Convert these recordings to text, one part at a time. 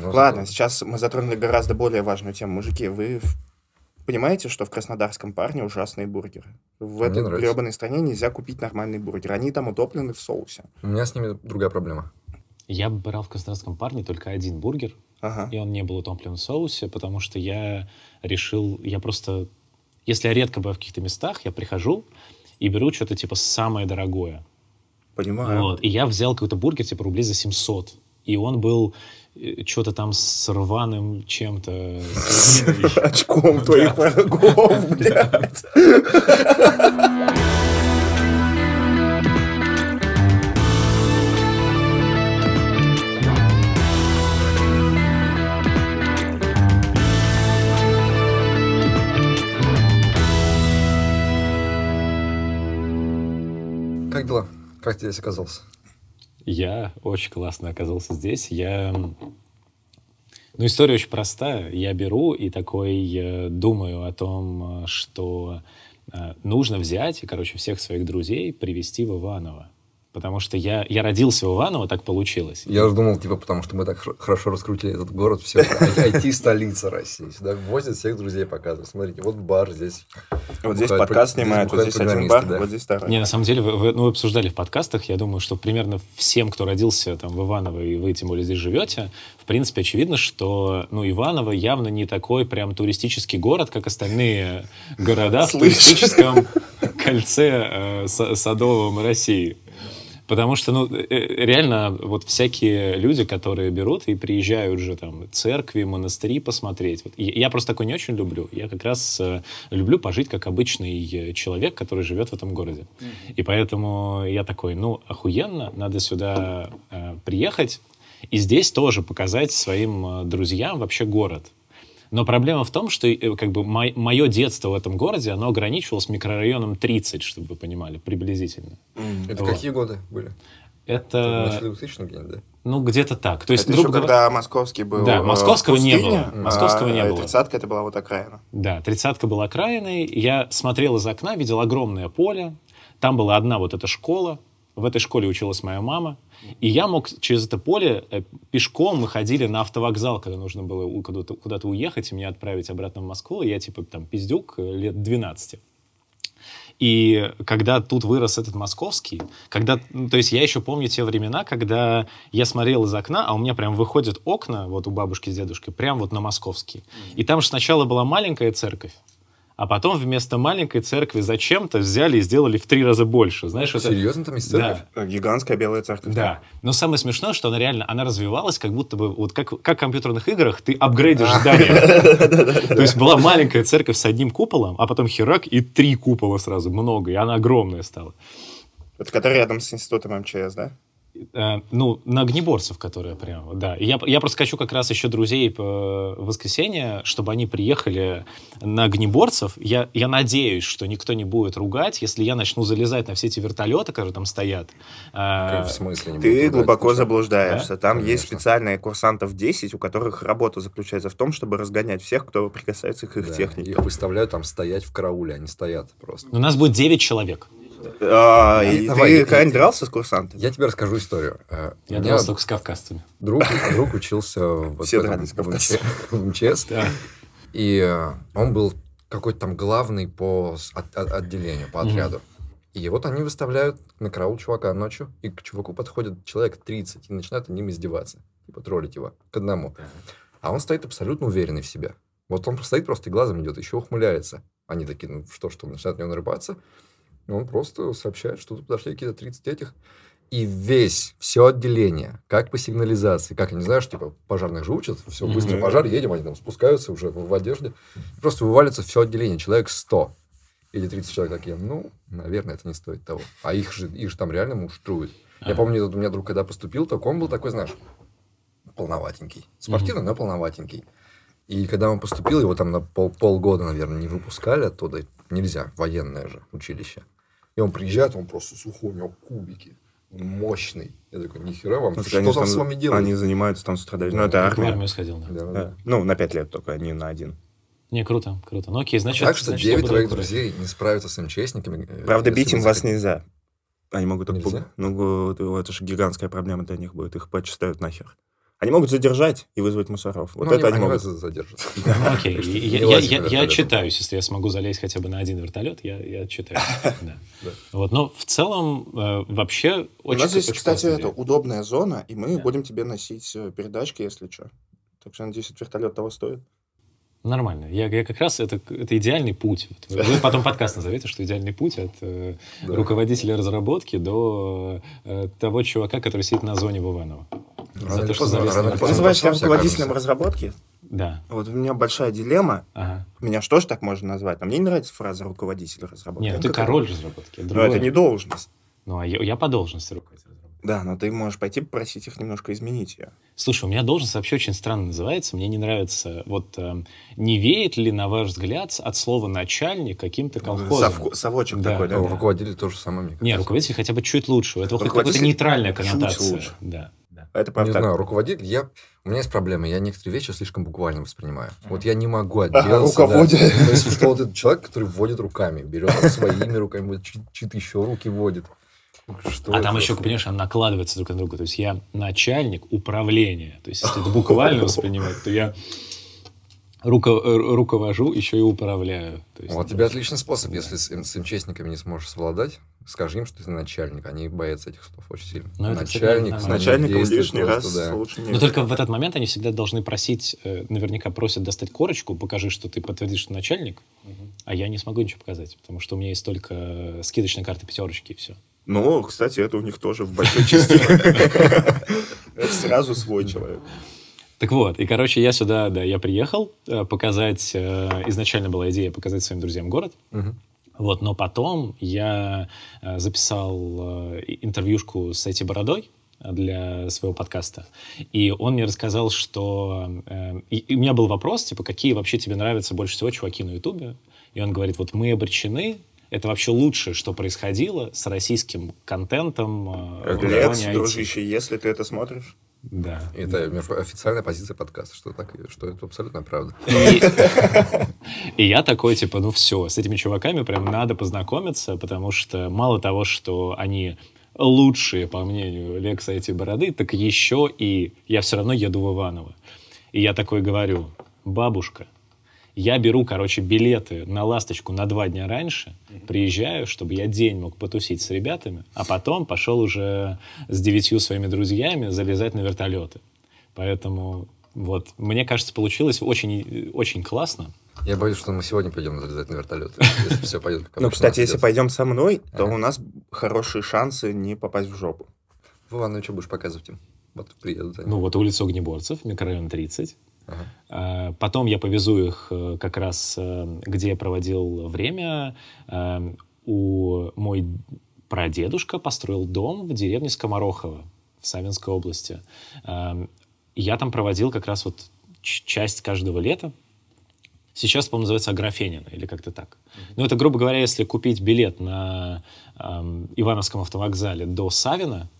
Но Ладно, зато- сейчас мы затронули гораздо более важную тему. Мужики, вы понимаете, что в краснодарском парне ужасные бургеры? В Мне этой нравится. гребаной стране нельзя купить нормальный бургер. Они там утоплены в соусе. У меня с ними другая проблема. Я брал в краснодарском парне только один бургер, Ага. и он не был утоплен в соусе, потому что я решил, я просто, если я редко бываю в каких-то местах, я прихожу и беру что-то типа самое дорогое. Понимаю. Вот. И я взял какой-то бургер типа рублей за 700. И он был что-то там с рваным чем-то. Очком твоих врагов, блядь. Как дела? Как ты здесь оказался? Я очень классно оказался здесь. Я... Ну, история очень простая. Я беру и такой э, думаю о том, э, что э, нужно взять и, короче, всех своих друзей привести в Иваново. Потому что я, я родился в Иваново, так получилось. Я уже думал, типа, потому что мы так хорошо раскрутили этот город, все, IT-столица России. Сюда возят всех друзей показывают. Смотрите, вот бар здесь. Вот здесь подкаст снимают, вот здесь один бар, вот здесь второй. Не, на самом деле, вы, ну, вы обсуждали в подкастах, я думаю, что примерно всем, кто родился там в Иваново, и вы тем более здесь живете, в принципе, очевидно, что, ну, Иваново явно не такой прям туристический город, как остальные города в туристическом кольце э, са- садовом России. Потому что, ну, э, реально, вот всякие люди, которые берут и приезжают же там церкви, монастыри посмотреть. Вот, я просто такое не очень люблю. Я как раз э, люблю пожить как обычный э, человек, который живет в этом городе. И поэтому я такой, ну, охуенно, надо сюда э, приехать и здесь тоже показать своим друзьям вообще город. Но проблема в том, что э, как бы мое детство в этом городе, оно ограничивалось микрорайоном 30, чтобы вы понимали, приблизительно. М. Это Вот. какие годы были? В Это, 2000 где-нибудь, да? ну, где-то так. То есть, Это еще говоря, когда московский был Да, э, московского не пустыня, было. Московского не а было. тридцатка это была вот окраина. Да, тридцатка была окраиной. Я смотрел из окна, видел огромное поле. Там была одна вот эта школа. В этой школе училась моя мама. И я мог через это поле э, пешком, мы ходили на автовокзал, когда нужно было куда-то, куда-то уехать и меня отправить обратно в Москву. Я типа там пиздюк э, лет 12. И когда тут вырос этот московский, когда, ну, то есть я еще помню те времена, когда я смотрел из окна, а у меня прям выходят окна, вот у бабушки с дедушкой, прям вот на московский. И там же сначала была маленькая церковь, а потом вместо маленькой церкви зачем-то взяли и сделали в три раза больше. Знаешь, это... Серьезно там есть церковь? Да. Э, Гигантская белая церковь. Да. Но самое смешное, что она реально, она развивалась, как будто бы, вот как, как в компьютерных играх, ты апгрейдишь здание. То есть была маленькая церковь с одним куполом, а потом херак, и три купола сразу, много, и она огромная стала. Это который рядом с институтом МЧС, да? Э, ну, на огнеборцев, которые прям, да. И Я, я просто хочу как раз еще друзей по воскресенье, чтобы они приехали на огнеборцев. Я, я надеюсь, что никто не будет ругать, если я начну залезать на все эти вертолеты, которые там стоят. Как Э, В смысле? не Ты глубоко ругать? заблуждаешься. Там есть Конечно. специальные курсантов 10, у которых работа заключается в том, чтобы разгонять всех, кто прикасается к их Да, технике. Их выставляют там стоять в карауле, они стоят просто. у нас будет 9 человек. А, и Давай, ты я- когда-нибудь дрался с курсантами? Я тебе расскажу историю. Э, Я меня дрался только с кавказцами. друг, друг учился вот Все этом- дрались в в МЧС, Да. и э, он был какой-то там главный по с- от- от- отделению, по отряду. И вот они выставляют на караул чувака ночью, и к чуваку подходит человек 30 и начинают над ним издеваться. Типа троллить его к одному. А он стоит абсолютно уверенный в себе. Вот он стоит просто и глазом идет, еще ухмыляется. Они такие, ну что, что, начинают на него нарываться. И он просто сообщает, что тут подошли какие-то 30 этих. И весь, все отделение, как по сигнализации, как, я не знаю, что, типа, пожарных же учат, все, быстро пожар, едем, они там спускаются уже в, в одежде. Просто вывалится все отделение, человек 100. Или 30 человек такие, ну, наверное, это не стоит того. А их же, их же там реально муштруют. Я Ага. помню, у меня друг, когда поступил, так он был такой, знаешь, полноватенький. Спортивный, но полноватенький. И когда он поступил, его там на пол, полгода, наверное, не выпускали оттуда. Нельзя, военное же училище. И он приезжает, он просто сухой, у него кубики. Он мощный. Я такой, нихера вам, Ну, что они там с вами делают? Они занимаются там с утра до Ну, это В армия. армию сходил, да. Да, да. Ну, на пять лет только, не на один. Не, круто, круто. Ну окей, значит... так что значит, я 9 буду твоих друзей не справятся с МЧСниками. э, Правда, бить им вас нельзя. Они могут. Нельзя? Ну, вот, это же гигантская проблема для них будет. Их почитают нахер. Они могут задержать и вызвать мусоров. Вот Ну, это они, они могут. вас задержат. Ну, окей, я, отчитаюсь, если я смогу залезть хотя бы на один вертолет, я. Да. Вот, но в целом э, вообще У очень нас здесь, кстати, это удобная зона, и мы будем тебе носить э, передачки, если что. Так что, надеюсь, вертолет того стоит. Нормально. Я, я как раз это, это идеальный путь. Вот Вы, вы потом подкаст назовете, что идеальный путь от э, Да. руководителя разработки до э, того чувака, который сидит на зоне в Иваново. Рано или что поздно- рано на или Ты поздно вертолет. называешь себя руководителем разработки? Да. Вот у меня большая дилемма. Ага. Меня же тоже так можно назвать. Но мне не нравится фраза руководитель разработки. Нет, ну Ну, ты король разработки. Но другое. это не должность. Ну, а я, я по должности руководитель разработки. Да, но ты можешь пойти попросить их немножко изменить ее. Слушай, у меня должность вообще очень странно называется. Мне не нравится. Вот э, не веет ли, на ваш взгляд, от слова начальник каким-то колхозом? Совко- совочек Да. такой, да? Ну, руководитель то же самое, мне Не, кажется. руководитель хотя бы чуть лучше. У этого какая-то Руководитель нейтральная чуть коннотация. лучше. Да. Да. Это Не правда. так. знаю, руководитель, я... У меня есть проблема, я некоторые вещи слишком буквально воспринимаю. Вот я не могу отделаться. руководит. да. То есть, что вот этот человек, который вводит руками, берет своими руками, вот чьи- чьи-то еще руки вводит. Что А там еще, вообще? понимаешь, она накладывается друг на друга. То есть я начальник управления. То есть если это буквально воспринимать, то я руко- э, руковожу, еще и управляю. То есть, Вот тебе отличный способ, если с, с МЧСниками не сможешь совладать, скажи им, что ты начальник. Они боятся этих слов очень сильно. Ну, это, кстати, начальник, начальником действует лишний раз да. лучше не... Но только в этот момент они всегда должны просить, э, наверняка просят достать корочку, покажи, что ты подтвердишь, что начальник, а я не смогу ничего показать, потому что у меня есть только э, скидочная карта пятерочки и все. Ну, кстати, это у них тоже в большой части. Это сразу свой человек. Так вот, и, короче, я сюда, да, я приехал э, показать, э, изначально была идея показать своим друзьям город. Вот, но потом я э, записал э, интервьюшку с этой бородой для своего подкаста, и он мне рассказал, что... э, и, и у меня был вопрос, типа, какие вообще тебе нравятся больше всего чуваки на Ютубе? И он говорит, вот мы обречены, это вообще лучшее, что происходило с российским контентом. э, Лекс, районе IT». дружище, если ты это смотришь. Да. Это между- официальная позиция подкаста, что, так, и- что это абсолютно правда. И, и я такой, типа, ну все, с этими чуваками прям надо познакомиться, потому что мало того, что они лучшие, по мнению Лекса эти бороды, так еще и я все равно еду в Иваново. И я такой говорю, бабушка, я беру, короче, билеты на «Ласточку» на два дня раньше, приезжаю, чтобы я день мог потусить с ребятами, а потом пошел уже с девятью своими друзьями залезать на вертолеты. Поэтому вот, мне кажется, получилось очень, очень классно. Я боюсь, что мы сегодня пойдем залезать на вертолет, если все пойдет как Ну, кстати, если пойдем со мной, то у нас хорошие шансы не попасть в жопу. Вова, ну что будешь показывать им? Вот приедут они. Ну вот улица Огнеборцев, микрорайон 30. Ага. А, Потом я повезу их э, как раз, э, где я проводил время. Э, У мой прадедушка построил дом в деревне Скоморохово в Савинской области. Э, Я там проводил как раз вот часть каждого лета. Сейчас, по-моему, называется Аграфенина или как-то так. Ну, это, грубо говоря, если купить билет на эм, Ивановском автовокзале до Савина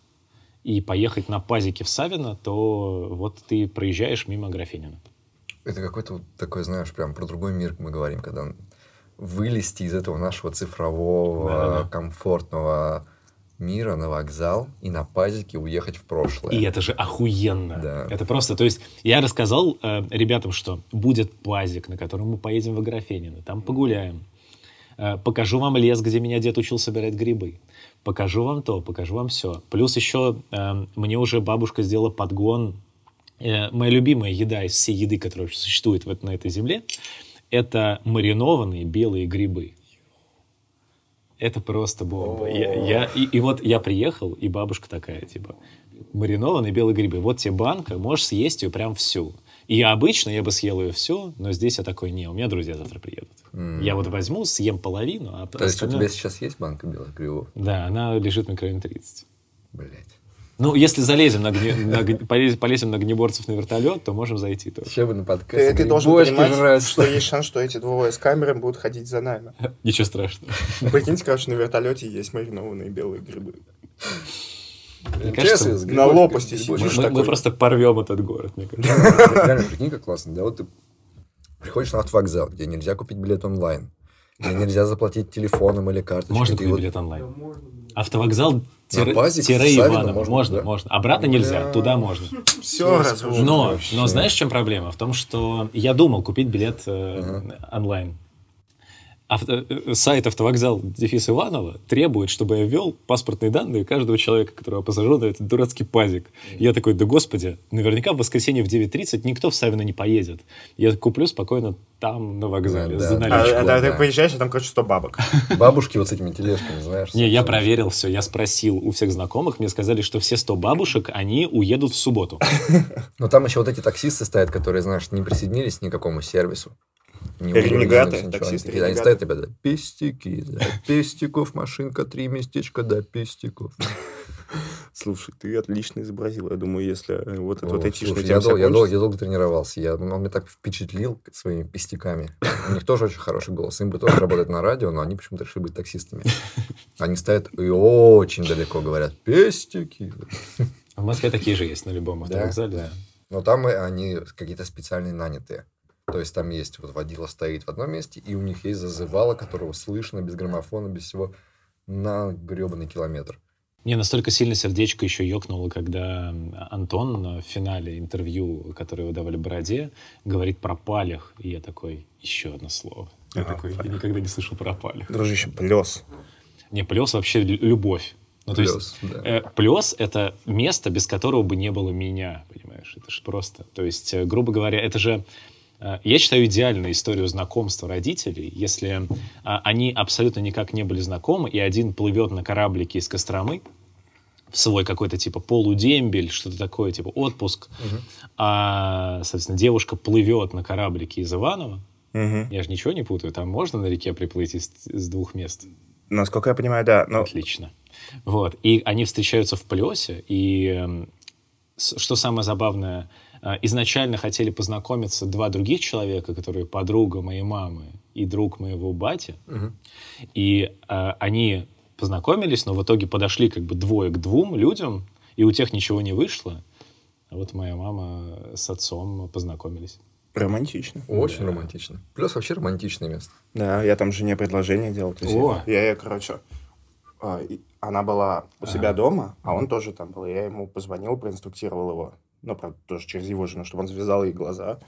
и поехать на пазике в Савино, то вот ты проезжаешь мимо Аграфенина. Это какой-то вот такой, знаешь, прям про другой мир мы говорим, когда вылезти из этого нашего цифрового, Да-да-да. комфортного мира на вокзал и на пазике уехать в прошлое. И это же охуенно. Да. Это просто, то есть, я рассказал э, ребятам, что будет пазик, на котором мы поедем в Аграфенино, там погуляем. Э, покажу вам лес, где меня дед учил собирать грибы. Покажу вам то, покажу вам все. Плюс еще э, мне уже бабушка сделала подгон. Э, моя любимая еда из всей еды, которая существует вот на этой земле, это маринованные белые грибы. Это просто бомба. Я, я- и, и вот я приехал, и бабушка такая, типа, маринованные белые грибы. Вот тебе банка, можешь съесть ее прям всю. И я обычно я бы съел ее всю, но здесь я такой, не, у меня друзья завтра приедут. М. Я вот возьму, съем половину, а То есть у тебя сейчас есть банка белых грибов? Да, она лежит в микрорайоне 30. Блять. Ну, если залезем на, гне- на полезем на гнеборцев на вертолет, то можем зайти тоже. Еще бы на подкасте Ты, ты должен понимать, жрать. что есть шанс, что эти двое с камерами будут ходить за нами. Ничего страшного. Прикиньте, короче, на вертолете есть маринованные белые грибы. Мне кажется, Интересно, с на лопасти сидишь. Мы, мы просто порвем этот город, мне кажется. Реально, прикинь, как классно. Да вот ты приходишь на автовокзал, где нельзя купить билет онлайн. Мне нельзя заплатить телефоном или карточкой. Можно купить билет онлайн. Автовокзал тире, тире Иваново. можно, Можно, да? можно. Обратно нельзя, туда можно. Все разрушено. Но, но знаешь, в чем проблема? В том, что я думал купить билет э, онлайн. Авто- э, сайт автовокзал Дефис Иванова требует, чтобы я ввел паспортные данные каждого человека, которого посажу на этот дурацкий пазик. Я такой, да господи, наверняка в воскресенье в 9.30 никто в Савино не поедет. Я куплю спокойно там, на вокзале, Да, за да. А, наличку. а, да. ты приезжаешь, а там, короче, 100 бабок. Бабушки вот с этими тележками, знаешь. Не, я проверил все, я спросил у всех знакомых, мне сказали, что все 100 бабушек, они уедут в субботу. Но там еще вот эти таксисты стоят, которые, знаешь, не присоединились ни к какому сервису. Не Ренегаты, таксисты, Они стоят, ребята, пестики, да, пестиков, машинка, три местечка, да, пестиков. Слушай, ты отлично изобразил. Я думаю, если э, вот этот вот айтишный я, дол- я, дол- я долго тренировался. Я, он меня так впечатлил своими пестиками. У них тоже очень хороший голос. Им бы тоже работать на радио, но они почему-то решили быть таксистами. Они стоят и очень далеко говорят «пестики». В Москве такие же есть на любом Да? автовокзале. да. Но там они какие-то специальные нанятые. То есть там есть вот водила стоит в одном месте, и у них есть зазывало, которого слышно без граммофона, без всего на гребаный километр. Мне настолько сильно сердечко еще ёкнуло, когда Антон в финале интервью, которое его давали Бороде, говорит про палях. И я такой, еще одно слово. Я А, такой, я палях. никогда не слышал про палях. Дружище, плес. Не, плес вообще лю- любовь. Ну, то есть, Плюс, да. э, плес — это место, без которого бы не было меня, понимаешь? Это же просто... То есть, э, грубо говоря, это же... Я считаю идеальную историю знакомства родителей, если а, они абсолютно никак не были знакомы, и один плывет на кораблике из Костромы в свой какой-то типа полудембель, что-то такое, типа отпуск, Мгм. а, соответственно, девушка плывет на кораблике из Иванова. Мгм. Я же ничего не путаю, там можно на реке приплыть из, из двух мест? Насколько я понимаю, да. Но Отлично. Вот. И они встречаются в плесе, и эм, что самое забавное, изначально хотели познакомиться два других человека, которые подруга моей мамы и друг моего бати, Мгм. и э, они познакомились, но в итоге подошли как бы двое к двум людям, и у тех ничего не вышло. А вот моя мама с отцом познакомились. романтично. Очень Да. романтично. Плюс вообще романтичное место. Да, я там жене предложение делал. То есть О. я, я ей, короче, а, она была у себя дома, а он тоже там был. Я ему позвонил, проинструктировал его. Ну, правда, тоже через его жену, чтобы он завязал ей глаза.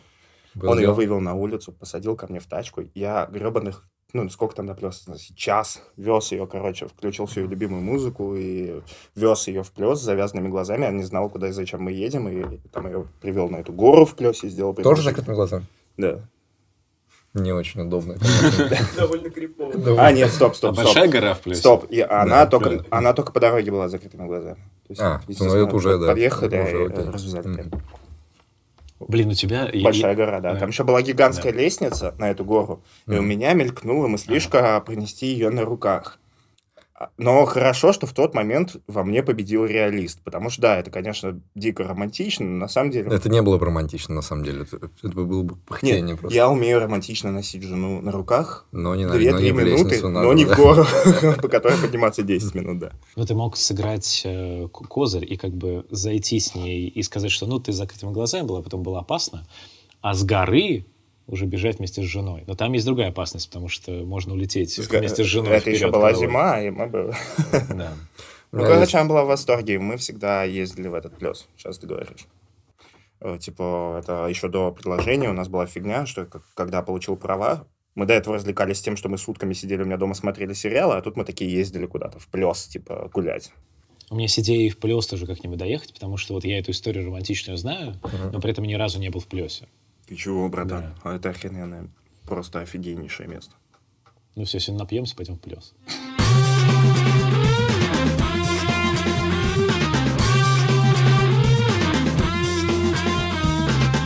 Было он ее вывел на улицу, посадил ко мне в тачку. Я гребаных, ну, сколько там доплес? Час вез ее, короче, включил всю ее любимую музыку и вез ее в плес с завязанными глазами. Я не знал, куда и зачем мы едем. И там ее привел на эту гору в плесе, сделал Тоже закрытыми глазами? Да. Не очень удобно. Довольно крипово. Довольно. А, нет, стоп, А стоп, стоп. большая гора в плесе? Стоп, и она, только, она только по дороге была закрытыми глазами. То есть, А, ну это уже, да. Подъехали, окей. развязали. Блин, у тебя... Большая гора, да. Там еще была гигантская лестница на эту гору, и у меня мелькнула мыслишка принести ее на руках. А, Но хорошо, что в тот момент во мне победил реалист. Потому что, да, это, конечно, дико романтично, но на самом деле... Это не было бы романтично, на самом деле. Это, это было бы пыхтение Нет, просто. я умею романтично носить жену на руках. Но не, на, но не минуты, лестницу но надо, не да. в гору, по которой подниматься 10 минут, да. Ну, ты мог сыграть э, козырь и как бы зайти с ней и сказать, что ну ты с закрытыми глазами была, потом было опасно, а с горы уже бежать вместе с женой. Но там есть другая опасность, потому что можно улететь вместе с женой Это еще была головой. зима, и мы бы... Да. Ну, короче, есть- она была в восторге. Мы всегда ездили в этот плес. Сейчас ты говоришь. Э, Типа, это еще до предложения у нас была фигня, что когда получил права, мы до этого развлекались тем, что мы сутками сидели у меня дома, смотрели сериалы, а тут мы такие ездили куда-то в плес, типа, гулять. У меня есть идея и в плес тоже как-нибудь доехать, потому что вот я эту историю романтичную знаю, но при этом ни разу не был в плесе. Ты чего, братан? Да. А это охрененное, просто офигеннейшее место. Ну все, сегодня напьемся, пойдем в плес.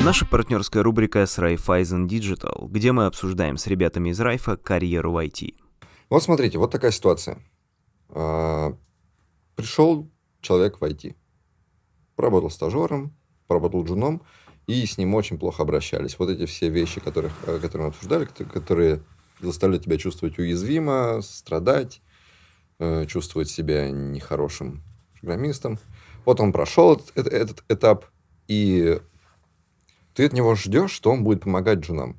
Наша партнерская рубрика с Raiffeisen Digital, где мы обсуждаем с ребятами из Райфа карьеру в IT. Вот смотрите, вот такая ситуация. А, Пришел человек в IT. Поработал стажером, поработал джуном, и с ним очень плохо обращались. Вот эти все вещи, которых, э, которые мы обсуждали, кото- которые заставляют тебя чувствовать уязвимо, страдать, э, чувствовать себя нехорошим программистом. Вот он прошел этот, этот- этап, и ты от него ждешь, что он будет помогать джунам.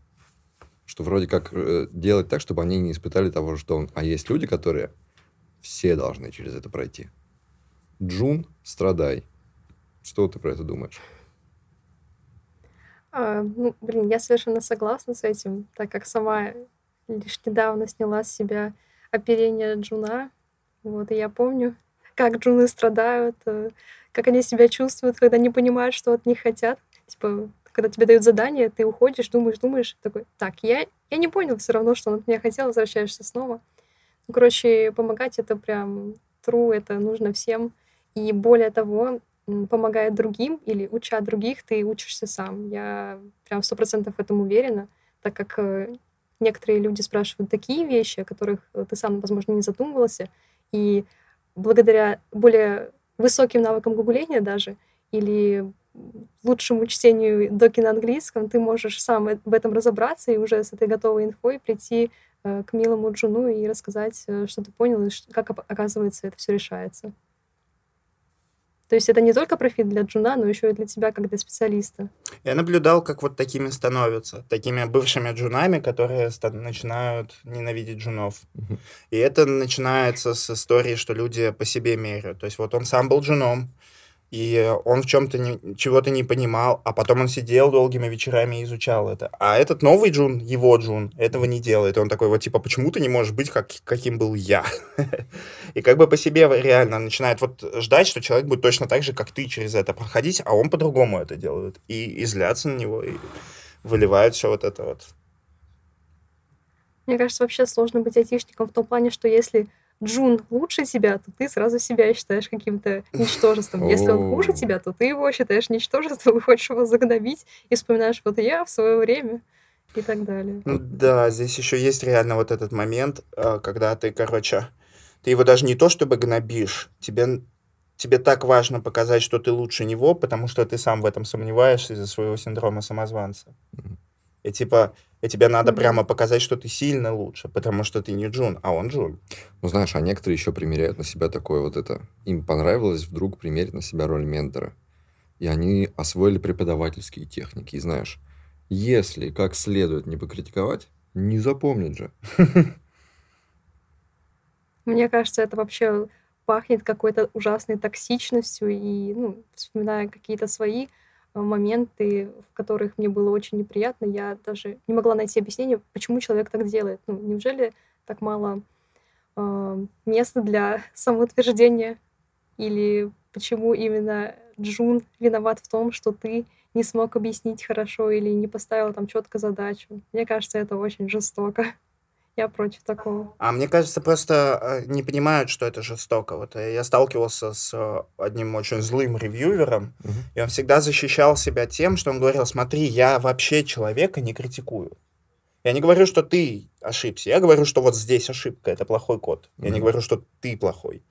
Что вроде как э, делать так, чтобы они не испытали того что он. А есть люди, которые все должны через это пройти. Джун, страдай. Что ты про это думаешь? А, ну, блин, я совершенно согласна с этим, так как сама лишь недавно сняла с себя оперение Джуна. Вот, и я помню, как джуны страдают, э, как они себя чувствуют, когда не понимают, что от них хотят. Типа, когда тебе дают задание, ты уходишь, думаешь, думаешь, такой, так, я, я не понял все равно, что он от меня хотел, возвращаешься снова. Ну, короче, помогать это прям true, это нужно всем. И более того, помогая другим или уча других, ты учишься сам. Я прям сто процентов в этом уверена, так как э, некоторые люди спрашивают такие вещи, о которых э, ты сам, возможно, не задумывался, и благодаря более высоким навыкам гугления даже или лучшему чтению доки на английском ты можешь сам в этом разобраться и уже с этой готовой инфой прийти э, к милому Джуну и рассказать, что ты понял, и как, оказывается, это все решается. То есть это не только профит для джуна, но еще и для тебя, как для специалиста. Я наблюдал, как вот такими становятся, такими бывшими джунами, которые начинают ненавидеть джунов. И это начинается с истории, что люди по себе меряют. То есть вот он сам был джуном, и он в чем-то не, чего-то не понимал, а потом он сидел долгими вечерами и изучал это. А этот новый Джун, его Джун, этого не делает. Он такой вот, типа, почему ты не можешь быть, как, каким был я? И как бы по себе реально начинает вот ждать, что человек будет точно так же, как ты, через это проходить, а он по-другому это делает. И, и злятся на него, и выливают все вот это вот. Мне кажется, вообще сложно быть айтишником в том плане, что если Джун лучше тебя, то ты сразу себя считаешь каким-то ничтожеством. Если он хуже тебя, то ты его считаешь ничтожеством и хочешь его загнобить и вспоминаешь, вот я в свое время и так далее. Ну да, здесь еще есть реально вот этот момент, э, когда ты, короче, ты его даже не то чтобы гнобишь, тебе тебе так важно показать, что ты лучше него, потому что ты сам в этом сомневаешься из-за своего синдрома самозванца. И типа, и тебе надо mm-hmm. прямо показать, что ты сильно лучше, потому что ты не Джун, а он Джун. Ну, знаешь, а некоторые еще примеряют на себя такое вот это. Им понравилось вдруг примерить на себя роль ментора. И они освоили преподавательские техники. И знаешь, если как следует не покритиковать, не запомнит же. Мне кажется, это вообще пахнет какой-то ужасной токсичностью. И, ну, вспоминая какие-то свои моменты, в которых мне было очень неприятно. Я даже не могла найти объяснение, почему человек так делает. Ну, неужели так мало э, места для самоутверждения? Или почему именно Джун виноват в том, что ты не смог объяснить хорошо или не поставил там четко задачу? Мне кажется, это очень жестоко. Я против такого. А мне кажется, просто э, не понимают, что это жестоко. Вот э, я сталкивался с э, одним очень злым ревьювером, угу. и он всегда защищал себя тем, что он говорил, смотри, я вообще человека не критикую. Я не говорю, что ты ошибся. Я говорю, что вот здесь ошибка, это плохой код. Я не говорю, что ты плохой.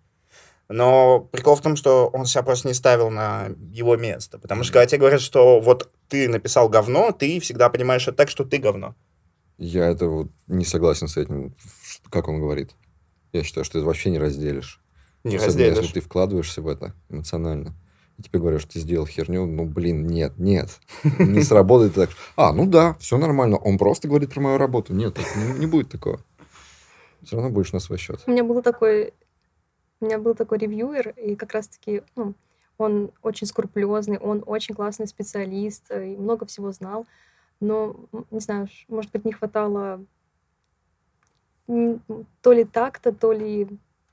Но прикол в том, что он себя просто не ставил на его место. Потому что когда тебе говорят, что вот ты написал говно, ты всегда понимаешь это так, что ты говно. Я это вот не согласен с этим, как он говорит. Я считаю, что ты вообще не разделишь. Не Особенно, разделишь. если ты вкладываешься в это эмоционально. И тебе говорят, что ты сделал херню, ну, блин, нет, нет. Не сработает так. А, ну да, все нормально. Он просто говорит про мою работу. Нет, не, не будет такого. Все равно будешь на свой счет. У меня был такой, у меня был такой ревьюер, и как раз-таки, ну, он очень скрупулезный, он очень классный специалист, и много всего знал но, не знаю, может быть, не хватало то ли так-то, то ли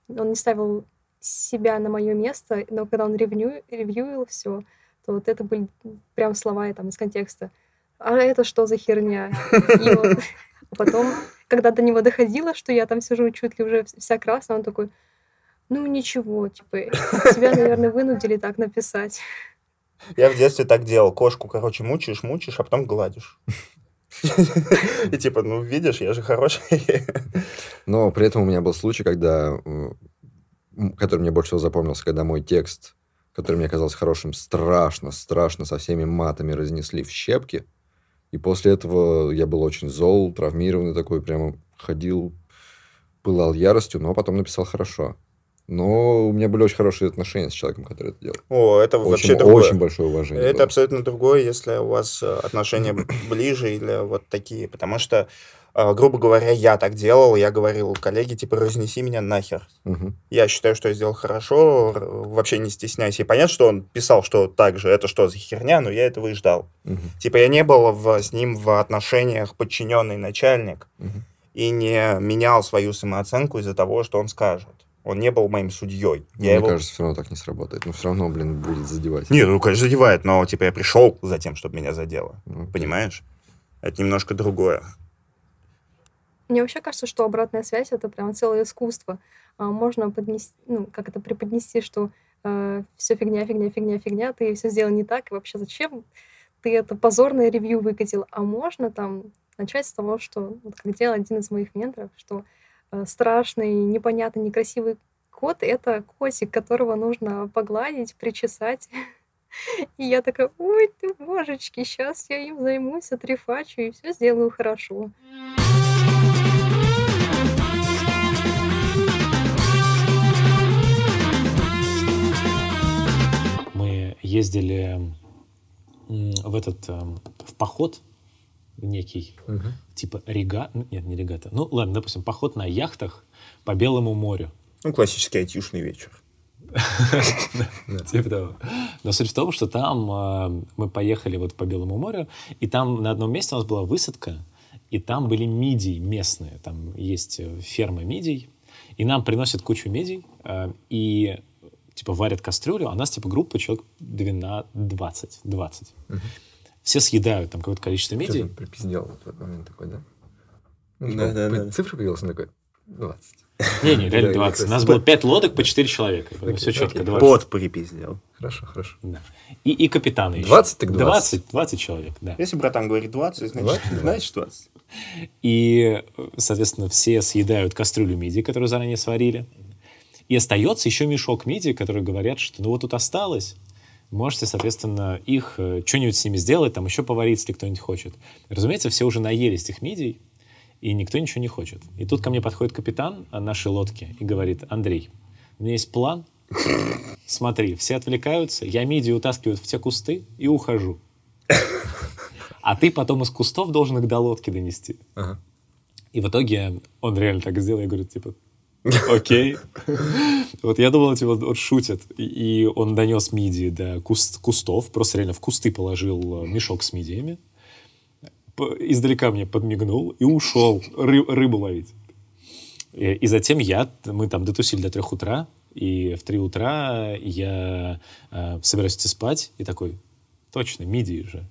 он не ставил себя на мое место, но когда он ревью, ревьюил все, то вот это были прям слова там из контекста. А это что за херня? И вот потом, когда до него доходило, что я там сижу чуть ли уже вся красная, он такой, ну ничего, типа, тебя, наверное, вынудили так написать. Я в детстве так делал. Кошку, короче, мучаешь, мучаешь, а потом гладишь. И типа, ну, видишь, я же хороший. Но при этом у меня был случай, когда, который мне больше всего запомнился, когда мой текст, который мне казался хорошим, страшно, страшно со всеми матами разнесли в щепки. И после этого я был очень зол, травмированный такой, прямо ходил, пылал яростью, но потом написал хорошо. Но у меня были очень хорошие отношения с человеком, который это делал. О, это вообще Очень, другое. очень большое уважение. Это было. абсолютно другое, если у вас э, отношения ближе или вот такие. Потому что, э, грубо говоря, я так делал, я говорил коллеге, типа, разнеси меня нахер. Мгм. Я считаю, что я сделал хорошо, вообще не стесняйся. И понятно, что он писал, что так же, это что за херня, но я этого и ждал. Мгм. Типа, я не был в- с ним в отношениях подчиненный начальник Мгм. и не менял свою самооценку из-за того, что он скажет. Он не был моим судьей. Мне Я его... кажется, все равно так не сработает. Но все равно, блин, будет задевать. Не, ну, конечно, задевает, но, типа, я пришел за тем, чтобы меня задело. Ну, Понимаешь? Это немножко другое. Мне вообще кажется, что обратная связь это прям целое искусство. А, Можно поднести, ну, как это преподнести, что все фигня, фигня, фигня, фигня, ты все сделал не так, и вообще зачем ты это позорное ревью выкатил? А можно там начать с того, что, вот как делал один из моих менторов, что э, страшный, непонятный, некрасивый кот — это котик, которого нужно погладить, причесать. И я такая, ой, ты божечки, сейчас я им займусь, отрефачу и все сделаю хорошо. Мы ездили в этот эм, в поход некий, Мгм. типа рега... Нет, не регата. Ну, ладно, допустим, поход на яхтах по Белому морю. Ну, классический айтишный вечер. Типа того. Но суть в том, что там э, мы поехали вот по Белому морю, и там на одном месте у нас была высадка, и там были мидии местные. Там есть э, ферма мидий, и нам приносят кучу мидий, э, и типа варят кастрюлю, а нас типа группа человек 12, 20, 20. Мгм. Все съедают там какое-то количество ты припиздел в этот момент такой, да? Ну, Да, типа, да, да. Цифра появилась, он такой, 20. Не, не, реально я 20. У нас было 5 лодок по 4 человека. Все четко, окей. 20. Пот припиздил. Хорошо, хорошо. Да. И, и капитаны еще. 20 так 20. 20, 20 человек, да. Если братан говорит 20, значит, 20? значит 20. И, соответственно, все съедают кастрюлю мидии, которую заранее сварили. И остается еще мешок мидии, которые говорят, что ну вот тут осталось, можете, соответственно, их э, что-нибудь с ними сделать, там еще поварить, если кто-нибудь хочет. Разумеется, все уже наелись этих мидий, и никто ничего не хочет. И тут ко мне подходит капитан нашей лодки и говорит, Андрей, у меня есть план, смотри, все отвлекаются, я мидию утаскиваю в те кусты и ухожу. А ты потом из кустов должен их до лодки донести. Ага. И в итоге он реально так сделал. Я говорю, типа, окей. Вот я думал, типа, вот шутят. И- он донес мидии до куст- кустов, просто реально в кусты положил э, мешок с мидиями. Издалека мне подмигнул и ушел ры- рыбу ловить. И затем я, мы там дотусили до трех утра, и в три утра я э, собираюсь идти спать, и такой, точно, мидии же.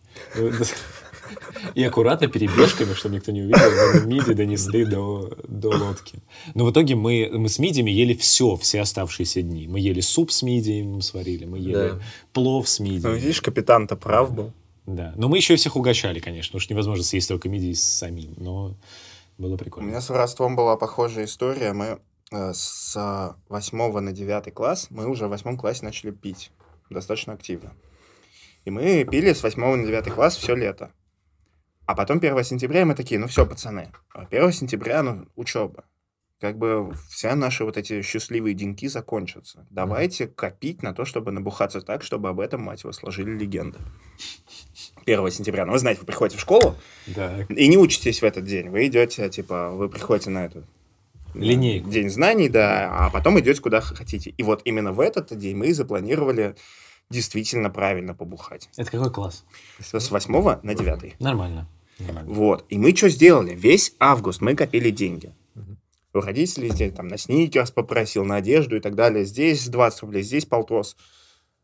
И аккуратно перебежками, чтобы никто не увидел, миди донесли до, до лодки. Но в итоге мы, мы с мидиями ели все, все оставшиеся дни. Мы ели суп с мидиями, сварили, мы ели Да. плов с Ну, мидиями. видишь, капитан-то прав был. Да. Но мы еще и всех угощали, конечно, потому что невозможно съесть только мидии самим. Но было У прикольно. меня с воровством была похожая история. Мы э, с 8 на 9 класс, мы уже в 8 классе начали пить достаточно активно. И мы пили с 8 на 9 класс все лето. А потом 1 сентября и мы такие, ну все, пацаны, 1 сентября, ну, учеба. Как бы все наши вот эти счастливые деньки закончатся. Давайте копить на то, чтобы набухаться так, чтобы об этом, мать его, сложили легенды. 1 сентября. Ну, вы знаете, вы приходите в школу, Да. и не учитесь в этот день. Вы идете, типа, вы приходите на эту Линейку. День знаний, да, а потом идете куда хотите. И вот именно в этот день мы и запланировали действительно правильно побухать. Это какой класс? С 8 на 9. Нормально. Нормально. Вот. И мы что сделали? Весь август мы копили деньги. У родителей здесь там на сникерс попросил, на одежду и так далее. Здесь 20 рублей, здесь полтос.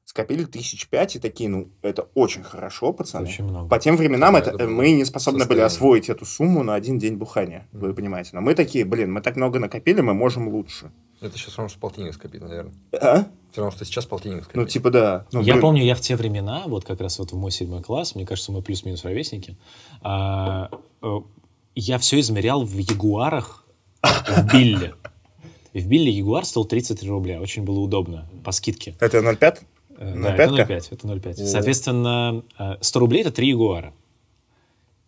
Скопили тысяч пять и такие, ну, это очень хорошо, пацаны. Очень много. По тем временам Да, это, это было мы не способны были состояние. освоить эту сумму на один день бухания, вы понимаете. Но мы такие, блин, мы так много накопили, мы можем лучше. Это сейчас все равно, что полтинник скопить, наверное. А? Все равно, что сейчас полтинник скопить. Ну, типа, да. Ну, я блин, помню, я в те времена, вот как раз вот в мой седьмой класс, мне кажется, мы плюс-минус ровесники, а, э, я все измерял в ягуарах в Билле. В Билле ягуар стоил 33 рубля. Очень было удобно, по скидке. Это 0,5? Э, Да, это пятка? 0,5. Это 0,5. О. Соответственно, э, 100 рублей — это 3 ягуара.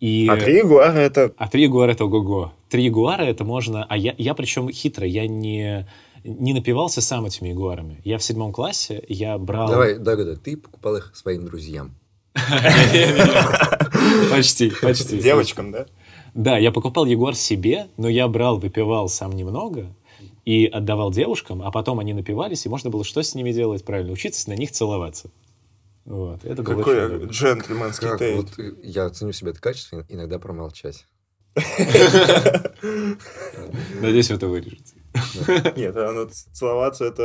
И... А 3 ягуара это... А три ягуара это ого-го. Три ягуара это можно... А я, я причем хитро, я не, не напивался сам этими ягуарами. Я в седьмом классе, я брал... Давай, Дагода, ты покупал их своим друзьям. Почти, почти. Девочкам, да? Да, я покупал ягуар себе, но я брал, выпивал сам немного и отдавал девушкам, а потом они напивались, и можно было что с ними делать правильно? Учиться на них целоваться. Вот, это было Какой удобно. джентльменский Как тейк. вот э, я ценю себе это качество, иногда промолчать. Надеюсь, это вырежете. Нет, а, ну, целоваться это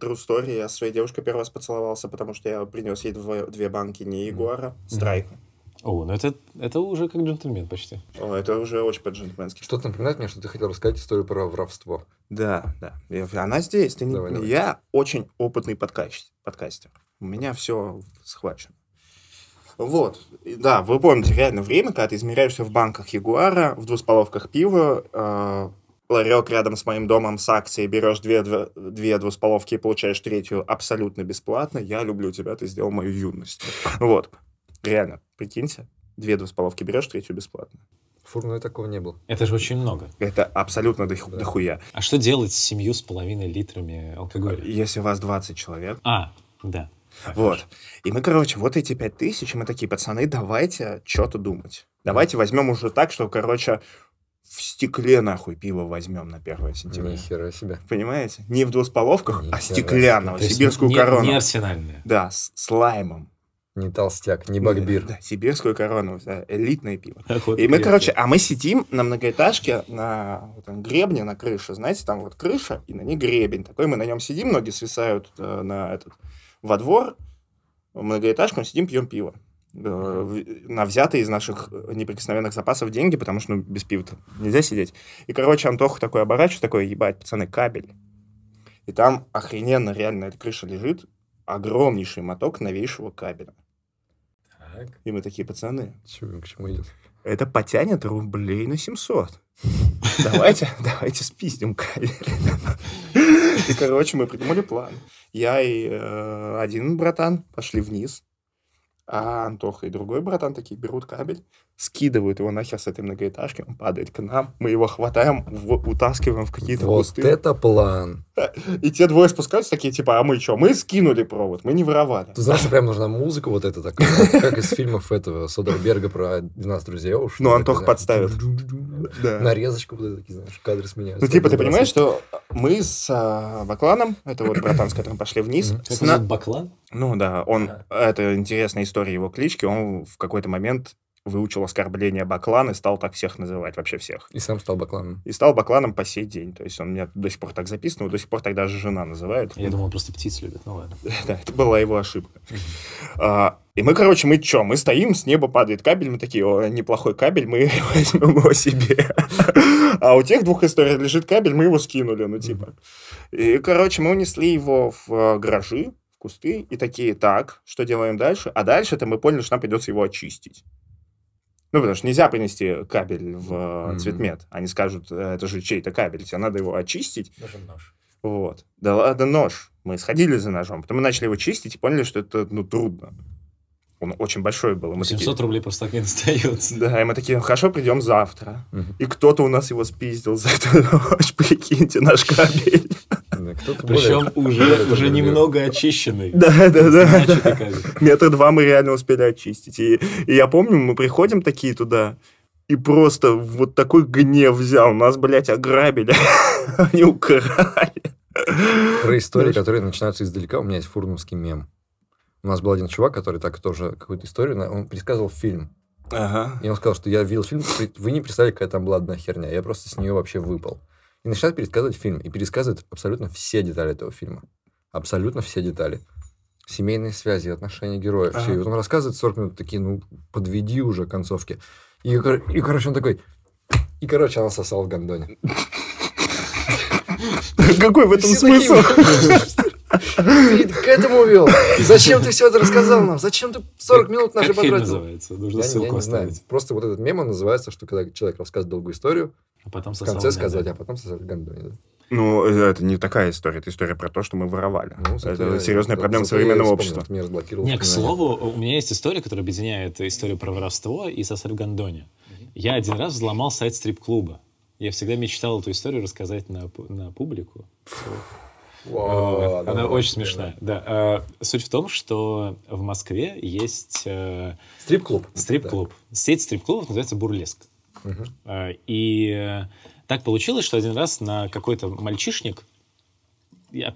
true story. Я со своей девушкой первый раз поцеловался, потому что я принес ей две банки не Ягуара, страйка. О, ну это, это уже как джентльмен почти. О, это уже очень по-джентльменски. Что-то напоминает мне, что ты хотел рассказать историю про воровство. Да, да. Она здесь. Ты не- Давай, давай. Я очень опытный подкаст- подкастер. У меня все схвачено. Вот. Да, вы помните реально время, когда ты измеряешься в банках Ягуара, в двусполовках пива, э, ларек рядом с моим домом с акцией, берешь две, две, две двусполовки и получаешь третью абсолютно бесплатно. Я люблю тебя, ты сделал мою юность. Вот. Реально, прикиньте, две двусполовки берешь, третью бесплатно. Фурной такого не было. Это же очень много. Это абсолютно доху- Да. дохуя. А что делать с семью с половиной литрами алкоголя? Если у вас 20 человек, А, да. Вот. И мы, короче, вот эти пять тысяч, и мы такие, пацаны, давайте что-то думать. Давайте возьмем уже так, что, короче, в стекле нахуй пиво возьмем на 1 сентября. Ни хера себе. Понимаете? Не в двусполовках, а хера стеклянного, То сибирскую не, корону. Не арсенальная. Да, с, с лаймом. Не толстяк, не багбир. Да, сибирскую корону, да, элитное пиво. Охота И мы, приятная. короче, а мы сидим на многоэтажке, на этом гребне, на крыше, знаете, там вот крыша, и на ней гребень такой, мы на нем сидим, ноги свисают э, на этот, во двор, многоэтажку, мы сидим, пьем пиво. Э, на взятые из наших э, неприкосновенных запасов деньги, потому что ну, без пива нельзя сидеть. И, короче, Антоха такой оборачивается, такой, ебать, пацаны, кабель. И там охрененно реально эта крыша лежит, огромнейший моток новейшего кабеля. Так. И мы такие, пацаны, Чё, к чему идет? это потянет рублей на 700. Давайте, давайте спиздим кабель. И, короче, мы придумали план. Я и э, один братан пошли вниз, а Антоха и другой братан такие берут кабель, скидывают его нахер с этой многоэтажки, он падает к нам, мы его хватаем, в- утаскиваем в какие-то Вот кусты. это план. И те двое спускаются такие, типа, а мы что? Мы скинули провод, мы не воровали. Ты знаешь, прям нужна музыка вот эта такая, как- из фильмов этого Содерберга про 12 друзей Оушена. Ну, Антох подставит. Нарезочку вот такие, знаешь, кадры сменяются. Ну, типа, ты понимаешь, что мы с а, Бакланом, это вот братан, с которым пошли вниз, Мгм. с на- Баклан? Ну да, он, Ага. это интересная история его клички, он в какой-то момент выучил оскорбление Баклан и стал так всех называть, вообще всех. И сам стал бакланом. И стал Бакланом по сей день. То есть он меня до сих пор так записан, до сих пор так даже жена называет. Я думал, он просто птиц любит. Ну ладно. Да, это была его ошибка. А, и мы, короче, мы что? Мы стоим, с неба падает кабель, мы такие, о, неплохой кабель, мы возьмем его себе. А у тех двух историй лежит кабель, мы его скинули, ну типа. И, короче, мы унесли его в э, гаражи, в кусты, и такие, так, что делаем дальше? А дальше-то мы поняли, что нам придется его очистить. Ну, потому что нельзя принести кабель в Мгм. цветмет. Они скажут, «Э, это же чей-то кабель, тебе надо его очистить. Даже нож. Вот. Да ладно, нож. Мы сходили за ножом. Потом мы начали его чистить и поняли, что это, ну, трудно. Он очень большой был. И Мы 700 такие, рублей просто так не достается. да, и мы такие, «Ну, хорошо, придем завтра. Мгм. И кто-то у нас его спиздил за эту ночь, прикиньте, наш кабель. Да, кто-то Причем более- уже, более уже немного очищенный. Да, да, да. Метра два мы реально успели очистить. И, и я помню, мы приходим такие туда, и просто вот такой гнев взял. Нас, блядь, ограбили. Они украли. Про истории, которые начинаются издалека, у меня есть фурновский мем. У нас был один чувак, который так тоже какую-то историю, он пересказывал фильм. Ага. И он сказал, что я видел фильм, вы не представляете, какая там была одна херня. Я просто с нее вообще выпал. И начинает пересказывать фильм. И пересказывает абсолютно все детали этого фильма. Абсолютно все детали. Семейные связи, отношения героев. Ага. Все. И вот он рассказывает 40 минут, такие, ну, подведи уже концовки. И, и, короче, он такой... И, короче, она сосала в гондоне. Какой в этом смысл? Ты к этому вел. Зачем ты все это рассказал нам? Зачем ты 40 минут наши потратил? называется? Нужно Я, не- я ссылку оставить. Просто вот этот мем, он называется, что когда человек рассказывает долгую историю, А потом в сосал конце в сказать, гондоне. а потом сосать в гондоне. да. Ну, это не такая история. Это история про то, что мы воровали. Ну, это я- серьезная зато- проблема я современного общества. мне разблокировал Не, к слову, у меня есть история, которая объединяет историю про воровство и сосать в гондоне. Я один раз взломал сайт стрип-клуба. Я всегда мечтал эту историю рассказать на, на публику. Вот. да, Она да, очень да. смешная. Да. А, Суть в том, что в Москве есть э, Стрип-клуб. стрип-клуб. Сеть стрип-клубов называется «Бурлеск». А, И э, так получилось, что один раз на какой-то мальчишник,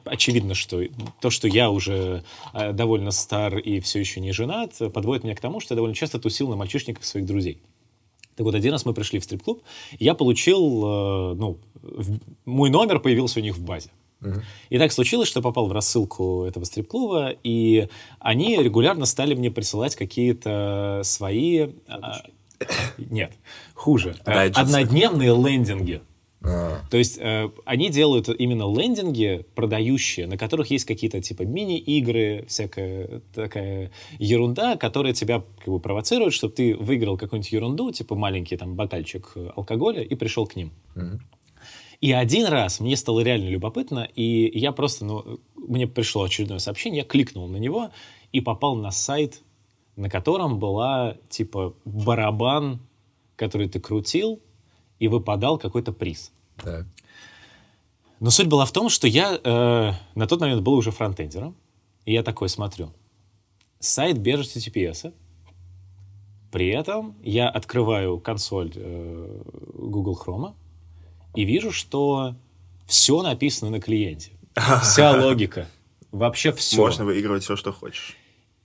очевидно, что то, что я уже э, довольно стар и все еще не женат, подводит меня к тому, что я довольно часто тусил на мальчишниках своих друзей. Так вот, один раз мы пришли в стрип-клуб, и я получил, э, ну, в- мой номер появился у них в базе. Мгм. И так случилось, что я попал в рассылку этого стрип-клуба, и они регулярно стали мне присылать какие-то свои... а, нет, хуже. э, Дайджесты. Однодневные лендинги. А, То есть э, они делают именно лендинги продающие, на которых есть какие-то типа мини-игры, всякая такая ерунда, которая тебя как бы провоцирует, чтобы ты выиграл какую-нибудь ерунду, типа маленький там бокальчик алкоголя и пришел к ним. мгм. И один раз мне стало реально любопытно, и я просто, ну, мне пришло очередное сообщение, я кликнул на него и попал на сайт, на котором была, типа, барабан, который ты крутил, и выпадал какой-то приз. Так. Но суть была в том, что я э, на тот момент был уже фронтендером, и я такой смотрю. Сайт без HTTPS. При этом я открываю консоль э, Google Chrome и вижу, что все написано на клиенте. Вся логика. Вообще все. Можно выигрывать все, что хочешь.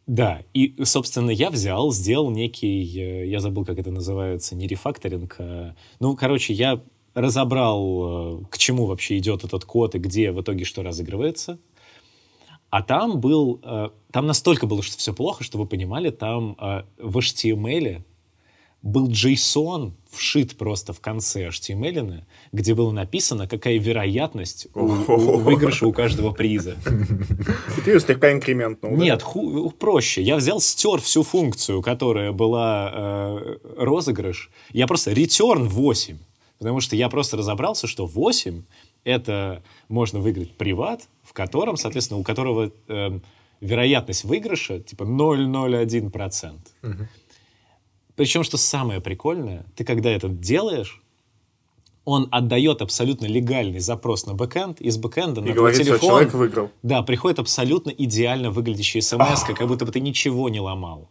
Да, и, собственно, я взял, сделал некий, э, я забыл, как это называется, не рефакторинг, а- ну, короче, я разобрал, э, к чему вообще идет этот код и где в итоге что разыгрывается. А там был, э, там настолько было, что все плохо, что вы понимали, там в HTML был JSON вшит просто в конце HTML, где было написано, какая вероятность у, у выигрыша у каждого приза. И ты ее слегка инкрементнул, да? Нет, ху- проще. Я взял, стер всю функцию, которая была э, розыгрыш. Я просто return 8. Потому что я просто разобрался, что 8 это можно выиграть приват, в котором, соответственно, у которого э, вероятность выигрыша типа 0,01%. Мгм. Причем, что самое прикольное, ты когда это делаешь, он отдает абсолютно легальный запрос на бэкэнд, из бэкэнда И на твой говорит, телефон человек выиграл. да, приходит абсолютно идеально выглядящая смс, как будто бы ты ничего не ломал.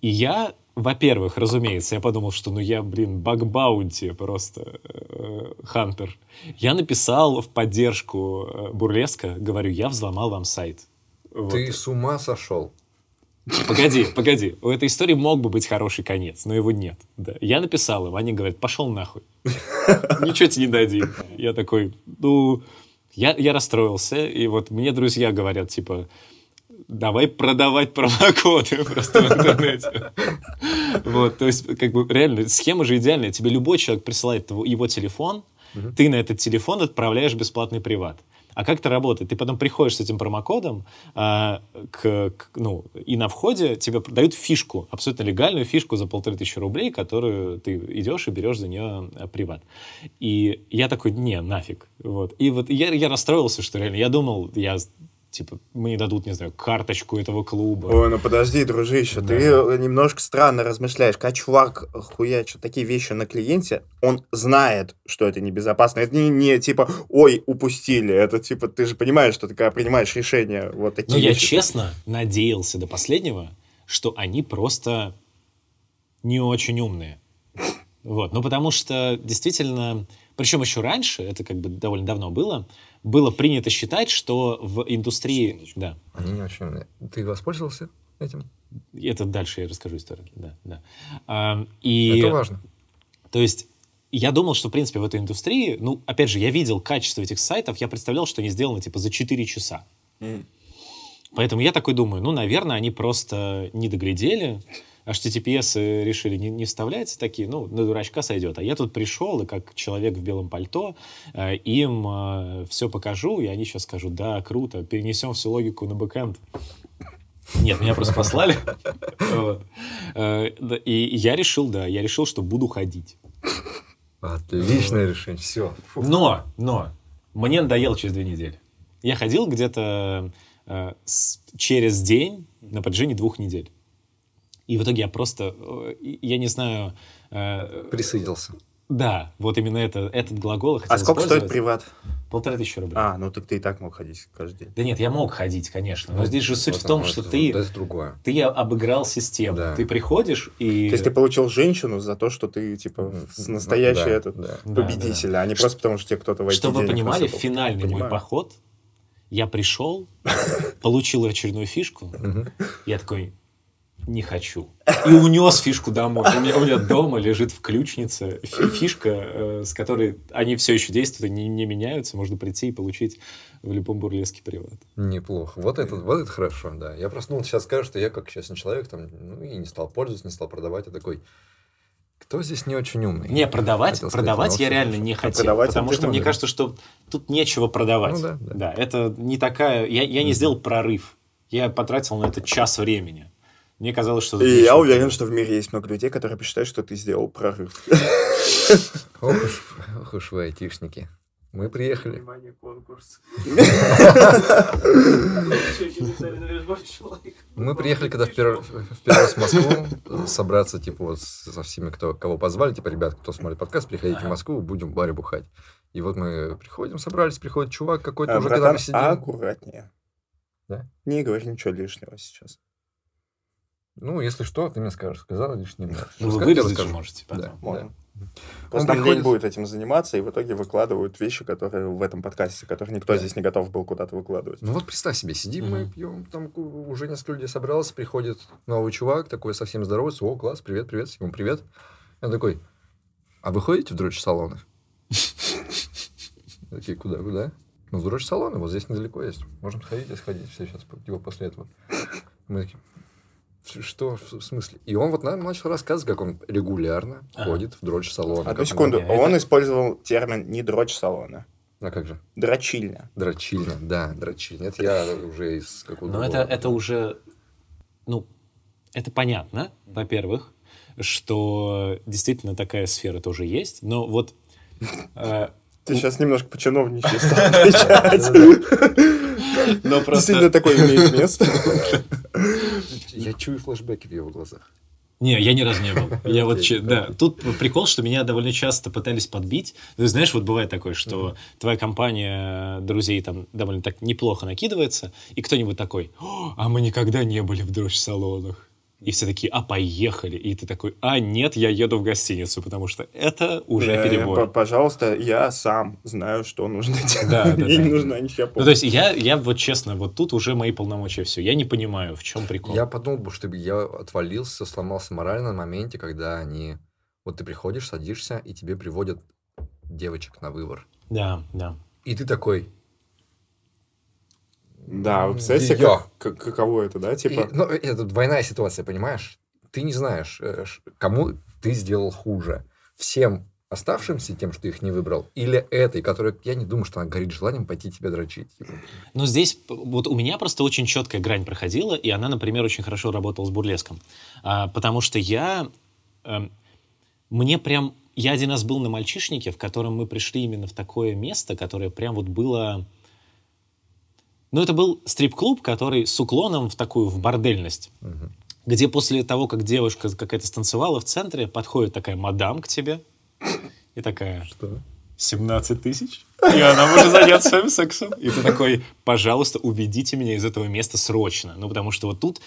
И я, во-первых, разумеется, я подумал, что ну я, блин, bug bounty просто, э, hunter. Я написал в поддержку э, Бурлеска, говорю, я взломал вам сайт. Вот. Ты с ума сошел. Погоди, погоди. У этой истории мог бы быть хороший конец, но его нет. Да. Я написал им, они говорят, пошел нахуй. Ничего тебе не дадим. Я такой, ну, я, я расстроился, и вот мне друзья говорят, типа, давай продавать промокоды просто в интернете. Вот, то есть, как бы, реально, схема же идеальная. Тебе любой человек присылает его телефон, ты на этот телефон отправляешь бесплатный приват. А как это работает? Ты потом приходишь с этим промокодом, а, к, к- ну, и на входе тебе дают фишку, абсолютно легальную фишку за полторы тысячи рублей, которую ты идешь и берешь за нее а, приват. И я такой, не, нафиг. Вот. И вот я, я расстроился, что реально, я думал, я, типа, мне дадут, не знаю, карточку этого клуба. Ой, ну подожди, дружище, ты э, немножко странно размышляешь. Когда чувак хуячит такие вещи на клиенте, он знает, что это небезопасно. Это не, не типа, ой, упустили. Это типа, ты же понимаешь, что ты когда принимаешь решение, вот такие Но я честно надеялся до последнего, что они просто не очень умные. Вот. Ну, потому что действительно, причем еще раньше, это как бы довольно давно было, было принято считать, что в индустрии... Да, Они не очень. Ты воспользовался этим? это дальше я расскажу историю. Да, да. А, и, Это важно. То есть я думал, что, в принципе, в этой индустрии, ну, опять же, я видел качество этих сайтов, я представлял, что они сделаны, типа, за 4 часа. М. Поэтому я такой думаю, ну, наверное, они просто не доглядели, HTTPS решили не, не вставлять, такие, ну, на дурачка сойдет. А я тут пришел, и как человек в белом пальто, э, им все покажу, и они сейчас скажут, да, круто, перенесем всю логику на бэкэнд. Нет, меня просто послали. Э, И я решил, да, я решил, что буду ходить. Отличное решение. Все. Но, но, мне надоело через две недели. Я ходил где-то э, через день на протяжении двух недель. И в итоге я просто, э, я не знаю, э, Присытился. Да, вот именно это, этот глагол А сколько стоит приват? Полторы тысячи рублей. А, ну так ты и так мог ходить каждый день. Да нет, я мог ходить, конечно, но здесь же суть в том, что ты, Это другое. ты обыграл систему. Да. Ты приходишь и... То есть ты получил женщину за то, что ты, типа, настоящий Да, этот да. Да, победитель, а не просто потому, что тебе кто-то в IT Чтобы вы понимали, насыпал. финальный мой Понимаю. поход, я пришел, получил очередную фишку, я такой, не хочу. И унес фишку домой. У меня, у меня дома лежит в ключнице фи- фишка, э, с которой они все еще действуют, они не меняются. Можно прийти и получить в любом бурлеске приват. Неплохо. Вот это, вот это хорошо, да. Я просто, ну, сейчас скажу, что я как честный человек, там, ну, и не стал пользоваться, не стал продавать, я такой, кто здесь не очень умный? Не, продавать, Хотел сказать, продавать ну, я реально хорошо. не хотел. продавать потому что мне кажется, что тут нечего продавать. Ну да, да. это не такая... Я, я не сделал прорыв. Я потратил на это час времени. Мне казалось, что... И я уверен, что в мире есть много людей, которые посчитают, что ты сделал прорыв. Ох уж, вы, айтишники. Мы приехали. Внимание, конкурс. Мы приехали, когда в первый, раз в Москву собраться, типа, вот со всеми, кто, кого позвали, типа, ребят, кто смотрит подкаст, приходите в Москву, будем в баре бухать. И вот мы приходим, собрались, приходит чувак какой-то А, уже, когда мы сидим. аккуратнее. Да? Не говори ничего лишнего сейчас. Ну, если что, ты мне скажешь, сказал лишь не Ну, вы вырезать можете потом. Да. Можно. Он Просто им приходит- будет этим заниматься, и в итоге выкладывают вещи, которые в этом подкасте, которые никто Да. здесь не готов был куда-то выкладывать. Ну вот представь себе, сидим мы, Мгм. пьем, там уже несколько людей собралось, приходит новый чувак, такой совсем здоровается, о, класс, привет, привет, ему привет. Я такой, а вы ходите в дрочь-салоны? Такие, куда, куда? Ну, в дрочь-салоны, вот здесь недалеко есть. Можем сходить и сходить все сейчас, типа, после этого. Мы такие, «Ш- что, в смысле? И он вот нам начал рассказывать, как он регулярно Ага. ходит в дрочь-салоны. Одну как он- секунду, Не, он это- использовал термин не дрочь салона, А как же? дрочильня. Дрочильня, да, дрочильня. Это я уже из какого-то... Но это, другого. это уже, ну, это понятно, во-первых, что действительно такая сфера тоже есть, но вот э, Ты сейчас немножко по-чиновничьи стал отвечать. Но Действительно, просто... такое имеет место. Я чую флешбеки в его глазах. Не, я ни разу не был. Я вот, да, тут прикол, что меня довольно часто пытались подбить. Ты знаешь, вот бывает такое, что твоя компания друзей там довольно так неплохо накидывается, и кто-нибудь такой, «О, а мы никогда не были в дрожь-салонах. И все такие, а поехали. И ты такой, а нет, я еду в гостиницу, потому что это уже Э, перебор. Пожалуйста, я сам знаю, что нужно делать. Да, да, Мне да. не нужна ничья Ну, то помощь. есть я, я вот честно, вот тут уже мои полномочия все. Я не понимаю, в чем прикол. Я подумал, бы, что я отвалился, сломался морально на моменте, когда они... Вот ты приходишь, садишься, и тебе приводят девочек на выбор. Да, да. И ты такой... Да, вы представляете, Её. как- как- каково это, да? и- Типа, ну, это двойная ситуация, понимаешь? Ты не знаешь, э, кому ты сделал хуже. Всем оставшимся тем, что их не выбрал, или этой, которая, я не думаю, что она горит желанием пойти тебя дрочить. Но здесь вот у меня просто очень четкая грань проходила, и она, например, очень хорошо работала с бурлеском. А, потому что я... эм, мне прям... Я один раз был на мальчишнике, в котором мы пришли именно в такое место, которое прям вот было... Ну, это был стрип-клуб, который с уклоном в такую, в бордельность. Мгм. Где после того, как девушка какая-то станцевала в центре, подходит такая мадам к тебе и такая... Что? 17 тысяч? И она может заняться своим сексом. И ты такой, пожалуйста, уведите меня из этого места срочно. Ну, потому что вот тут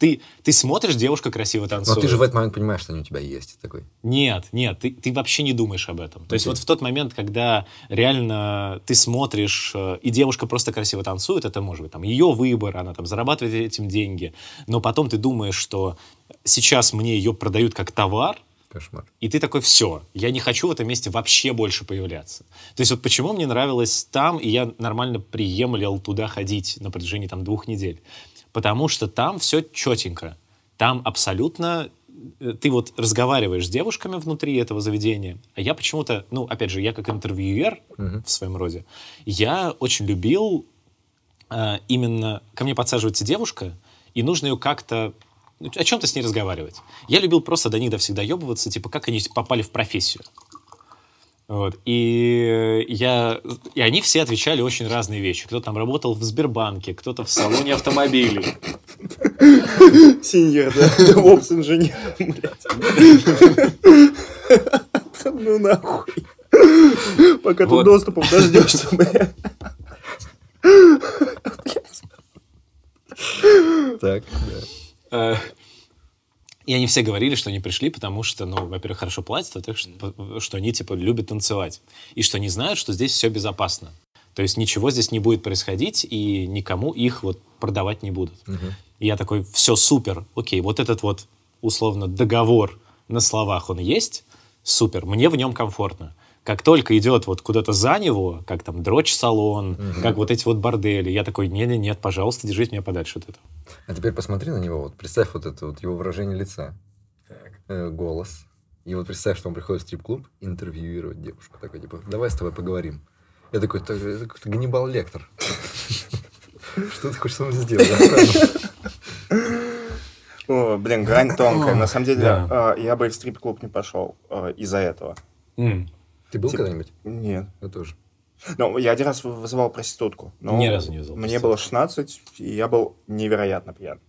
ты, ты смотришь, девушка красиво Но танцует. ты же в этот момент понимаешь, что они у тебя есть. Такой, Нет, нет, ты, ты вообще не думаешь об этом. То есть вот в тот момент, когда реально ты смотришь, э, и девушка просто красиво танцует, это может быть там ее выбор, она там зарабатывает этим деньги, но потом ты думаешь, что сейчас мне ее продают как товар, кошмар. и ты такой, все, я не хочу в этом месте вообще больше появляться. То есть вот почему мне нравилось там, и я нормально приемлил туда ходить на протяжении там двух недель. Потому что там все четенько. Там абсолютно э, ты вот разговариваешь с девушками внутри этого заведения, а я почему-то, ну, опять же, я как интервьюер Мгм. в своем роде, я очень любил э, именно... Ко мне подсаживается девушка, и нужно ее как-то ну, о чем-то с ней разговаривать. Я любил просто до них до всегда ебываться, типа, как они попали в профессию. Вот. И, я, и они все отвечали очень разные вещи. Кто там работал в Сбербанке, кто-то в салоне автомобилей. Синьор, да? DevOps инженер, блядь. Ну, нахуй. Пока Вот. ты доступом дождешься, бля. Так, Э, И они все говорили, что они пришли, потому что, ну, во-первых, хорошо платят, так что, что они, типа, любят танцевать. И что они знают, что здесь все безопасно. То есть ничего здесь не будет происходить, и никому их вот продавать не будут. И я такой, все, супер, окей, вот этот вот, условно, договор на словах он есть, супер, мне в нем комфортно. Как только идет вот куда-то за него, как там дрочь-салон, как вот эти вот бордели, я такой, нет-нет-нет, пожалуйста, держите меня подальше от этого. А теперь посмотри на него, вот представь вот это вот его выражение лица, э, голос. И вот представь, что он приходит в стрип-клуб интервьюировать девушку. Такой, типа, давай с тобой поговорим. Я такой, «Так, это какой-то Ганнибал Лектор. Что ты хочешь со мной сделать? О, блин, грань тонкая. На самом деле, э, я бы в стрип-клуб не пошел э, из-за этого. Ты был Типа- когда-нибудь? Нет. Я тоже. Ну, я один раз вызывал проститутку. но Ни разу не вызывал Мне было 16, и я был невероятно пьян.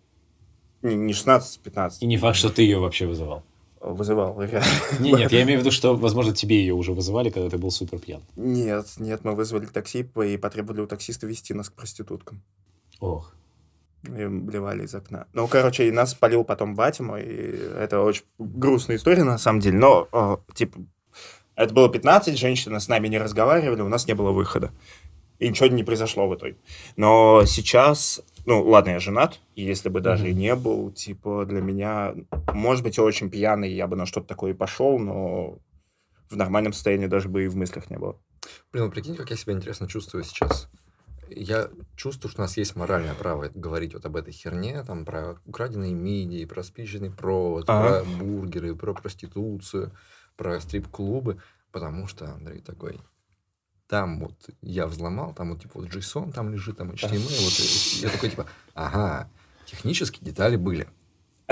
Не, не 16, 15. И не факт, что ты ее вообще вызывал. Вызывал, реально. Не, нет, я имею в виду, что, возможно, тебе ее уже вызывали, когда ты был супер пьян. Нет, нет, мы вызвали такси и потребовали у таксиста вести нас к проституткам. Ох. И блевали из окна. Ну, короче, и нас спалил потом батя мой. И это очень грустная история, на самом деле. Но, э, типа, это было 15, женщины с нами не разговаривали, у нас не было выхода. И ничего не произошло в итоге. Но сейчас, ну, ладно, я женат, и если бы даже и не был, типа, для меня, может быть, я очень пьяный, я бы на что-то такое и пошел, но в нормальном состоянии даже бы и в мыслях не было. Блин, ну прикинь, как я себя интересно чувствую сейчас. Я чувствую, что у нас есть моральное право говорить вот об этой херне, там, про украденные мидии, про спичечный провод, Ага. про бургеры, про проституцию, про стрип-клубы, потому что Андрей такой, там вот я взломал, там вот типа вот JSON там лежит, там HTML, вот, и я такой типа, ага, технические детали были.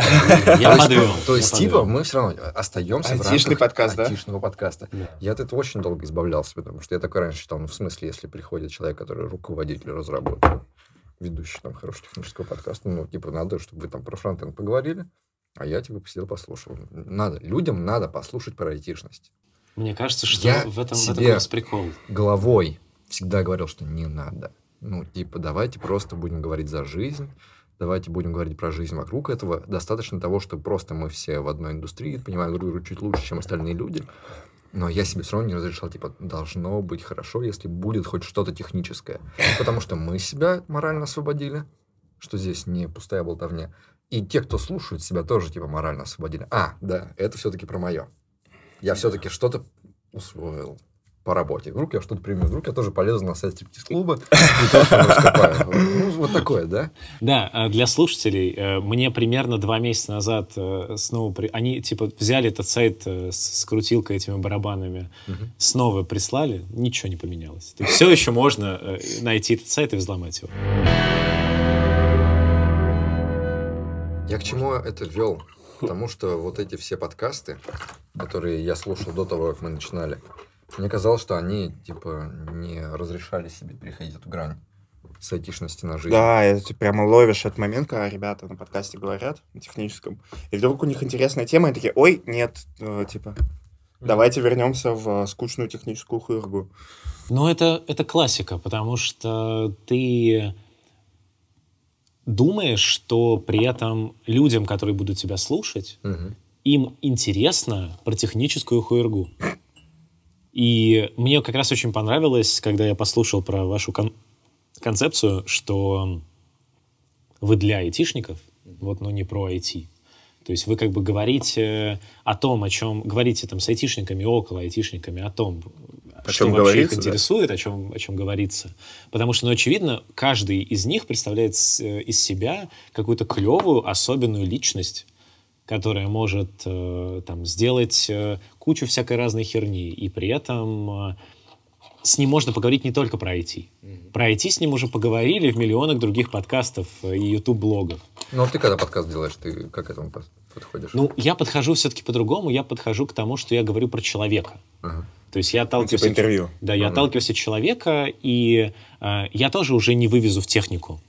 Я подвел. есть, то есть типа, мы все равно остаемся в рамках подкаст, айтишного подкаста. Я от этого очень долго избавлялся, потому что я такой раньше считал, ну, в смысле, если приходит человек, который руководитель разработки, ведущий там хорошего технического подкаста, ну, типа, надо, чтобы вы там про фронтенд поговорили, а я, типа, посидел, послушал. Надо, людям надо послушать про айтишность. Мне кажется, что Я в этом, в этом себе- раз прикол. Головой всегда говорил, что не надо. Ну, типа, давайте просто будем говорить за жизнь, давайте будем говорить про жизнь вокруг этого. Достаточно того, что просто мы все в одной индустрии, понимаем друг друга чуть лучше, чем остальные люди. Но я себе все равно не разрешал, типа, должно быть хорошо, если будет хоть что-то техническое. Потому что мы себя морально освободили, что здесь не пустая болтовня. И те, кто слушают себя, тоже, типа, морально освободили. А, да, это все-таки про мое. Я все-таки что-то усвоил по работе. Вдруг я что-то приму, вдруг я тоже полезу на сайт стриптиз-клуба и тоже раскопаю. Ну, вот такое, да? Да, а для слушателей, э, мне примерно два месяца назад э, снова... при- Они, типа, взяли этот сайт э, с крутилкой, этими барабанами, Мгм. снова прислали, ничего не поменялось. Все еще можно найти этот сайт и взломать его. Я к чему это вел? Потому что вот эти все подкасты, которые я слушал до того, как мы начинали, мне казалось, что они, типа, не разрешали себе переходить эту грань с айтишности на жизнь. Да, и ты прямо ловишь этот момент, когда ребята на подкасте говорят, на техническом, и вдруг у них интересная тема, и такие, ой, нет, э, типа, давайте вернемся в э, скучную техническую хуйргу. Ну, это, это классика, потому что ты думаешь, что при этом людям, которые будут тебя слушать, Мгм. им интересно про техническую хуергу. И мне как раз очень понравилось, когда я послушал про вашу кон- концепцию, что вы для айтишников, вот, но не про IT. То есть вы как бы говорите о том, о чем... Говорите там с айтишниками, около айтишниками, о том, О что чем вообще говорится, их да. интересует, о чем, о чем говорится. Потому что, ну, очевидно, каждый из них представляет с- э, из себя какую-то клевую, особенную личность, которая может э, там, сделать э, кучу всякой разной херни. И при этом э, с ним можно поговорить не только про IT. Про IT с ним уже поговорили в миллионах других подкастов и YouTube-блогов. Ну, а ты когда подкаст делаешь, ты как к этому подходишь? Ну, я подхожу все-таки по-другому. Я подхожу к тому, что я говорю про человека. Ага. То есть я Ну, отталкиваюсь... типа от- интервью. Да, я Мгм. отталкиваюсь от человека, и э, я тоже уже не вывезу в технику.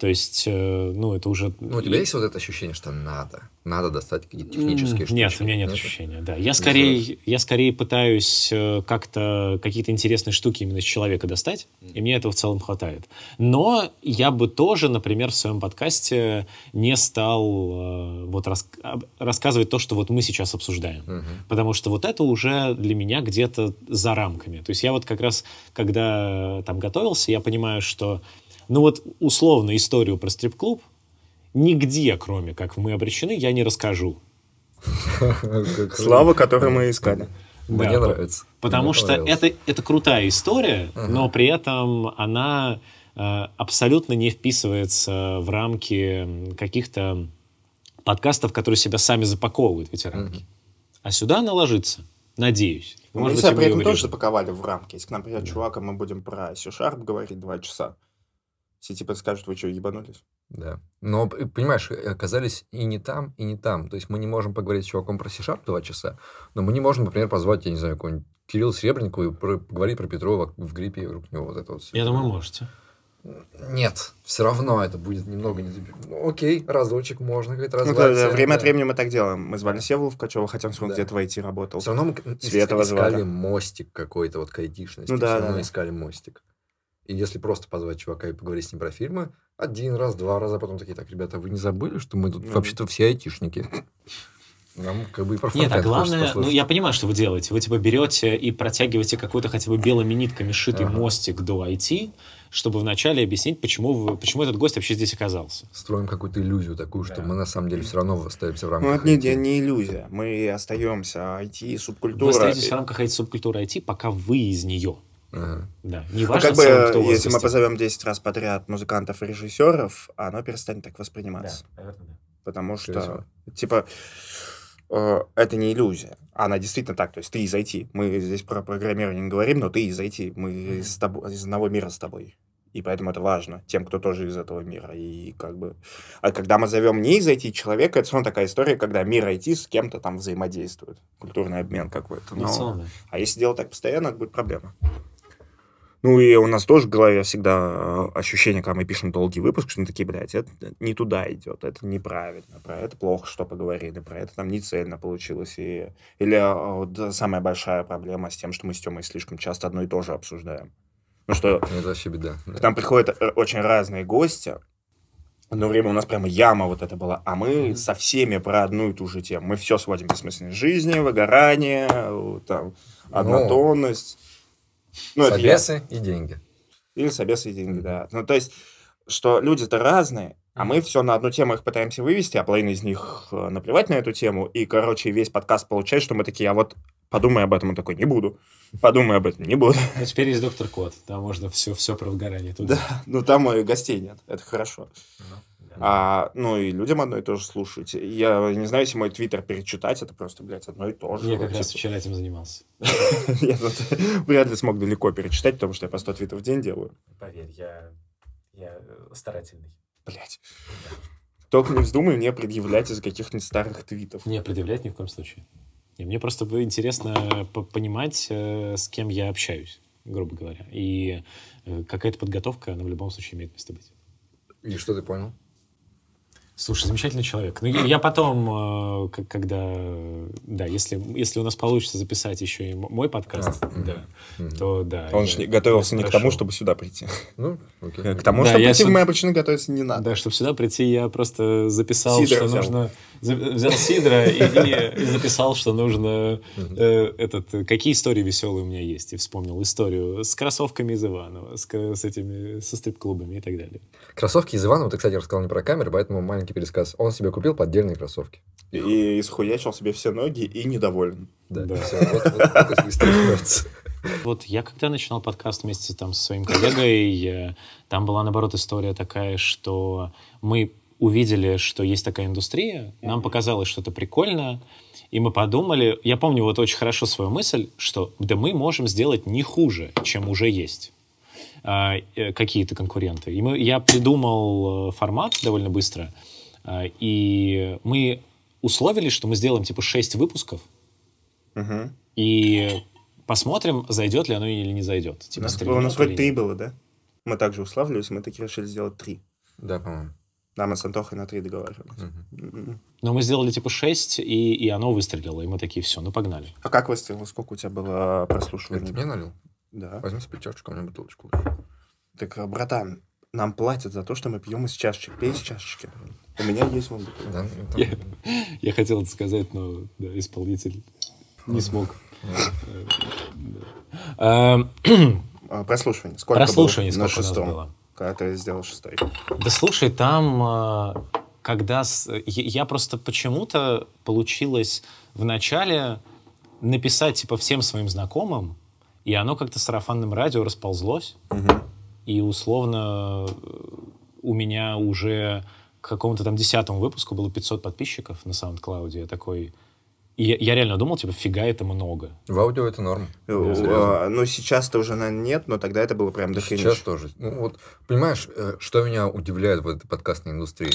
То есть, э, ну, это уже... Ну, у тебя есть вот это ощущение, что надо? Надо достать какие-то технические штуки? Нет, у меня нет ощущения, да. Я скорее, я скорее пытаюсь э, как-то какие-то интересные штуки именно с человека достать, и мне этого в целом хватает. Но я бы тоже, например, в своем подкасте не стал э, вот рас- рассказывать то, что вот мы сейчас обсуждаем. Мгм. Потому что вот это уже для меня где-то за рамками. То есть я вот как раз, когда там готовился, я понимаю, что, ну вот условно историю про стрип-клуб нигде, кроме как «Мы обречены», я не расскажу. Слава, которую мы искали. Мне нравится. Потому что это, это крутая история, но при этом она э, абсолютно не вписывается в рамки каких-то подкастов, которые себя сами запаковывают в эти рамки. А сюда она ложится, надеюсь. Мы Может быть, себя и при этом тоже запаковали в рамки. Если к нам придет чувак, а мы будем про C-Sharp говорить два часа, все типа скажут, вы что, ебанулись? Да. Но, понимаешь, э, оказались и не там, и не там. То есть мы не можем поговорить с чуваком про C-Sharp два часа, но мы не можем, например, позвать, я не знаю, какого-нибудь Кирилла Серебренникова и про- поговорить про Петрова в гриппе и вокруг него вот это вот всё. Я думаю, можете. Нет, все равно это будет немного не... Ну, окей, разочек можно, говорит, Ну, развиваться. да, да, время от времени мы так делаем. Мы звали Севу Ткачева, хотя он Да. где-то в IT работал. Все равно мы Светова искали звали. мостик какой-то вот к айтишности. Ну да, да, равно да. искали мостик. И если просто позвать чувака и поговорить с ним про фильмы, один раз, два раза, а потом такие, так, ребята, вы не забыли, что мы тут Ну. вообще-то все айтишники? Нам как бы и про Нет, а главное, ну я понимаю, что вы делаете. Вы типа берете и протягиваете какой-то хотя бы белыми нитками шитый Ага. мостик до IT, чтобы вначале объяснить, почему, вы, почему этот гость вообще здесь оказался. Строим какую-то иллюзию такую, что Да. мы на самом деле все равно остаемся в Ну, рамках это не, IT. не иллюзия. Мы остаемся IT, субкультура. Вы остаетесь в рамках IT субкультуры IT, пока вы из нее. Ага. Да. Не Ну, важно как в целом, бы, кто если мы позовем 10 раз подряд музыкантов и режиссеров, оно перестанет так восприниматься. наверное, да. Потому что, типа, э, это не иллюзия. Она действительно так. То есть ты из IT. Мы здесь про программирование не говорим, но ты из IT. Мы из, тобо- из одного мира с тобой. И поэтому это важно тем, кто тоже из этого мира. И как бы... А когда мы зовем не из IT человека, это все равно такая история, когда мир IT с кем-то там взаимодействует. Культурный обмен какой-то. Ну, Но- да. А если делать так постоянно, это будет проблема. Ну и у нас тоже в голове всегда э, ощущение, когда мы пишем долгий выпуск, что мы такие, блядь, это не туда идет, это неправильно, про это плохо, что поговорили, про это там не цельно получилось. И... Или э, вот самая большая проблема с тем, что мы с Тёмой слишком часто одно и то же обсуждаем. Ну что, Это вообще беда. да. к нам приходят э, очень разные гости. Одно время у нас прямо яма вот это была, а мы со всеми про одну и ту же тему. Мы все сводим к бессмысленной жизни, выгорание, там, однотонность. Ну. Собесы и деньги. Или собесы и деньги, да. Ну, то есть, что люди-то разные, а мы все на одну тему их пытаемся вывести, а половина из них э, наплевать на эту тему. И, короче, весь подкаст получается, что мы такие, а вот подумай об этом. Он такой, не буду. Подумай об этом, не буду. Ну, теперь есть доктор Кот. Там можно все, все про выгорание туда. Да, ну там и гостей нет, это хорошо. да. А, ну и людям одно и то же слушайте. Я не знаю, если мой твиттер перечитать, это просто, блядь, одно и то же. Я как раз вчера этим занимался. Я тут вряд ли смог далеко перечитать, потому что я по 100 твитов в день делаю. Поверь, я, я старательный. Блять. Только не вздумай мне предъявлять из каких-нибудь старых твитов. Не предъявлять ни в коем случае. Не, мне просто бы интересно по- понимать, э, с кем я общаюсь, грубо говоря. И э, какая-то подготовка, она в любом случае имеет место быть. И что ты понял? Слушай, замечательный человек. Ну, я потом, э, когда, да, если, если у нас получится записать еще и мой подкаст, А, да, Мгм. то да. Он я- же готовился не к тому, чтобы сюда прийти. Ну, окей. К тому, Да, чтобы я прийти сюда- мои обычно готовиться не надо. Да, чтобы сюда прийти, я просто записал, Сидор что взял. нужно... Взял сидра и, и- и записал, что нужно... э, этот, какие истории веселые у меня есть. И вспомнил историю с кроссовками из Иванова, с, с этими, со стрип-клубами и так далее. Кроссовки из Иванова, ты, кстати, рассказал не про камеры, поэтому маленький пересказ. Он себе купил поддельные кроссовки. И исхуячил себе все ноги и недоволен. Да, Да. вот, я когда начинал подкаст вместе там со своим коллегой, там была, наоборот, история такая, что мы увидели, что есть такая индустрия, нам показалось, что это прикольно, и мы подумали, я помню вот очень хорошо свою мысль, что да мы можем сделать не хуже, чем уже есть а, э, какие-то конкуренты. И мы, я придумал э, формат довольно быстро, и мы условились, что мы сделаем типа 6 выпусков, Мгм. и посмотрим, зайдет ли оно или не зайдет. У Типа, нас, стрельнет у нас вроде три было, да? Мы также уславливались, мы такие решили сделать три. Да, по-моему. Да, мы с Антохой на три договаривались. Мгм. Но мы сделали типа 6, и, и оно выстрелило. И мы такие, все, ну погнали. А как выстрелил? Сколько у тебя было Это прослушиваний? ты мне налил? Да. Возьми себе чашечку, а мне бутылочку. Так, э, братан, нам платят за то, что мы пьем из чашечек. Пей из чашечки. У меня есть бутылка. Да, ну, Я, я хотел это сказать, но да, исполнитель не смог. Эм, А, Прослушивание. Сколько Прослушивание было сколько на шестом? было? Когда ты сделал шестой. Да слушай, там, э, когда... Я просто почему-то получилось в начале написать типа всем своим знакомым, и оно как-то сарафанным радио расползлось, Мгм. и условно э, у меня уже какому-то там десятому выпуску было 500 подписчиков на SoundCloud. Я такой... И я, я реально думал, типа, фига это много. В аудио это норм. Э, Ну, сейчас-то уже, наверное, нет, но тогда это было прям до Сейчас тоже. Ну, вот, понимаешь, э, что меня удивляет в этой подкастной индустрии?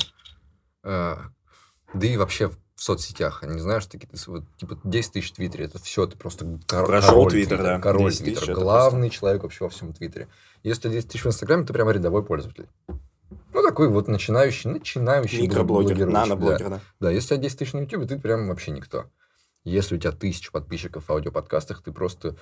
Да и вообще в соцсетях. Не знаешь, такие, вот, типа 10 тысяч в Твиттере, это все, ты просто кор- Прошел король Твиттер, Твиттера, да. Король 10 тысяч Твиттера, главный человек вообще во всем Твиттере. Если 10 тысяч в Инстаграме, ты прямо рядовой пользователь. Ну, такой вот начинающий, начинающий Микроблогер, наноблогер, да. Да, если у тебя 10 тысяч на YouTube, ты прям вообще никто. Если у тебя тысяча подписчиков в аудиоподкастах, ты просто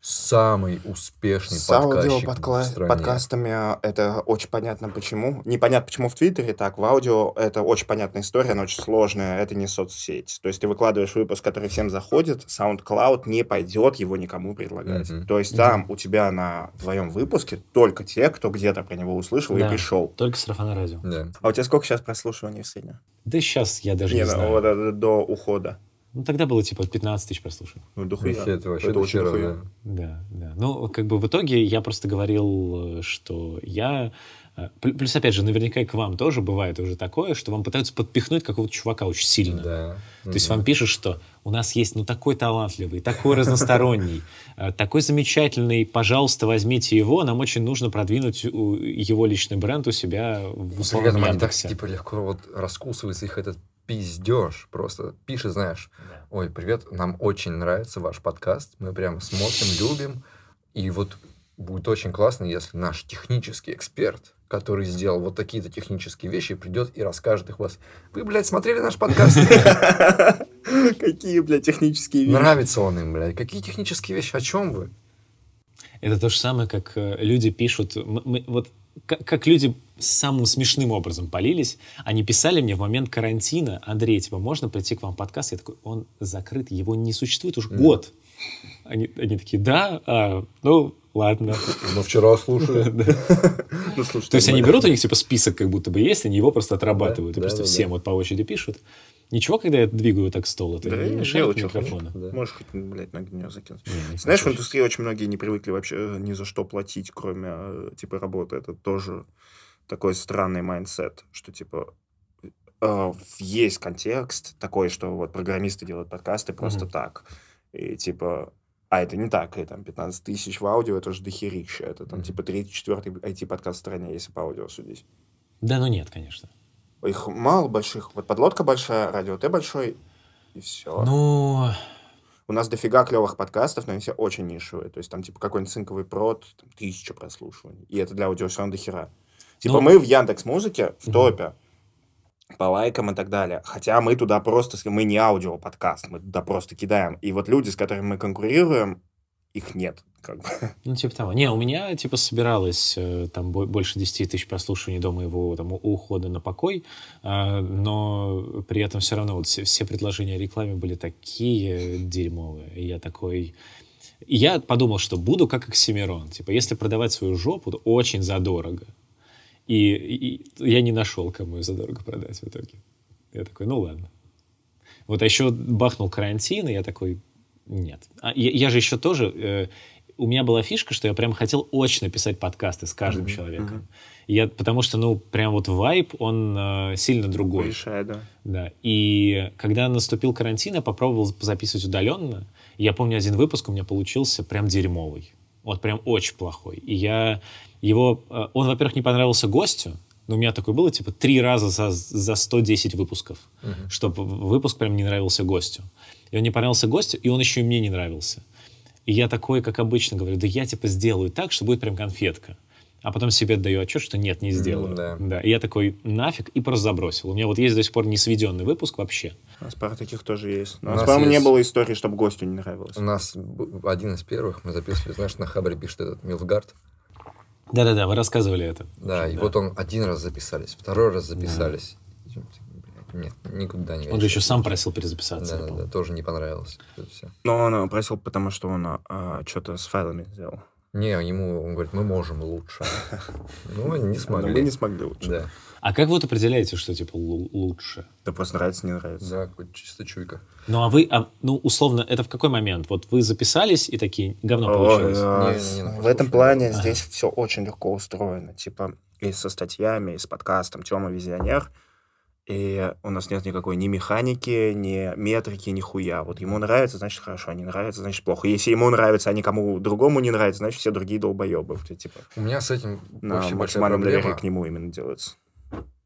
самый успешный С подкастчик в аудиоподкла- стране. подкастами а, это очень понятно почему. Непонятно почему в Твиттере так, в аудио это очень понятная история, она очень сложная, это не соцсеть. То есть ты выкладываешь выпуск, который всем заходит, SoundCloud не пойдет его никому предлагать. Мгм. То есть там у тебя на твоем выпуске только те, кто где-то про него услышал Да. и пришел. Только сарафанное радио. Да. А у тебя сколько сейчас прослушиваний в среднем? Да сейчас я даже не, Не, ну, знаю. вот это до ухода. Ну, тогда было типа 15 тысяч прослушиваний. Ну, дохуя. Вообще, это вообще Это очень дохуя. да. Да, да. Ну, как бы в итоге я просто говорил, что я... э, пл- Плюс, опять же, наверняка и к вам тоже бывает уже такое, что вам пытаются подпихнуть какого-то чувака очень сильно. Да. То есть вам пишут, что у нас есть ну такой талантливый, такой разносторонний, э, такой замечательный, пожалуйста, возьмите его, нам очень нужно продвинуть его личный бренд у себя в этом они так, типа, легко вот раскусывается их этот пиздеж. Просто пишет, знаешь, ой, привет, нам очень нравится ваш подкаст, мы прям смотрим, любим. И вот будет очень классно, если наш технический эксперт, который сделал вот такие-то технические вещи, придет и расскажет их вас. Вы, блядь, смотрели наш подкаст? Какие, блядь, технические вещи. Нравится он им, блядь. Какие технические вещи? О чем вы? Это то же самое, как э, люди пишут, м- мы- вот как, как люди самым смешным образом полились, они писали мне в момент карантина, Андрей, типа, можно прийти к вам в подкаст? Я такой, он закрыт, его не существует уже Мгм. год. Они, они такие, да, а, ну, ладно. Мы вчера слушали. Ну, То есть они берут, у них типа список как будто бы есть, они его просто отрабатывают. И просто всем вот по очереди пишут. Ничего, когда я двигаю так стол, это Да, не мешает микрофона? Да. Можешь хоть, блядь, ноги на нее закинуть. Не, не Знаешь, в индустрии очень многие не привыкли вообще э, ни за что платить, кроме, э, типа, работы. Это тоже такой странный mindset, что, типа, э, есть контекст такой, что вот программисты делают подкасты просто Мгм. так. И, типа, а это не так, и там 15 тысяч в аудио, это же дохерища. Это там, Мгм. типа, третий, четвертый IT-подкаст в стране, если по аудио судить. Да, ну нет, конечно. Их мало больших. Вот Подлодка большая, радио Т большой, и все. Ну, У нас дофига клевых подкастов, но они все очень нишевые. То есть там типа какой-нибудь цинковый прод, там, тысяча прослушиваний. И это для аудио все равно дохера. Типа Ну- мы в Яндекс Музыке в топе по лайкам и так далее. Хотя мы туда просто, мы не аудио подкаст, мы туда просто кидаем. И вот люди, с которыми мы конкурируем, их нет. Как бы. ну, типа того. Не, у меня, типа, собиралось э, там бо- больше 10 тысяч прослушиваний до моего там, ухода на покой, а, но при этом все равно вот все, все предложения о рекламе были такие дерьмовые. И я такой... И я подумал, что буду как Оксимирон. Типа, если продавать свою жопу, то очень задорого. И- и я не нашел, кому ее задорого продать в итоге. Я такой, ну ладно. Вот, а еще бахнул карантин, и я такой, нет. А я, я же еще тоже... э, у меня была фишка, что я прям хотел очно писать подкасты с каждым Мгм, человеком. мгм. Я, потому что, ну, прям вот вайб, он э, сильно другой. Решай, да. Да. И когда наступил карантин, я попробовал записывать удаленно. Я помню, один выпуск у меня получился прям дерьмовый. Вот прям очень плохой. И я его... э, Он, во-первых, не понравился гостю, но у меня такое было, типа, три раза за, за 110 выпусков, Мгм. чтобы выпуск прям не нравился гостю. И он не понравился гостю, и он еще и мне не нравился. И я такой, как обычно, говорю, да я, типа, сделаю так, что будет прям конфетка. а потом себе отдаю отчет, что нет, не сделаю. М, да. И я такой, нафиг, и просто забросил. У меня вот есть до сих пор не сведенный выпуск вообще. У нас пара таких тоже есть. Но У нас, по-моему, не есть- было истории, чтобы гостю не нравилось. У нас один из первых мы записывали, знаешь, на Хабре пишет этот Милфгард. Да-да-да, вы рассказывали это. Да, и вот он один раз записались, второй раз записались. Блядь, Нет, никуда не Он же еще сам просил перезаписаться. Да, да, да, тоже не понравилось. Это всё. Но он э, просил, потому что он а, что-то с файлами сделал. Не, ему, он говорит, мы можем лучше. Ну, не Но смогли. мы не смогли лучше. Да, А как вот определяете, что типа лу- лучше? Да просто нравится, не нравится. да, какой чисто чуйка. Ну, а вы, а, ну, условно, это в какой момент? Вот вы записались и такие, говно получилось. э, Не, не, ну, в этом плане Ага. здесь все очень легко устроено. Типа и со статьями, и с подкастом Тёма Визионер. И у нас нет никакой ни механики, ни метрики, ни хуя. Вот ему нравится, значит хорошо, не нравится, значит плохо. Если ему нравится, а никому другому не нравится, значит все другие долбоебы. Типа У меня с этим на максимальном доверии к нему именно делается.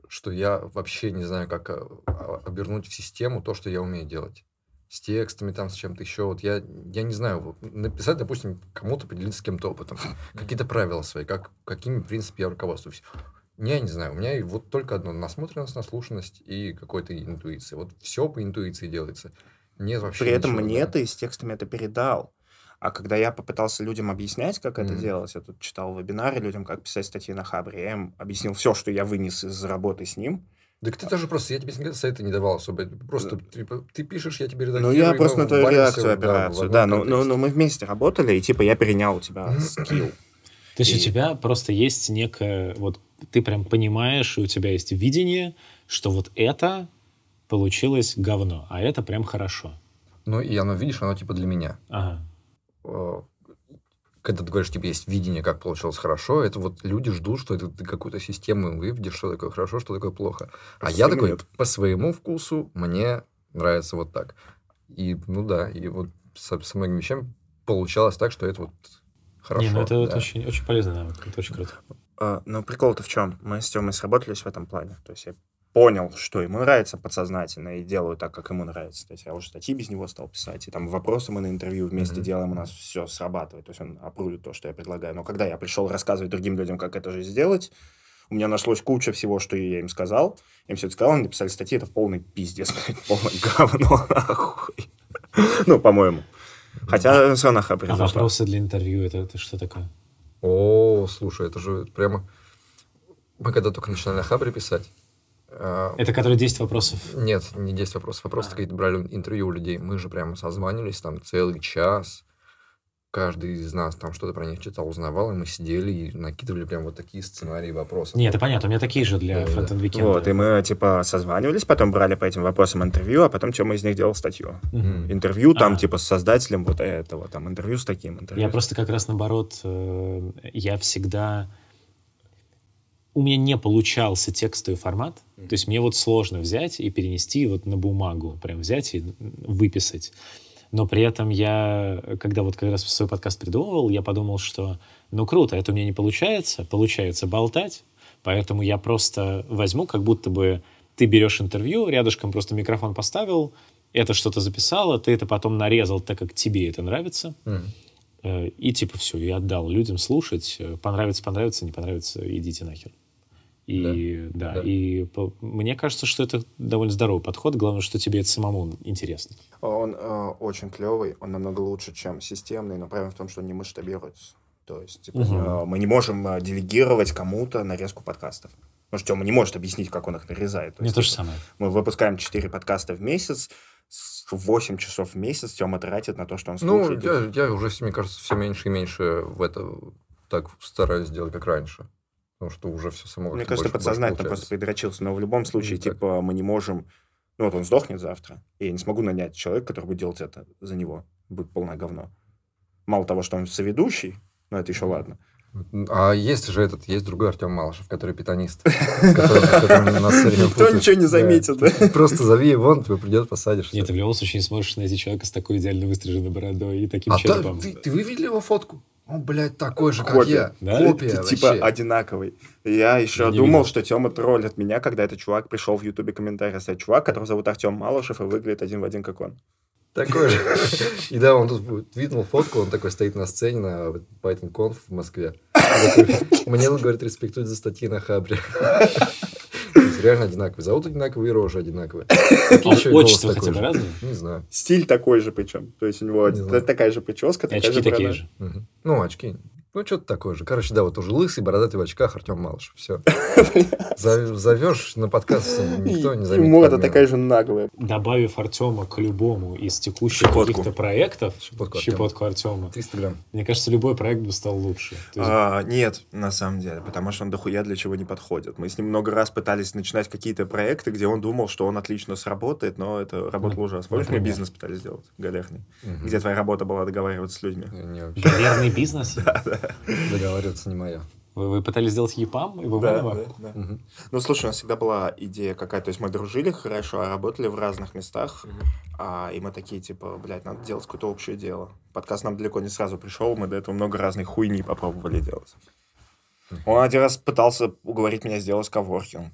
что я вообще не знаю, как э, а, обернуть в систему то, что я умею делать. С текстами, там, с чем-то еще. Вот я, я не знаю, написать, допустим, кому-то поделиться с кем-то опытом. Какие-то правила свои, как, какими, в принципе, я руководствуюсь. Я не знаю, у меня и вот только одно насмотренность, наслушанность и какой-то интуиция. Вот все по интуиции делается. Нет вообще При этом ничего, мне да. ты с текстами это передал. А когда я попытался людям объяснять, как это Мгм. делать, я тут читал вебинары людям, как писать статьи на Хабре, я им объяснил все, что я вынес из работы с ним. Так ты даже просто, я тебе никогда советы не давал особо. Просто типа, ты пишешь, я тебе Ну, редактирую. я и просто на твою валимся, реакцию, да, операцию. одном Да, но, но, но мы вместе работали, и типа я перенял у тебя скилл. То есть у И- тебя просто есть некое, вот ты прям понимаешь, и у тебя есть видение, что вот это получилось говно, а это прям хорошо. Ну, и оно, видишь, оно типа для меня. Ага. Э, Когда ты говоришь, типа, есть видение, как получилось хорошо, это вот люди ждут, что это ты какую-то систему выведешь, что такое хорошо, что такое плохо. А я Системы такой, нет. по своему вкусу, мне нравится вот так. И, ну да, и вот со, со многими вещами получалось так, что это вот хорошо. Не, ну это, да. очень, очень полезный навык, это очень круто. А, Но прикол-то в чем? Мы с Тёмой сработались в этом плане. То есть я понял, что ему нравится подсознательно, и делаю так, как ему нравится. То есть я уже статьи без него стал писать, и там вопросы мы на интервью вместе Мгм. делаем, у нас все срабатывает. То есть он опрувит то, что я предлагаю. Но когда я пришел рассказывать другим людям, как это же сделать, у меня нашлось куча всего, что я им сказал. Я им все это сказал, они написали статьи, это полный пиздец, полное говно, нахуй. Ну, по-моему. Хотя все равно А хабризм. вопросы для интервью, это, это что такое? О, слушай, это же прямо... Мы когда только начинали на Хабре писать, а, Это которые 10 вопросов. Нет, не 10 вопросов, а просто А. какие-то брали интервью у людей. Мы же прямо созванивались там целый час. Каждый из нас там что-то про них читал, узнавал, и мы сидели и накидывали прям вот такие сценарии вопросов. Нет, это понятно, у меня такие же для Да, да. викенда. Вот, и мы, типа, созванивались, потом брали по этим вопросам интервью, а потом Тёма из них делал статью. Мгм. Интервью там, А. типа, с создателем вот этого, там, интервью с таким, интервью. Я просто как раз наоборот, э, я всегда... У меня не получался текстовый формат, то есть мне вот сложно взять и перенести вот на бумагу, прям взять и выписать. Но при этом я, когда вот как раз свой подкаст придумывал, я подумал, что ну круто, это у меня не получается, получается болтать, поэтому я просто возьму, как будто бы ты берешь интервью, рядышком просто микрофон поставил, это что-то записала, ты это потом нарезал так, как тебе это нравится. Э, И типа все, и отдал людям слушать. Э, Понравится, понравится, не понравится, идите нахер. И да, Да. и по- мне кажется, что это довольно здоровый подход. Главное, что тебе это самому интересно. Он э, очень клевый, он намного лучше, чем системный, но проблема в том, что он не масштабируется. То есть, типа, Мгм. э, мы не можем э, делегировать кому-то нарезку подкастов. Потому что Тёма не может объяснить, как он их нарезает. То есть, то же самое. Мы выпускаем 4 подкаста в месяц, с- 8 часов в месяц Тёма тратит на то, что он Ну, слушает. я, я уже, мне кажется, все меньше и меньше в это так стараюсь делать, как раньше. Потому что уже все само Мне кажется, больше- больше подсознательно просто получается. предрочился. Но в любом случае, так. типа, мы не можем... Ну, вот он сдохнет завтра, и я не смогу нанять человека, который будет делать это за него. Будет полное говно. Мало того, что он соведущий, но это еще ладно. А есть же этот, есть другой Артем Малышев, который питанист. Никто ничего не заметит, да? Просто зови его, он тебе придет, посадишь. Нет, ты в любом случае не сможешь найти человека с такой идеально выстриженной бородой и таким А черепом. ты, ты вы видели его фотку? Он, блядь, такой же, как Копия. я. Да? Копия Ты, вообще. типа одинаковый. Я еще Я не думал, видел. что Тёма троллит меня, когда этот чувак пришел в Ютубе комментарий оставить. Чувак, которого зовут Артем Малышев и выглядит один в один, как он. Такой же. И да, он тут твитнул фотку, он такой стоит на сцене на Python Conf в Москве. Мне, он говорит, респектует за статьи на Хабре. Реально одинаковые. Зовут одинаковые, и рожи одинаковые. Отчество хотя бы разное? Не знаю. Стиль такой же причем. То есть у него такая же прическа, такая очки же такие борода. же. Ну, очки. Ну, что-то такое же. Короче, да, вот уже лысый, бородатый в очках Артем Малышев. Все. Зовешь на подкаст, никто не заметит. морда подмену. такая же наглая. Добавив Артема к любому из текущих Щепотку. каких-то проектов, Щепотку Артема. щепотку Артема, 300 грамм. мне кажется, любой проект бы стал лучше. А, нет, на самом деле, потому что он дохуя для чего не подходит. Мы с ним много раз пытались начинать какие-то проекты, где он думал, что он отлично сработает, но это работало ужасно. Помнишь, мы бизнес пытались сделать, галерный, где твоя работа была договариваться с людьми. Галерный бизнес? договариваться не мое. Вы, вы пытались сделать ЕПАМ и Да, Выванова? да, да. Мгм. Ну, слушай, у нас всегда была идея какая, то есть мы дружили хорошо, а работали в разных местах, а, и мы такие, типа, блядь, надо делать какое-то общее дело. Подкаст нам далеко не сразу пришел, мы до этого много разных хуйни попробовали делать. Он один раз пытался уговорить меня сделать коворкинг.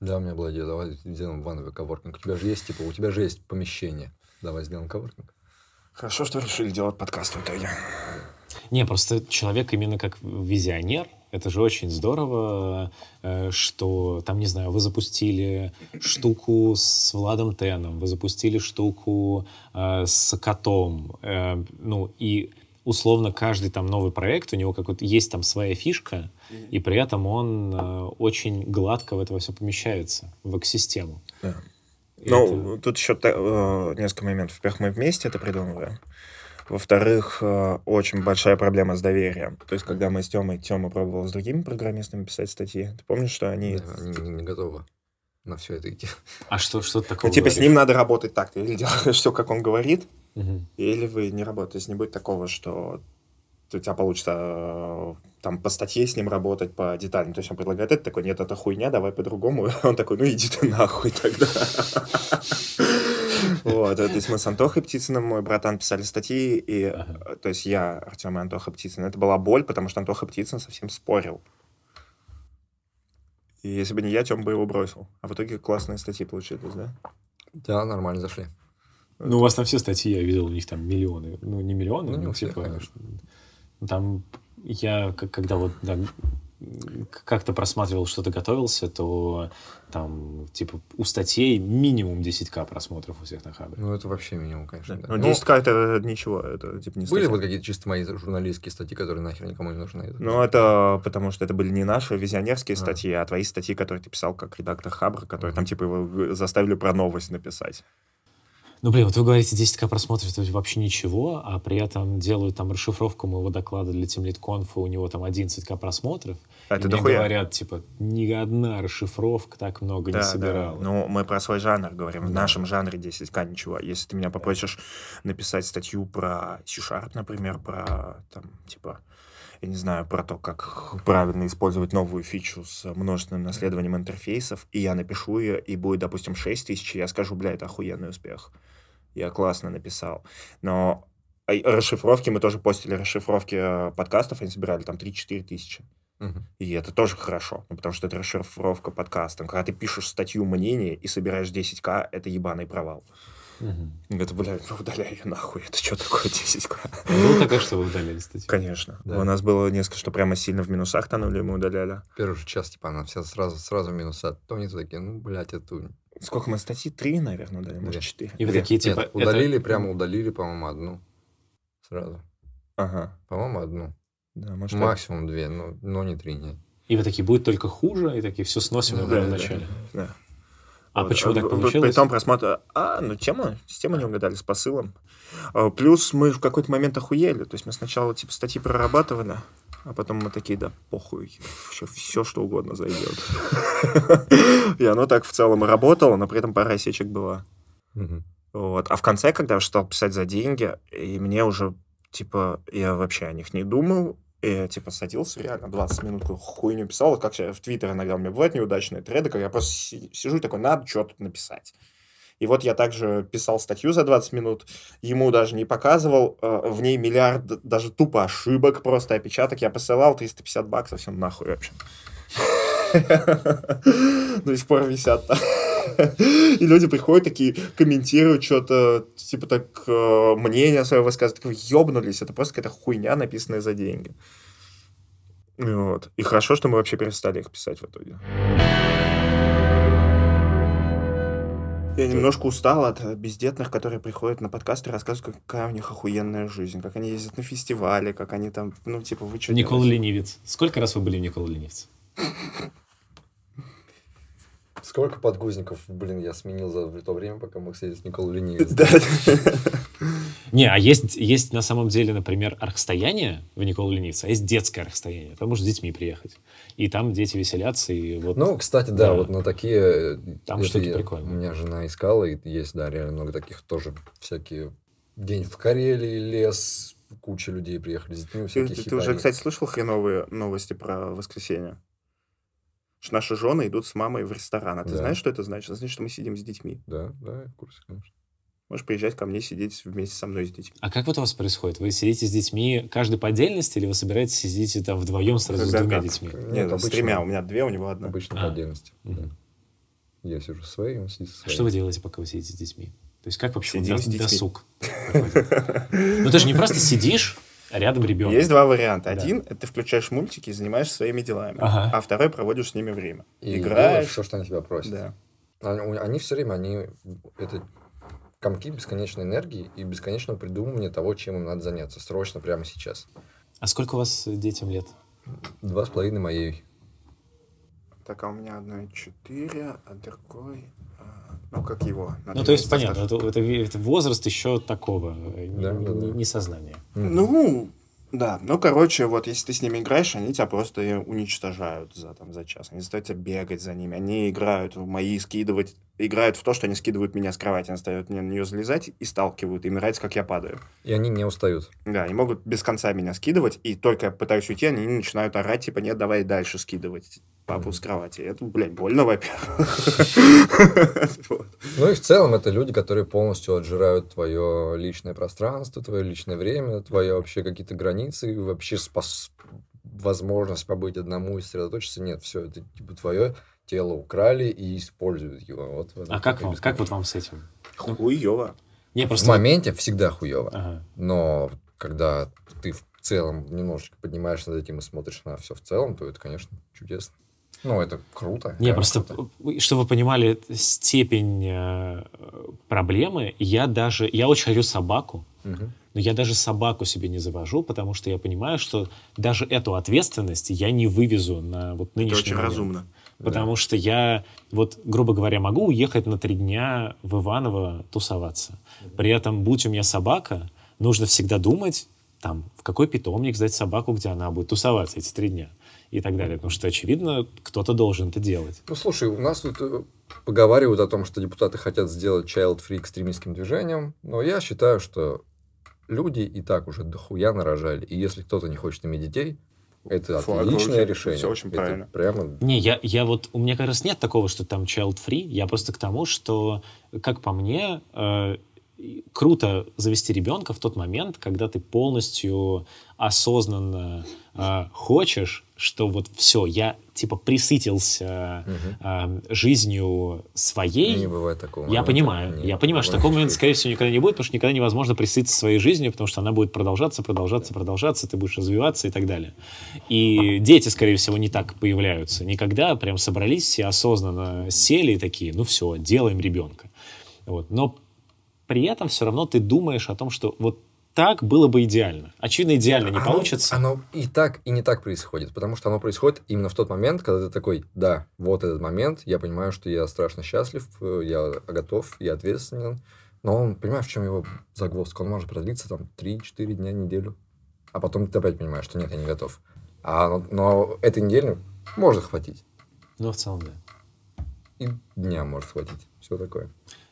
Да, у меня была идея, давай сделаем вановый коворкинг. У тебя же есть, типа, у тебя же есть помещение. Давай сделаем коворкинг. Хорошо, что решили делать подкаст в итоге. Не, просто человек именно как визионер, это же очень здорово, э, что там, не знаю, вы запустили штуку с Владом Теном, вы запустили штуку э, с котом, э, ну и условно каждый там новый проект, у него какой-то есть там своя фишка, и при этом он э, очень гладко в это все помещается, в экосистему. Да. И Ну, это- тут еще э, несколько моментов. Во-первых, мы вместе это придумываем. Во-вторых, э, очень большая проблема с доверием. То есть, когда мы с Тёмой, Тёма пробовал с другими программистами писать статьи, ты помнишь, что они... Да, Они не, не готовы на все это идти. А что, что ты такого Ну, типа, с говоришь? ним надо работать так. Ты или делаешь все, как он говорит, Мгм. или вы не работаете. То есть, не будет такого, что у тебя получится э, там по статье с ним работать по деталям. То есть он предлагает это, такой, нет, это хуйня, давай по-другому. Он такой, ну иди ты нахуй тогда. Вот, то есть мы с Антохой Птицыным, мой братан, писали статьи, и, Ага. э, то есть я, Артем и Антоха Птицын. Это была боль, потому что Антоха Птицын совсем спорил. И если бы не я, Тем бы его бросил. А в итоге классные статьи получились, да? Да, нормально зашли. Ну, у вас там все статьи, я видел, у них там миллионы. Ну, не миллионы, Ну, не но у всех, типа... конечно. Там я, к- когда вот да, к- как-то просматривал, что-то готовился, то там, типа, у статей минимум 10к просмотров у всех на Хабре. Ну, это вообще минимум, конечно. да. Ну, Ну, 10к это ничего, это типа не были статья. вот какие-то чисто мои журналистские статьи, которые нахер никому не нужны. Ну, это потому что это были не наши визионерские А. статьи, а твои статьи, которые ты писал как редактор Хабра, которые там типа его заставили про новость написать. Ну, блин, вот вы говорите 10к просмотров, это вообще ничего, а при этом делают там расшифровку моего доклада для TeamLead у него там 11к просмотров. А это мне дохуя. говорят, типа, ни одна расшифровка так много Да, не да. собирала. Ну, мы про свой жанр говорим. В Да. нашем жанре 10к ничего. Если ты меня попросишь написать статью про C-Sharp, например, про там, типа, я не знаю, про то, как правильно использовать новую фичу с множественным наследованием интерфейсов, и я напишу ее, и будет, допустим, 6 тысяч, и я скажу, бля, это охуенный успех. Я классно написал. Но а, расшифровки, мы тоже постили расшифровки э, подкастов, они собирали там 3-4 тысячи. Мгм. И это тоже хорошо, ну, потому что это расшифровка подкаста. Когда ты пишешь статью мнение и собираешь 10к, это ебаный провал. Мгм. Это, блядь, ну удаляй ее нахуй. Это что такое 10к? Было такое, что вы удалили статью? Конечно. Да. У нас было несколько, что прямо сильно в минусах тонули, мы удаляли. Первый же час, типа, она вся сразу, сразу минуса. То они такие, ну, блядь, это... Сколько мы статьи? Три, наверное, удалили, может, четыре. И вы Две. такие, типа, Нет, это- удалили, прямо удалили, по-моему, одну. Сразу. Ага. По-моему, одну. Да, может, Максимум две, но, но не три, нет. И вы такие, будет только хуже, и такие, все сносим Ну в да, самом да, начале. Да. А Вот. почему так При- получилось? При том просмотр... А, ну тема, с темой не угадали, с посылом. А, Плюс мы в какой-то момент охуели. То есть мы сначала типа статьи прорабатывали, а потом мы такие, да похуй, все, все что угодно зайдет. И оно так в целом и работало, но при этом пара осечек была. Вот. А в конце, когда я стал писать за деньги, и мне уже, типа, я вообще о них не думал, и я, типа, садился реально 20 минут какую хуйню писал, как я в Твиттер иногда у меня бывают неудачные треды, когда я просто си- сижу и такой, надо что-то написать. И вот я также писал статью за 20 минут, ему даже не показывал, э, в ней миллиард даже тупо ошибок, просто опечаток, я посылал 350 баксов, все нахуй вообще. До сих пор висят там. И люди приходят такие, комментируют что-то, типа так, э, мнение свое высказывают, такие, ёбнулись, это просто какая-то хуйня, написанная за деньги. Вот. И хорошо, что мы вообще перестали их писать в итоге. Я немножко устал от э, бездетных, которые приходят на подкасты и рассказывают, какая у них охуенная жизнь, как они ездят на фестивале, как они там, ну, типа, вы что Никола Ленивец. Сколько раз вы были в Никола Ленивце? Сколько подгузников, блин, я сменил за то время, пока мог сидеть с Николой. Да. Не, а есть, есть на самом деле, например, архстояние в Никола Ленивце, а есть детское архстояние. Там можно с детьми приехать. И там дети веселятся, и вот... Ну, кстати, да, Да. вот на такие... Там штуки прикольные. У меня жена искала, и есть, да, реально много таких тоже всякие... День в Карелии, лес, куча людей приехали с детьми, Ты, всякие ты уже, хипари. кстати, слышал хреновые новости про воскресенье? Что наши жены идут с мамой в ресторан. А ты Да. знаешь, что это значит? Это значит, что мы сидим с детьми. Да, да, я в курсе, конечно. Можешь приезжать ко мне сидеть вместе со мной с детьми. А как вот у вас происходит? Вы сидите с детьми каждый по отдельности, или вы собираетесь сидите там вдвоем сразу Когда с двумя как. детьми? Нет, с обычно- тремя. У меня две, у него одна. Обычно А. по отдельности. Да. Я сижу со своей, он сидит со своей. Что вы делаете, пока вы сидите с детьми? То есть как вообще Сидим дос- с детьми. досуг? Ну ты же не просто сидишь, а рядом ребенок. Есть два варианта. Да. Один — это ты включаешь мультики и занимаешься своими делами. Ага. А второй — проводишь с ними время. И Играешь. все, что они тебя просят. Да. Они, они все время, они это комки бесконечной энергии и бесконечного придумывания того, чем им надо заняться срочно, прямо сейчас. А сколько у вас детям лет? Два с половиной моей. Так, а у меня одной четыре, а другой... Ну, как его? Ну, то есть, понятно, это, это это возраст еще такого, э, не, Да, да, не- да. не сознания. Ну, да. Ну, короче, вот если ты с ними играешь, они тебя просто и уничтожают за, там, за час. Они заставят тебя бегать за ними. Они играют в мои, скидывать... Играют в то, что они скидывают меня с кровати. Они заставят меня на нее залезать и сталкивают. Им нравится, как я падаю. И они не устают. Да, они могут без конца меня скидывать, и только я пытаюсь уйти, они начинают орать, типа, нет, давай дальше скидывать папу с кровати. Это, блядь, больно, во-первых. Вот. Ну и в целом это люди, которые полностью отжирают твое личное пространство, твое личное время, твои вообще какие-то границы, и вообще возможность побыть одному и сосредоточиться. Нет, все, это типа твое тело украли и используют его. Вот в этом А как вам, как вот вам с этим? Хуёво. Не, В просто... моменте всегда хуево. Ага. Но когда ты в целом немножечко поднимаешься над этим и смотришь на все в целом, то это, конечно, чудесно. Ну, это круто. Не, просто, круто. чтобы вы понимали степень э, проблемы, я даже, я очень хочу собаку, Мгм. но я даже собаку себе не завожу, потому что я понимаю, что даже эту ответственность я не вывезу на вот Это нынешний очень момент. разумно. Потому что я, вот, грубо говоря, могу уехать на три дня в Иваново тусоваться. При этом, будь у меня собака, нужно всегда думать, там, в какой питомник сдать собаку, где она будет тусоваться эти три дня и так далее. Потому что, очевидно, кто-то должен это делать. Ну, слушай, у нас тут э, поговаривают о том, что депутаты хотят сделать child-free экстремистским движением, но я считаю, что люди и так уже дохуя нарожали, и если кто-то не хочет иметь детей, это Фу, отличное это решение. всё очень Это правильно. Прямо... Не, я, я вот, у меня как раз нет такого, что там child-free, я просто к тому, что, как по мне, э, круто завести ребенка в тот момент, когда ты полностью осознанно э, хочешь, что вот все, я типа присытился Мгм. э, жизнью своей. Не бывает такого. Я момента. понимаю, Нет, я понимаю, что такого момента, не скорее всего, никогда не будет, потому что никогда невозможно присытиться своей жизнью, потому что она будет продолжаться, продолжаться, продолжаться, ты будешь развиваться и так далее. И дети, скорее всего, не так появляются. Никогда прям собрались все осознанно, сели и такие, ну все, делаем ребенка. Вот. Но при этом все равно ты думаешь о том, что вот так было бы идеально. Очевидно, идеально не Оно- получится. Оно и так, и не так происходит, потому что оно происходит именно в тот момент, когда ты такой, да, вот этот момент, я понимаю, что я страшно счастлив, э, я готов, я ответственен, но он, понимаешь, в чем его загвоздка? Он может продлиться там 3-4 дня, неделю, а потом ты опять понимаешь, что нет, я не готов. А, но, но этой недели может хватить, Ну, в целом, да. и дня может хватить, все такое.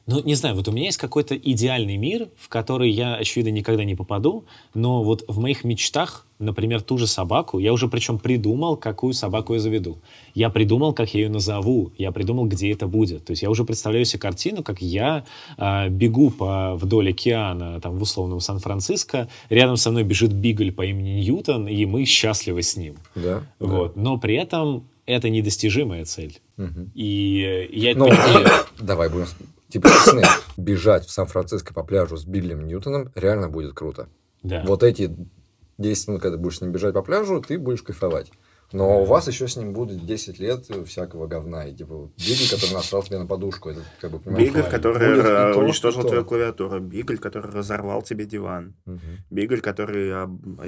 Ну, не знаю, вот у меня есть какой-то идеальный мир, в который я, очевидно, никогда не попаду, но вот в моих мечтах, например, ту же собаку, я уже причем придумал, какую собаку я заведу. Я придумал, как я ее назову, я придумал, где это будет. То есть я уже представляю себе картину, как я а, бегу по, вдоль океана, там, в условном Сан-Франциско, рядом со мной бежит бигль по имени Ньютон, и мы счастливы с ним. Да? Вот. Но при этом это недостижимая цель. Да. Мгм. И э, я это Ну, понимаю. давай будем типа честны. Бежать в Сан-Франциско по пляжу с Биллем Ньютоном реально будет круто. Да. Вот эти 10 минут, когда ты будешь с ним бежать по пляжу, ты будешь кайфовать. Но у вас еще с ним будет 10 лет всякого говна. И типа Бигль, который насрал тебе на подушку. Это, как бы, Бигль, который то, уничтожил то. твою клавиатуру. Бигль, который разорвал тебе диван. Мгм. Бигль, который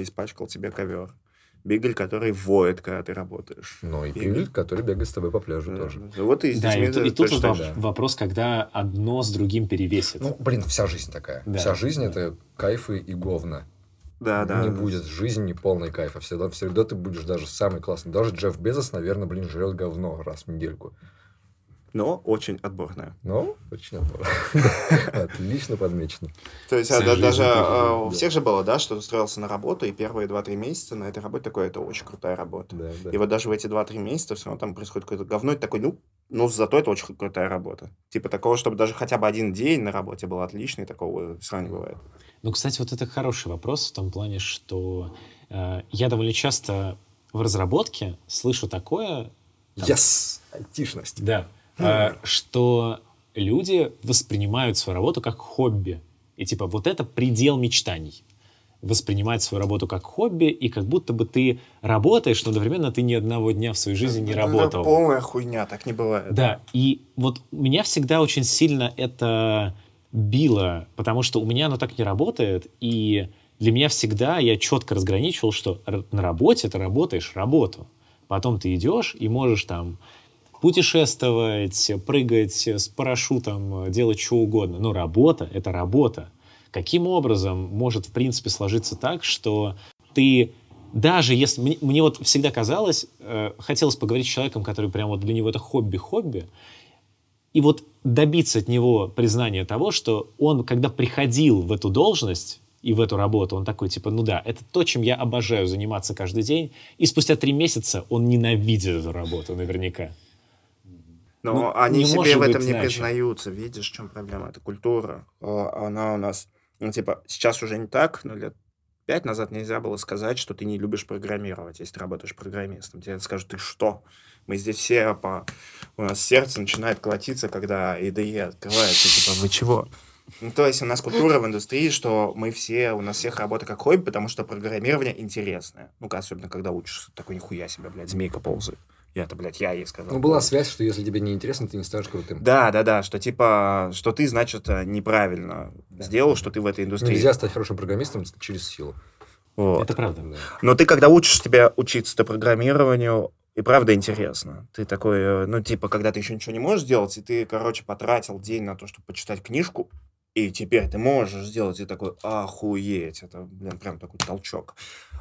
испачкал тебе ковер. Бигль, который воет, когда ты работаешь. Ну и Бигль. Бигль, который бегает с тобой по пляжу Да, тоже. да. Вот и с Да, детьми и, это и тут точно воп- вопрос, когда одно с другим перевесит. Ну, блин, вся жизнь такая. Да. Вся жизнь это кайфы и говна. Да, да. Не будет жизни полной кайфа. Всегда, всегда ты будешь даже самый классный. Даже Джефф Безос, наверное, блин, жрет говно раз в недельку. Но очень отборная. Ну, очень здорово. Отлично подмечено. То есть а, даже а, у всех же было, да, что устроился на работу, и первые 2-3 месяца на этой работе такое, это очень крутая работа. Да, да. И вот даже в эти 2-3 месяца все равно там происходит какое-то говно, и такой, ну, ну, зато это очень крутая работа. Типа такого, чтобы даже хотя бы один день на работе был отличный, такого все равно не бывает. Ну, кстати, вот это хороший вопрос в том плане, что э, я довольно часто в разработке слышу такое, Yes! Айтишность. да, что люди воспринимают свою работу как хобби. И типа вот это предел мечтаний. Воспринимать свою работу как хобби, и как будто бы ты работаешь, но одновременно ты ни одного дня в своей жизни не Это работал. полная хуйня, так не бывает. Да, и вот меня всегда очень сильно это било, потому что у меня оно так не работает, и для меня всегда я четко разграничивал, что на работе ты работаешь работу. Потом ты идешь и можешь там путешествовать, прыгать с парашютом, делать что угодно. Но работа — это работа. Каким образом может, в принципе, сложиться так, что ты даже если... Мне, мне вот всегда казалось, э, хотелось поговорить с человеком, который прям вот для него это хобби-хобби, и вот добиться от него признания того, что он, когда приходил в эту должность и в эту работу, он такой, типа, ну да, это то, чем я обожаю заниматься каждый день, и спустя три месяца он ненавидит эту работу наверняка. Но Ну, они не себе в этом не иначе. признаются. Видишь, в чем проблема? Это культура. А, Она у нас, ну, типа, сейчас уже не так, но лет пять назад нельзя было сказать, что ты не любишь программировать, если ты работаешь программистом. Тебе скажут, ты что? Мы здесь все по... У нас сердце начинает колотиться, когда IDE открывается. Типа, вы чего? Ну, то есть у нас культура в индустрии, что мы все, у нас всех работа как хобби, потому что программирование интересное. Ну, особенно когда учишься. Такой нихуя себе, блядь, змейка ползает. Я-то, блядь, я ей сказал. Ну, была связь, что если тебе не интересно, ты не станешь крутым. Да, да, да, что типа, что ты, значит, э, неправильно сделал, что ты в этой индустрии. Нельзя стать хорошим программистом через силу. Вот. Это правда. Да. Но ты, когда учишь тебя учиться-то программированию, и правда интересно. Ты такой, э, ну, типа, когда ты еще ничего не можешь делать, и ты, короче, потратил день на то, чтобы почитать книжку, и теперь ты можешь сделать, и такой, охуеть, это, блин, прям такой толчок.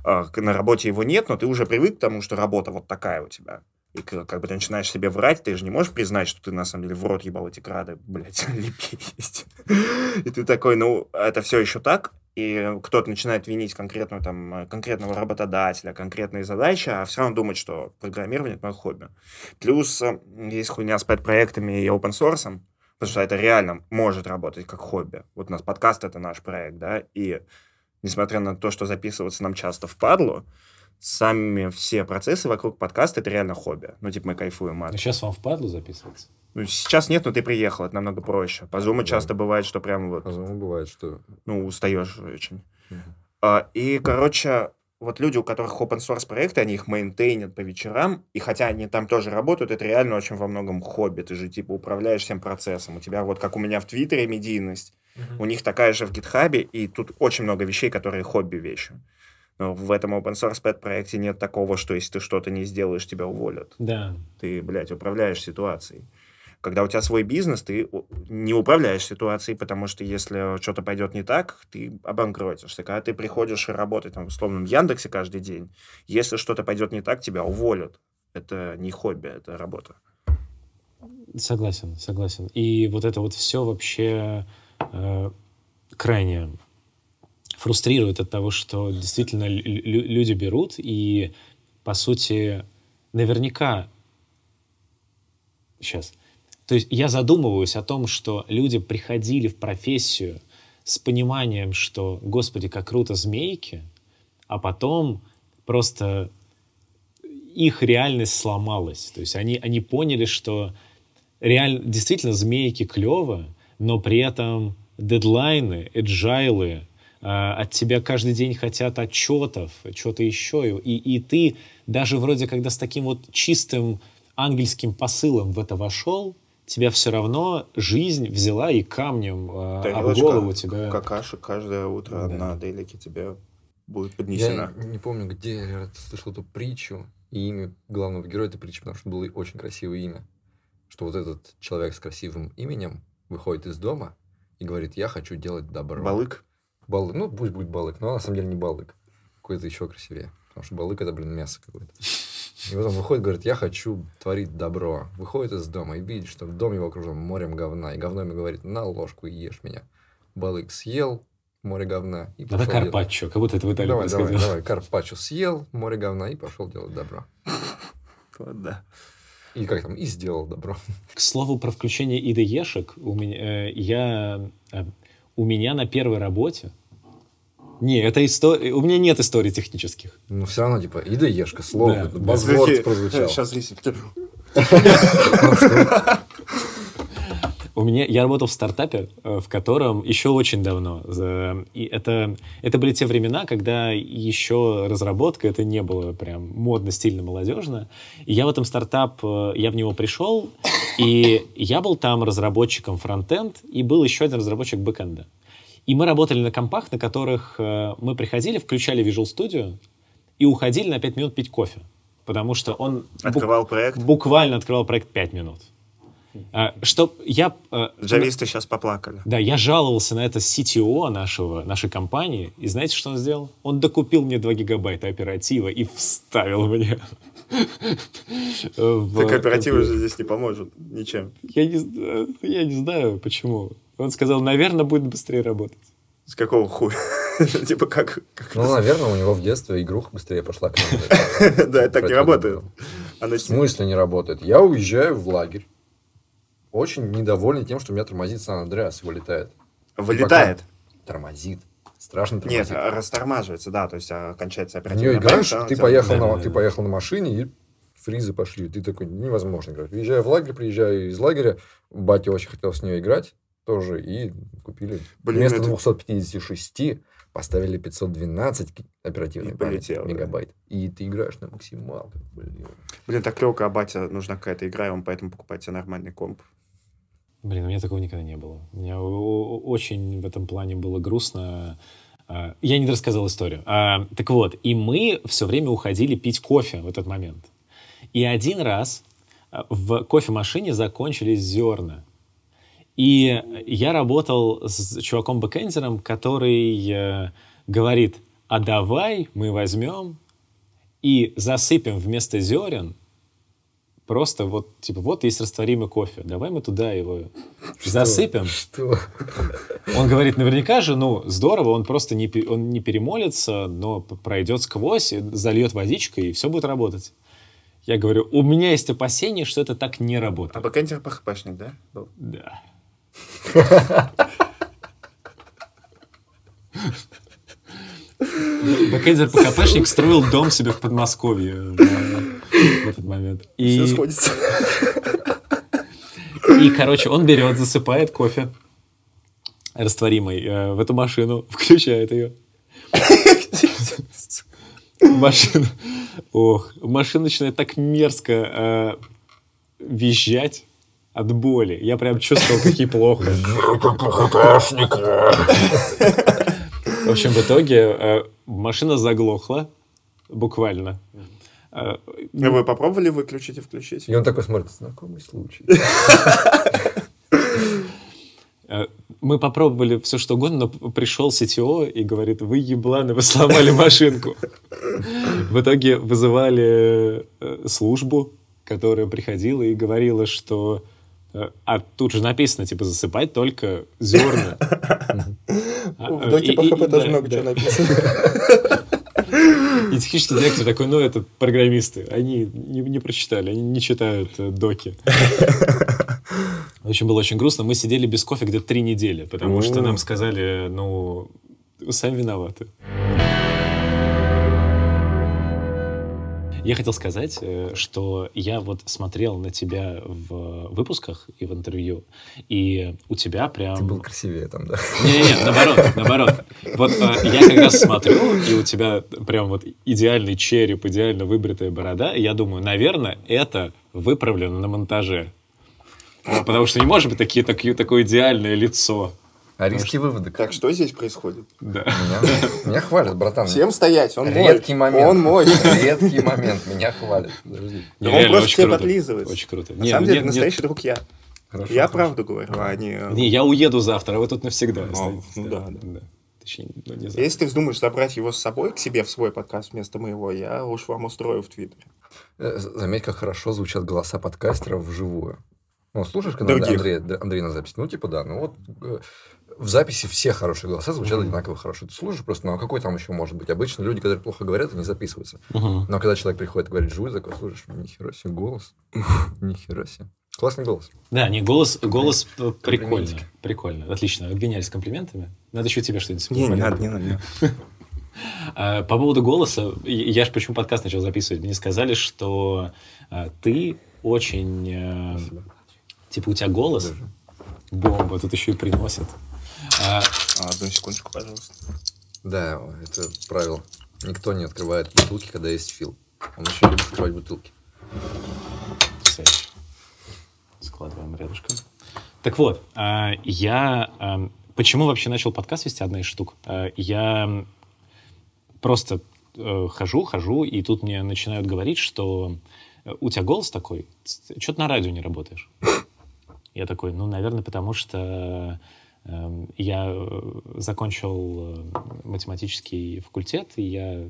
А, на работе его нет, но ты уже привык к тому, что работа вот такая у тебя. И как бы ты начинаешь себе врать, ты же не можешь признать, что ты на самом деле в рот ебал эти крады, блядь, есть. И ты такой, ну, это все еще так, и кто-то начинает винить конкретную, там, э, конкретного работодателя, конкретные задачи, а все равно думать, что программирование — это мое хобби. Плюс э, есть хуйня с пэт-проектами и open source, потому что это реально может работать как хобби. Вот у нас подкаст — это наш проект, да, и несмотря на то, что записываться нам часто впадло, сами все процессы вокруг подкаста — это реально хобби. Ну, типа, мы кайфуем от Но сейчас вам впадло записываться? ну, сейчас нет, но ты приехал, это намного проще. По Zoom Да. часто бывает, что прям вот, А ну, бывает, что... ну, устаешь очень. Мгм. А, И, короче, вот люди, у которых open source проекты, они их мейнтейнят по вечерам, и хотя они там тоже работают, это реально очень во многом хобби. Ты же, типа, управляешь всем процессом. У тебя вот, как у меня в Твиттере медийность, у них такая же в гитхабе, и тут очень много вещей, которые хобби вещи. Но в этом open source pet проекте нет такого, что если ты что-то не сделаешь, тебя уволят. Да. Ты, блядь, управляешь ситуацией. Когда у тебя свой бизнес, ты не управляешь ситуацией, потому что если что-то пойдет не так, ты обанкротишься. Когда ты приходишь работать там, в условном Яндексе каждый день, если что-то пойдет не так, тебя уволят. Это не хобби, это работа. Согласен, согласен. И вот это вот все вообще э, крайне фрустрирует от того, что действительно лю- лю- люди берут и, по сути, наверняка... Сейчас. То есть я задумываюсь о том, что люди приходили в профессию с пониманием, что, господи, как круто змейки, а потом просто их реальность сломалась. То есть они, они поняли, что реально, действительно змейки клево, но при этом дедлайны, эджайлы, от тебя каждый день хотят отчетов, что-то еще. И, и ты даже вроде когда с таким вот чистым ангельским посылом в это вошел, тебя все равно жизнь взяла и камнем э, об голову тебя... Какаши каждое утро Да. на делике тебе будет поднесена. Я не помню, где я слышал эту притчу, и имя главного героя этой притчи, потому что было очень красивое имя. Что вот этот человек с красивым именем выходит из дома и говорит, я хочу делать добро. Балык. Балык. Ну, пусть будет балык, но на самом деле не балык. Какой-то еще красивее. Потому что балык это, блин, мясо какое-то. И вот он выходит, говорит, я хочу творить добро. Выходит из дома и видит, что дом его окружен морем говна. И говно ему говорит, на ложку и ешь меня. Балык съел море говна и Давай пошел делать- карпаччо, как будто это в Италии Давай, давай, давай. Карпаччо съел, море говна и пошел делать добро. Вот, да. И как там, и сделал добро. К слову про включение ИДЕшек, у меня, э, я, э, у меня на первой работе не, это история. У меня нет историй технических. Но все равно, типа, и да ешка, слово, Да, это да. базворд прозвучал. Сейчас лисик. У меня я работал в стартапе, э, в котором еще очень давно. И это, это были те времена, когда еще разработка это не было прям модно, стильно, молодежно. И я в этом стартап, э, я в него пришел, и я был там разработчиком фронтенд, и был еще один разработчик бэкенда. И мы работали на компах, на которых э, мы приходили, включали Visual Studio и уходили на 5 минут пить кофе. Потому что он Открывал проект. буквально открывал проект 5 минут. А, Что я... э, Джависты сейчас поплакали. да, я жаловался на это CTO нашего, нашей компании, и знаете, что он сделал? Он докупил мне 2 гигабайта оператива и вставил мне. Так оперативы же здесь не поможет ничем. Я не, зна- я не знаю, почему. Он сказал, наверное, будет быстрее работать. С какого хуя? Типа как... Ну, наверное, у него в детстве игруха быстрее пошла. Да, это так не работает. В смысле не работает? Я уезжаю в лагерь. Очень недовольный тем, что у меня тормозит Сан-Андреас, вылетает. вылетает. Тормозит. Страшно Нет, тормозит. растормаживается, да, то есть а, кончается оперативная нее играешь, память, ты тебя- поехал, Да, на, да, ты да. поехал на машине, и фризы пошли. Ты такой, невозможно играть. Уезжаю в лагерь, приезжаю из лагеря. Батя очень хотел с нее играть тоже, и купили. Блин, Вместо это- 256 поставили 512 ки- оперативной И памяти, полетело, да. мегабайт. И ты играешь на максималках, блин. Блин, так клево, когда батя нужна какая-то игра, и он поэтому покупает себе нормальный комп. Блин, у меня такого никогда не было. У меня очень в этом плане было грустно. А, Я не рассказал историю. А, Так вот, и мы все время уходили пить кофе в этот момент. И один раз а, в кофемашине закончились зерна. И я работал с чуваком-бэкэндером, который э, говорит, а давай мы возьмем и засыпем вместо зерен просто вот, типа, вот есть растворимый кофе, давай мы туда его засыпем. Что? Он говорит, наверняка же, ну, здорово, он просто не, он не перемолится, но пройдет сквозь, и зальет водичкой, и все будет работать. Я говорю, у меня есть опасение, что это так не А работает. бэкэндер PHP-шник, да? был? Да. Бэкэндер PHP шник строил дом себе в Подмосковье э, в этот момент. И, Все сходится. и, короче, он берет, засыпает кофе растворимый э, в эту машину, включает ее. Машина. Ох, машина начинает так мерзко э, визжать от боли. Я прям чувствовал, как ей плохо. В общем, в итоге э, машина заглохла, буквально. Э, Ну, Вы попробовали выключить и включить? И он такой смотрит, знакомый случай. Э, Мы попробовали все что угодно, но пришел CTO и говорит, вы ебланы, вы сломали машинку. В итоге вызывали службу, которая приходила и говорила, что а тут же написано, типа, засыпать только зерна. А, В доке и- PHP тоже много чего написано. И технический директор такой, ну, это программисты. Они не, не прочитали, они не читают э, доки. В общем, было очень грустно. Мы сидели без кофе где-то три недели, потому что нам сказали, ну, сами виноваты. Я хотел сказать, э, что я вот смотрел на тебя в выпусках и в интервью, и у тебя прям... Ты был красивее там, да? Не-не, наоборот, наоборот. Вот э, я как раз смотрю, и у тебя прям вот идеальный череп, идеально выбритая борода, и я думаю, наверное, это выправлено на монтаже. Потому что не может быть такие, такие, такое идеальное лицо. А риски выводы. Так что здесь происходит? Да. Меня, меня хвалят, братан. Всем стоять, он Редкий мой. момент. Он мой. Редкий момент. Меня хвалят. Подожди. Не, Он реально, просто тебе круто. подлизывается. Очень круто. На Не, самом ну, деле, нет, настоящий нет. друг я. Хорошо, Я хорошо. правду говорю, а не... Не, я уеду завтра, а вы тут навсегда Ну, останетесь. ну да, да. Точнее, ну, не завтра. Если ты вздумаешь забрать его с собой к себе в свой подкаст вместо моего, я уж вам устрою в Твиттере. Э, Заметь, как хорошо звучат голоса подкастеров вживую. Ну, слушаешь, когда Других. Андрей, Андрей на записи? Ну, типа, да. Ну, вот э, в записи все хорошие голоса звучат одинаково хорошо. Ты слушаешь просто, ну, а какой там еще может быть? Обычно люди, которые плохо говорят, они записываются. Мгм. Но когда человек приходит и говорит Жуй, такой, слушаешь, нихера себе голос. Нихера себе. Классный голос. Да, не, голос, голос э, прикольно. Комплиментики. Прикольно. Отлично. Обменялись комплиментами. Надо еще тебе что-нибудь Не, не надо, не надо. не надо. А, По поводу голоса, я же почему подкаст начал записывать, мне сказали, что а, ты очень... э, Типа у тебя голос, бомба, тут еще и приносит. А, А, Одну секундочку, пожалуйста. Да, это правило. Никто не открывает бутылки, когда есть фил. Он очень любит открывать бутылки. Потрясающе. Складываем рядышком. Так вот, а, я... а, Почему вообще начал подкаст вести одна из штук? А, Я просто э, хожу, хожу, и тут мне начинают говорить, что э, у тебя голос такой, что ты на радио не работаешь? Я такой, ну, наверное, потому что эм, я э, закончил э, математический факультет, и я,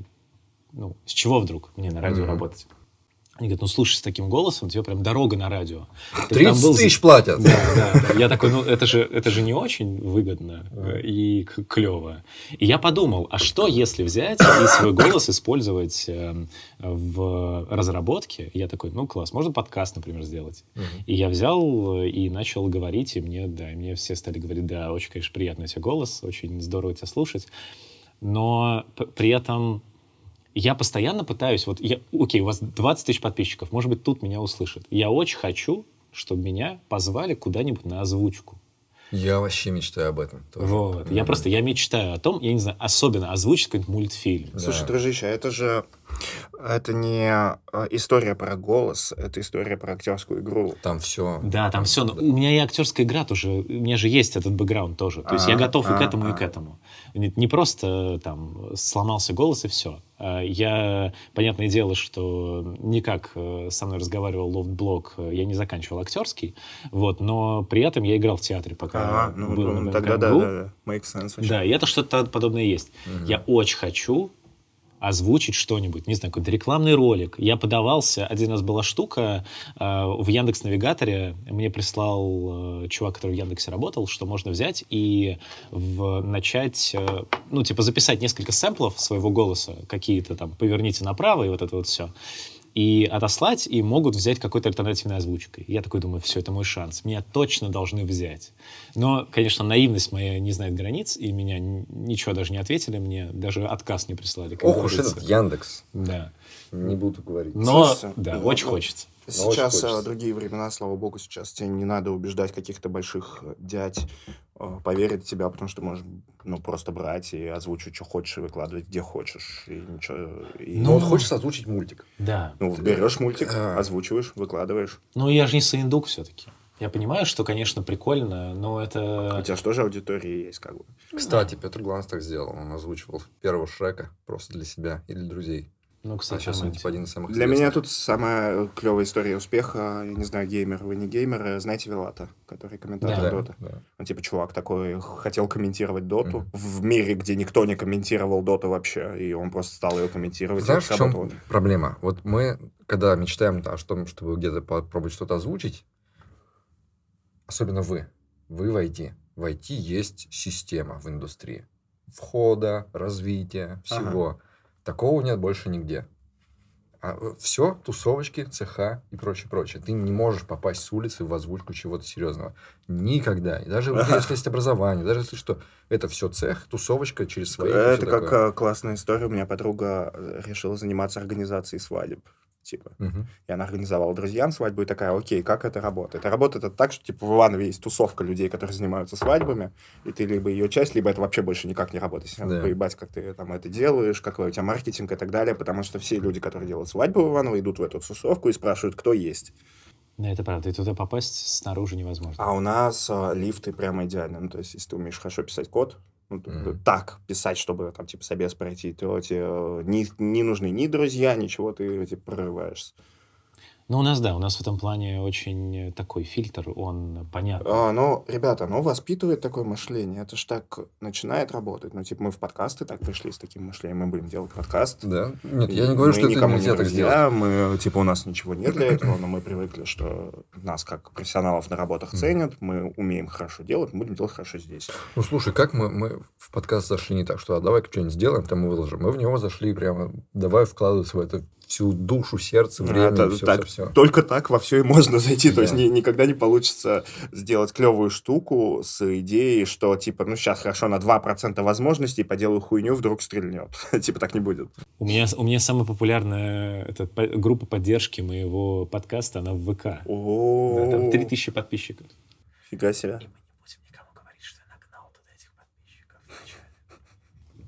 ну, с чего вдруг мне на радио Мгм. работать? Они говорят, ну, слушай, с таким голосом тебе прям дорога на радио. Ты там 30 был- тысяч платят. да, да, да. Я такой, ну это же, это же не очень выгодно и клево. И я подумал, а что если взять и свой голос использовать эм, в разработке? Я такой, ну класс, можно подкаст, например, сделать. И я взял э, и начал говорить, и мне, да, и мне все стали говорить, да, очень, конечно, приятный у тебя голос, очень здорово тебя слушать. Но при этом я постоянно пытаюсь, вот, я, окей, у вас 20 тысяч подписчиков, может быть, тут меня услышат. Я очень хочу, чтобы меня позвали куда-нибудь на озвучку. Я вообще мечтаю об этом. тоже. Вот. Я Мгм. просто, я мечтаю о том, я не знаю, особенно озвучить какой-нибудь мультфильм. Да. Слушай, дружище, а это же... Это не э, история про голос, это история про актерскую игру. Там все. Да, там все. У меня и актерская игра тоже, у меня же есть этот бэкграунд тоже. То есть я А, готов и к а, этому, и к а. этому. Не, просто там сломался голос и все. Я, понятное дело, что никак э, со мной разговаривал лофт-блог, э, я не заканчивал актерский, вот, но при этом я играл в театре, пока А, ну, был ну, на тогда да, да, да. Make sense вообще. Да, и это что-то подобное есть. Я очень хочу озвучить что-нибудь, не знаю, какой-то рекламный ролик. Я подавался, один раз была штука э, в Яндекс Навигаторе, мне прислал э, чувак, который в Яндексе работал, что можно взять и в, начать, э, ну, типа записать несколько сэмплов своего голоса, какие-то там «поверните направо» и вот это вот все и отослать, и могут взять какой-то альтернативной озвучкой. Я такой думаю, все, это мой шанс. Меня точно должны взять. Но, конечно, наивность моя не знает границ, и меня ничего даже не ответили, мне даже отказ не прислали. Ох уж этот Яндекс. Да. Не буду говорить. Но, Слушайте, да, ну, очень ну, хочется. очень Сейчас хочется. э, другие времена, слава богу, сейчас тебе не надо убеждать каких-то больших э, дядь э, поверить в тебя, потому что ты можешь ну, просто брать и озвучивать, что хочешь, и выкладывать, где хочешь. И ничего, и- Ну, вот хочется озвучить мультик. Да. ну, берешь мультик, А. озвучиваешь, выкладываешь. Ну, я же не саиндук все-таки. Я понимаю, что, конечно, прикольно, но У это... тебя же тоже аудитория есть, как бы. Кстати, Петр Гланс так сделал. Он озвучивал первого Шрека просто для себя и для друзей. Ну, А кстати, сейчас он типа один из самых Для меня тут самая клевая история успеха, я не знаю, геймер вы не геймер, э, знаете Вилата, который комментатор Да. Дота? да. Он типа чувак такой хотел комментировать Доту Мгм. в мире, где никто не комментировал Доту вообще, и он просто стал ее комментировать. Знаешь, в чем проблема? Вот мы, когда мечтаем о том, чтобы где-то попробовать что-то озвучить, особенно вы, вы в IT. В IT есть система в индустрии. Входа, развития, всего. Такого нет больше нигде. А все, тусовочки, цеха и прочее, прочее. Ты не можешь попасть с улицы в озвучку чего-то серьезного. Никогда. И даже вот если есть образование, даже если что, это все цех, тусовочка через свои. Это как такое. э, классная история. У меня подруга э, решила заниматься организацией свадеб. Типа. Мгм. И она организовала друзьям свадьбу и такая, окей, как это работает? Работает это так, что типа в Иванове есть тусовка людей, которые занимаются свадьбами, и ты либо ее часть, либо это вообще больше никак не работает. Если Да. поебать, как ты там это делаешь, какой у тебя маркетинг и так далее, потому что все люди, которые делают свадьбу в Иваново, идут в эту тусовку и спрашивают, кто есть. Да, это правда. И туда попасть снаружи невозможно. А у нас а, лифты прямо идеально. Ну, то есть, если ты умеешь хорошо писать код, ну, Мгм. так писать, чтобы там, типа, собес пройти, то тебе э, не, не нужны ни друзья, ничего, ты, типа, прорываешься. Ну, у нас, да, у нас в этом плане очень такой фильтр, он понятный. А, ну, ребята, ну, воспитывает такое мышление. Это ж так начинает работать. Ну, типа, мы в подкасты так пришли с таким мышлением. Мы будем делать подкаст. Да. Нет, я не говорю, что это никому нельзя не так сделать. Мы, типа, у нас ничего нет для этого, но мы привыкли, что нас как профессионалов на работах ценят, мы умеем хорошо делать, мы будем делать хорошо здесь. Ну, слушай, как мы, мы в подкаст зашли не так, что а давай что-нибудь сделаем, там мы выложим. Мы в него зашли прямо, давай вкладываться в это всю душу, сердце, время, Это все, так, все, Только так во все и можно зайти. То есть Да. ни- никогда не получится сделать клевую штуку с идеей, что типа, ну сейчас хорошо, на 2% возможностей поделаю хуйню, вдруг стрельнет. типа так не будет. У меня, у меня самая популярная эта, по- группа поддержки моего подкаста, она в ВК. Да, О, там 3000 подписчиков. Фига себе. мы не будем никому говорить, что я нагнал туда этих подписчиков.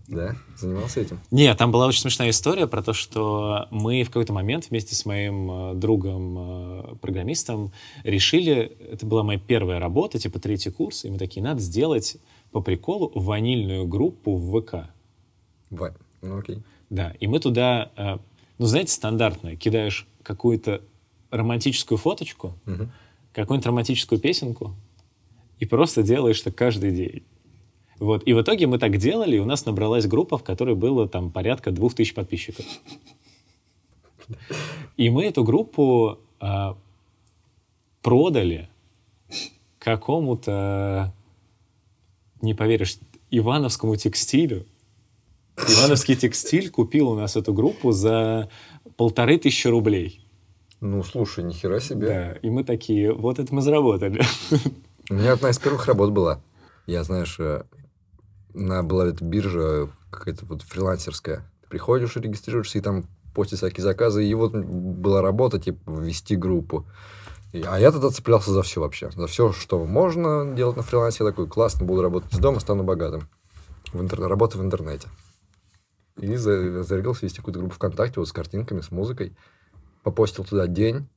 Да? Занимался этим? Не, там была очень смешная история про то, что мы в какой-то момент вместе с моим э, другом, э, решили, это была моя первая работа, типа третий курс, и мы такие, надо сделать по приколу ванильную группу в ВК. Вань, ну окей. Да, и мы туда, э, ну, знаете, стандартно, кидаешь какую-то романтическую фоточку, Мгм. какую-нибудь романтическую песенку, и просто делаешь это каждый день. Вот. И в итоге мы так делали, и у нас набралась группа, в которой было там порядка двух тысяч подписчиков. И мы эту группу а, продали какому-то, не поверишь, ивановскому текстилю. Ивановский текстиль купил у нас эту группу за полторы тысячи рублей. Ну, слушай, нихера себе. Да, и мы такие, вот это мы заработали. У меня одна из первых работ была. Я, знаешь, э, на была эта биржа какая-то вот фрилансерская. Приходишь, регистрируешься, и там постят всякие заказы. И вот была работа, типа, ввести группу. И- а я тогда цеплялся за все вообще. За все, что можно делать на фрилансе. Я такой, классно, буду работать из дома, стану богатым. В интер... Работа в интернете. И за- зарегался вести какую-то группу ВКонтакте вот с картинками, с музыкой. Попостил туда день.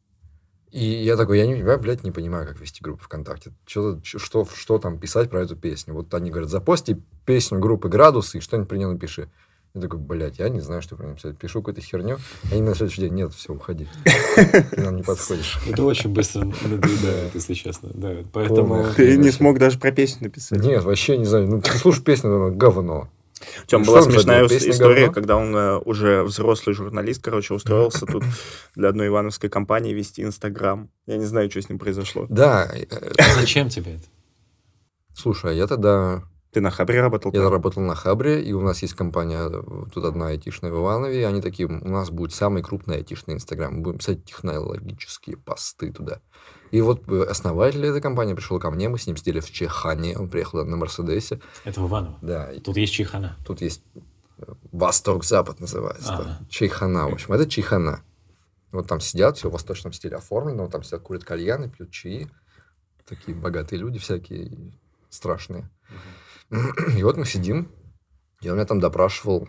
И я такой, я, не, я, блядь, не понимаю, как вести группу ВКонтакте. Что, что, что там писать про эту песню? Вот они говорят, запости песню группы «Градусы» и что-нибудь про нее напиши. Я такой, блядь, я не знаю, что про нее писать. Пишу какую-то херню. Они на следующий день, нет, все, уходи. Ты нам не подходишь. Это очень быстро надоедает, если честно. Да, поэтому... Ты не смог даже про песню написать. Нет, вообще не знаю. Ну, ты слушаешь песню, говно. Причем Ну, была смешная история, говно? когда он э, уже взрослый журналист, короче, устроился тут для одной ивановской компании вести Инстаграм. Я не знаю, что с ним произошло. Да, э, А Зачем тебе это? слушай, а я тогда Ты на Хабре работал? Я работал на Хабре, и у нас есть компания, э, тут одна айтишная в Иванове, и они такие, у нас будет самый крупный айтишный Инстаграм, мы будем писать технологические посты туда. И вот э, основатель этой компании пришел ко мне, мы с ним сидели в Чехане, он приехал на Мерседесе, Это в Иваново. да, Тут есть Чайхана. тут есть э, Восток-Запад называется, Ага. там, Чайхана, в общем, это Чайхана. Вот там сидят, все в восточном стиле оформлено, вот там сидят, курят кальяны, пьют чаи, такие богатые люди всякие, страшные. И вот мы сидим, и он меня там допрашивал.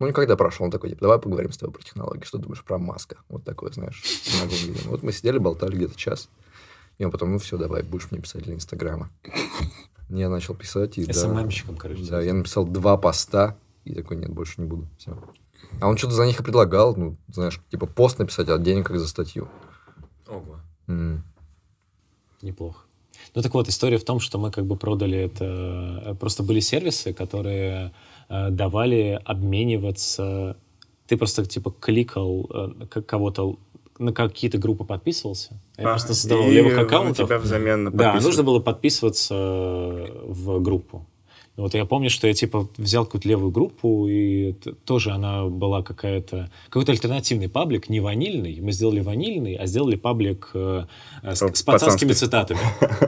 Ну, никак допрашивал, он такой, типа, давай поговорим с тобой про технологии, что думаешь про Маска? Вот такое, знаешь. Вот мы сидели, болтали где-то час. И он потом, ну все, давай, будешь мне писать для Инстаграма. Я начал писать, и да, СММщиком, короче. да, я написал два поста, и такой, нет, больше не буду. Все. А он что-то за них и предлагал, ну, знаешь, типа пост написать, а денег как за статью. Ого. Неплохо. Ну так вот, история в том, что мы как бы продали это... э, Просто были сервисы, которые э, давали обмениваться... Ты просто типа кликал э, кого-то, на какие-то группы подписывался. Я А, просто создавал левых аккаунтов. тебя взамен Да, нужно было подписываться в группу. Вот я помню, что я типа взял какую-то левую группу, и тоже она была какая-то... Какой-то альтернативный паблик, не ванильный. Мы сделали ванильный, а сделали паблик э, э, с, с пацанскими цитатами.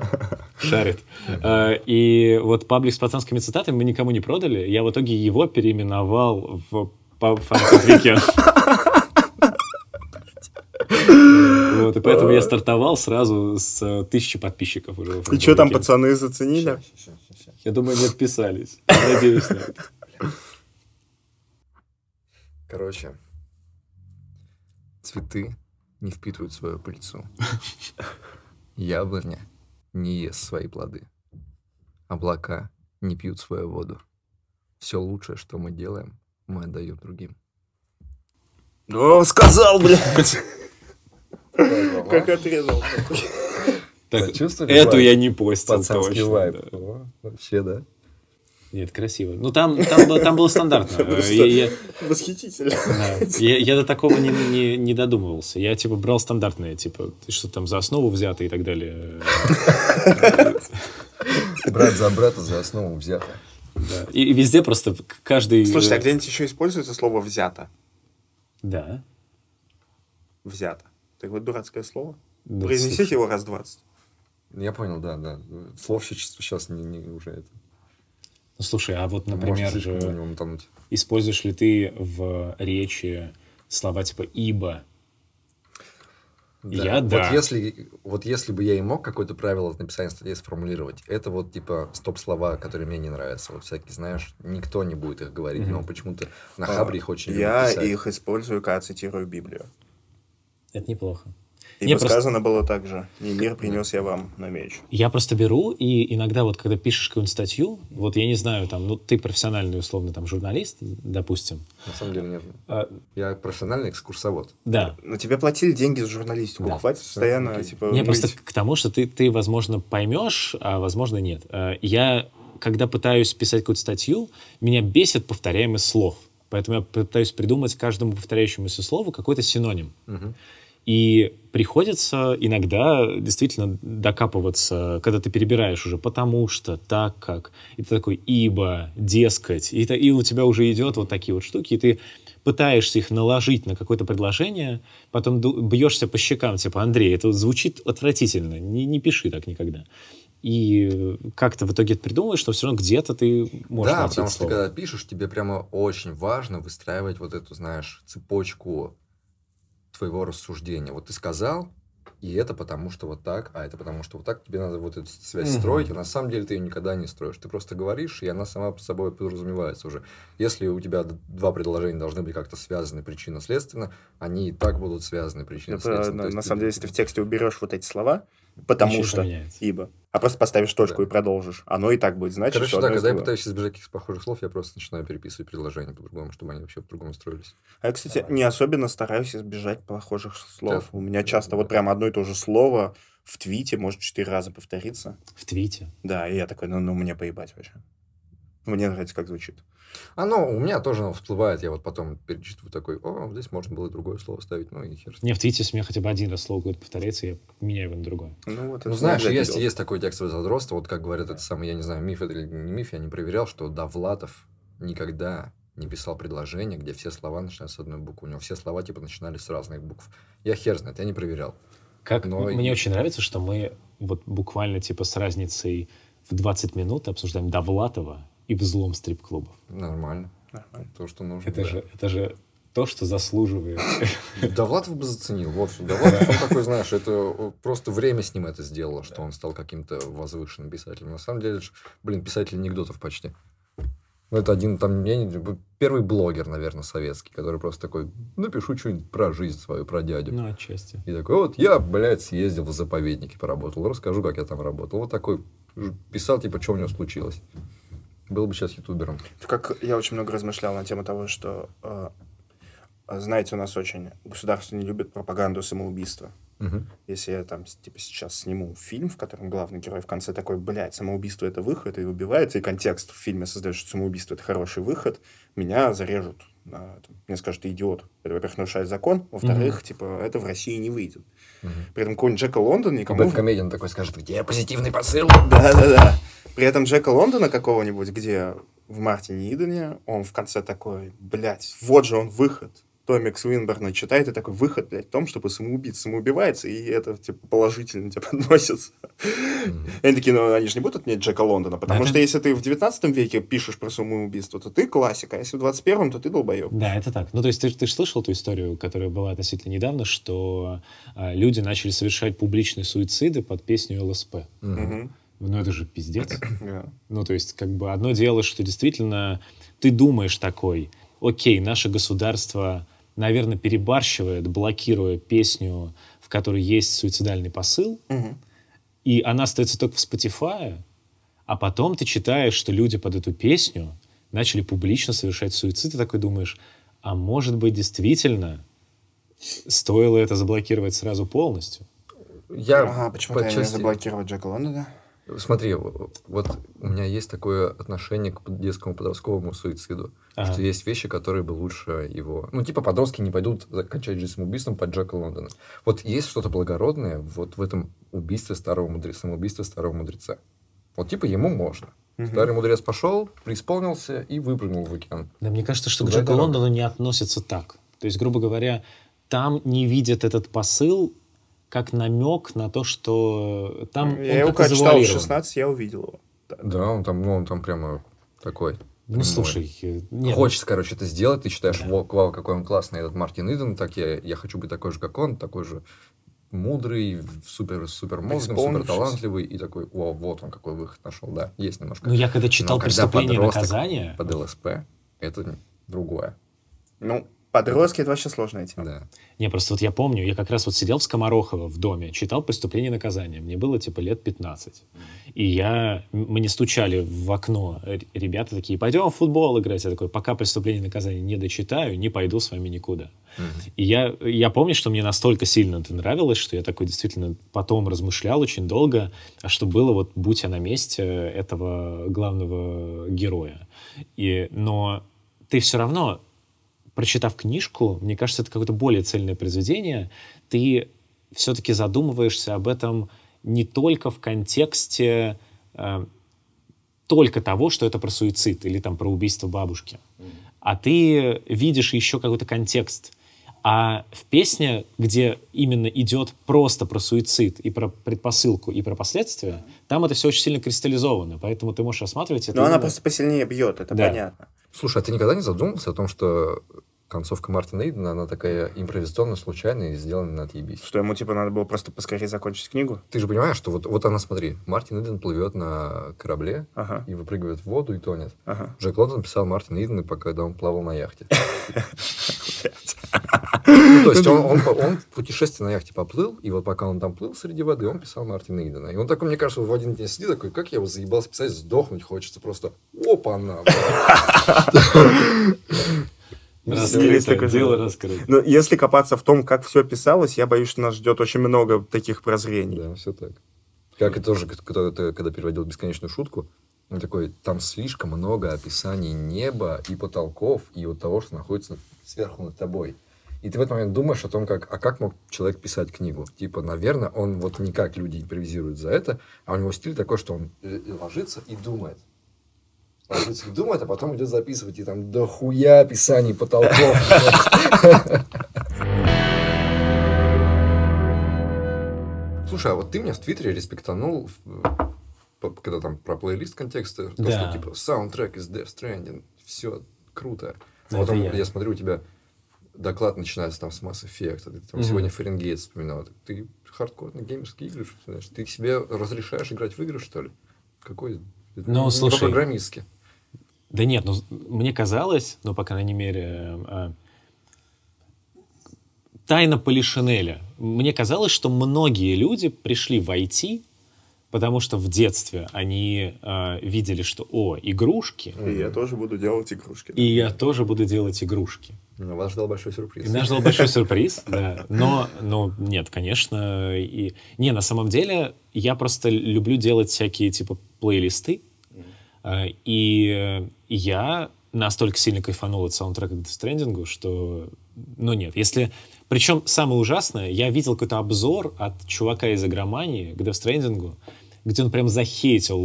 Шарит. Э, И вот паблик с пацанскими цитатами мы никому не продали. Я в итоге его переименовал в па- фанатвике. Вот, и поэтому я стартовал сразу с э, тысячи подписчиков уже. И что там, пацаны, заценили? Я думаю, не отписались. Надеюсь, на это. Короче, цветы не впитывают свою пыльцу. Яблоня не ест свои плоды. Облака не пьют свою воду. Все лучшее, что мы делаем, мы отдаем другим. О, сказал, блядь. Как отрезал. Так, Чувствовали эту я не постил Пацанский точно. Вообще, да. Нет, красиво. Ну, там, там, было, там было стандартно. Я, Восхитительно. Я- я до такого не, не, не додумывался. Я, типа, брал стандартное, типа, что там за основу взято и так далее. Брат за брата за основу взято. Да. И, и везде просто каждый... Слушайте, а где-нибудь еще используется слово «взято»? Да. «Взято». Так вот дурацкое слово. Да, Произнесите слушай. его раз двадцать. Я понял, да, да. Слов сейчас не, не уже это. Ну, слушай, а вот, Может например, утонуть. используешь ли ты в речи слова типа «ибо»? Я вот да. Если, вот если бы я и мог какое-то правило в написании статьи сформулировать, это вот типа стоп-слова, которые мне не нравятся. Вот всякие, знаешь, никто не будет их говорить, Мгм. но почему-то на Хабре их очень Я писать. их использую, когда цитирую Библию. Это неплохо. Ибо Не, просто- сказано было так же. «Не мир принес я вам на меч». Я просто беру, и иногда вот, когда пишешь какую-нибудь статью, вот я не знаю, там, ну, ты профессиональный, условно, там, журналист, допустим. На самом деле нет. А, Я профессиональный экскурсовод. да. Но тебе платили деньги за журналистику. Да. Хватит постоянно, окей. типа, Не, просто к тому, что ты, ты, возможно, поймешь, а возможно, нет. Э, Я, когда пытаюсь писать какую-то статью, меня бесит повторяемость слов. Поэтому я пытаюсь придумать каждому повторяющемуся слову какой-то синоним. Мгм. И приходится иногда действительно докапываться, когда ты перебираешь уже потому что, так как, и ты такой ибо, дескать, и, та- и у тебя уже идет вот такие вот штуки, и ты пытаешься их наложить на какое-то предложение, потом бьешься по щекам, типа, Андрей, это звучит отвратительно, не, не пиши так никогда. И как-то в итоге это придумаешь, но все равно где-то ты можешь да, потому это что слово. когда пишешь, тебе прямо очень важно выстраивать вот эту, знаешь, цепочку твоего рассуждения. Вот ты сказал, и это потому что вот так, а это потому что вот так. Тебе надо вот эту связь Мгм. строить, и на самом деле ты ее никогда не строишь. Ты просто говоришь, и она сама по собой подразумевается уже. Если у тебя два предложения должны быть как-то связаны причинно-следственно, они и так будут связаны Это, причинно-следственно. на, То есть на ты- самом деле, если ты в тексте уберешь вот эти слова, потому Ничего что, поменяется. ибо, а просто поставишь точку Да. и продолжишь, оно и так будет значить, Короче, что да, когда я пытаюсь избежать каких-то похожих слов, я просто начинаю переписывать предложения по-другому, чтобы они вообще по-другому строились. А я, кстати, не особенно стараюсь избежать похожих слов. Да. У меня часто вот прямо одно и то же слово в твите может четыре раза повториться. В твите. Да, и я такой, ну, ну мне поебать вообще. Мне нравится, как звучит. Оно у меня тоже оно всплывает, я вот потом перечитываю такой, о, здесь можно было другое слово ставить, ну и хер. Не, в твите, у меня хотя бы один раз слово какое-то повторяется, я меняю его на другое. Ну, вот Ну, знаешь, есть, есть такое текстовое задротство, вот как говорят, это самый, я не знаю, миф это или не миф, я не проверял, что Довлатов никогда не писал предложение, где все слова начинаются с одной буквы. У него все слова, типа, начинались с разных букв. Я хер знает, я не проверял. Как Но мне очень нравится, что мы вот буквально типа с разницей в 20 минут обсуждаем Довлатова и взлом стрип-клубов. Нормально. Нормально. То, что нужно. Это да. же, это же то, что заслуживает. Довлатов бы заценил. В общем, Довлатов, он такой, знаешь, это просто время с ним это сделало, что он стал каким-то возвышенным писателем. На самом деле, блин, писатель анекдотов почти. Ну, это один там, я не первый блогер, наверное, советский, который просто такой, напишу что-нибудь про жизнь свою, про дядю. Ну, отчасти. И такой, вот я, блядь, съездил в заповеднике, поработал, расскажу, как я там работал. Вот такой писал, типа, что у него случилось. Был бы сейчас ютубером. Как я очень много размышлял на тему того, что, э, знаете, у нас очень государство не любит пропаганду самоубийства. Мгм. Если я там, типа, сейчас сниму фильм, в котором главный герой в конце такой, блядь, самоубийство — это выход, и убивается, и контекст в фильме создает, что самоубийство — это хороший выход, меня зарежут. на этом. Мне скажут, ты идиот. Это, во-первых, нарушает закон, во-вторых, типа, это в России не выйдет. Мгм. При этом какой-нибудь Джека Лондон никому... Бэткомедиан такой скажет, где позитивный посыл? Да-да-да. При этом Джека Лондона какого-нибудь, где в Мартине Идене, он в конце такой, блядь, вот же он выход. Томик Свинберна читает, и такой выход, блядь, в том, чтобы самоубийца самоубивается, и это, типа, положительно тебе подносится. Они такие, ну, они же не будут мне Джека Лондона, потому Это- что если ты в 19 веке пишешь про самоубийство, то ты классик, а если в 21-м, то ты долбоеб. Да, это так. Ну, то есть ты, ты же слышал ту историю, которая была относительно недавно, что а, люди начали совершать публичные суициды под песню ЛСП. Мгм. Ну, это же пиздец. Да. Ну, то есть, как бы одно дело, что действительно ты думаешь такой, окей, наше государство, наверное, перебарщивает, блокируя песню, в которой есть суицидальный посыл, Мгм. и она остается только в Spotify, а потом ты читаешь, что люди под эту песню начали публично совершать суицид, и такой думаешь, а может быть, действительно стоило это заблокировать сразу полностью? Я Ага, почему-то я не заблокировать Джека Лондона. Смотри, вот у меня есть такое отношение к детскому подростковому суициду, Ага. что есть вещи, которые бы лучше его... Ну, типа подростки не пойдут кончать жизнь самоубийством под Джека Лондона. Вот есть что-то благородное вот в этом убийстве старого мудреца, самоубийстве старого мудреца. Вот типа ему можно. Мгм. Старый мудрец пошел, преисполнился и выпрыгнул в океан. Да, мне кажется, что к Туда и Джеку. Лондону не относятся так. То есть, грубо говоря, там не видят этот посыл как намек на то, что там он Я его как-то когда читал в завуалирован. 16, я увидел его. Да. Да, он там, ну, он там прямо такой. Ну, слушай, э, нет, Хочется, короче, это сделать, ты считаешь, Да. «Во, вау, какой он классный, этот Мартин Иден, так я, я хочу быть такой же, как он, такой же мудрый, супер, супер мозгом, супер талантливый, и такой, о, вот он какой выход нашел, да, есть немножко. ну я когда читал Но когда «Преступление и наказание», Под ЛСП, это другое, Ну, подростки это вообще сложная тема. да. Не, просто вот я помню, я как раз вот сидел в Скоморохово в доме, читал «Преступление и наказание». Мне было типа лет 15. И я... Мне стучали в окно ребята такие, пойдем в футбол играть. Я такой, пока «Преступление и наказание» не дочитаю, не пойду с вами никуда. И я, я помню, что мне настолько сильно это нравилось, что я такой действительно потом размышлял очень долго, а что было вот, будь я на месте этого главного героя. И, но ты все равно прочитав книжку, мне кажется, это какое-то более цельное произведение, ты все-таки задумываешься об этом не только в контексте э, только того, что это про суицид или там про убийство бабушки, а ты видишь еще какой-то контекст. А в песне, где именно идет просто про суицид и про предпосылку и про последствия, там это все очень сильно кристаллизовано, поэтому ты можешь рассматривать это. Но она именно- просто посильнее бьет, это Да. понятно. Слушай, а ты никогда не задумывался о том, что концовка Мартина Идена, она такая импровизационно случайная и сделана на отъебись? Что ему, типа, надо было просто поскорее закончить книгу? Ты же понимаешь, что вот, вот она, смотри, Мартин Иден плывет на корабле Ага, и выпрыгивает в воду и тонет. ага. Джек Лондон писал Мартин Иден, пока когда он плавал на яхте. Ну, то есть он, в путешествие на яхте поплыл, и вот пока он там плыл среди воды, он писал Мартина Идена. И он такой, мне кажется, в один день сидит такой, как я его заебался писать, сдохнуть хочется просто. Опа-на! Раскрыто, такое дело раскрыто. Но если копаться в том, как все писалось, я боюсь, что нас ждет очень много таких прозрений. Да, все так. Как и тоже, когда, ты- когда переводил бесконечную шутку, он такой, там слишком много описаний неба и потолков, и вот того, что находится сверху над тобой. И ты в этот момент думаешь о том, как, а как мог человек писать книгу? Типа, наверное, он вот не как люди импровизируют за это, а у него стиль такой, что он э, ложится и думает. И думает, а потом идет записывать, и там дохуя описаний потолков. Слушай, а вот ты меня в Твиттере респектанул, когда там про плейлист контекста, то, что типа саундтрек из Death Stranding, все круто. А потом я. смотрю, у тебя доклад начинается там с Mass Effect, а ты там Мгм. сегодня Фаренгейт вспоминал. Ты хардкорные геймерские игры? Ты себе разрешаешь играть в игры, что ли? Какой? Ну, не слушай, по-программистски. Да нет, ну, мне казалось, ну, по крайней мере, э, тайна Полишинеля. Мне казалось, что многие люди пришли в IT, потому что в детстве они э, видели, что, о, игрушки, И я тоже буду делать игрушки. и я тоже буду делать игрушки. Ну, Вас ждал большой сюрприз. И нас ждал большой сюрприз, да. Но, ну, нет, конечно. И... Не, на самом деле, я просто люблю делать всякие, типа, плейлисты. А, И э, я настолько сильно кайфанул от саундтрека к Stranding, что... Ну, нет, если... Причем самое ужасное, я видел какой-то обзор от чувака из игромании к Stranding, где он прям захейтил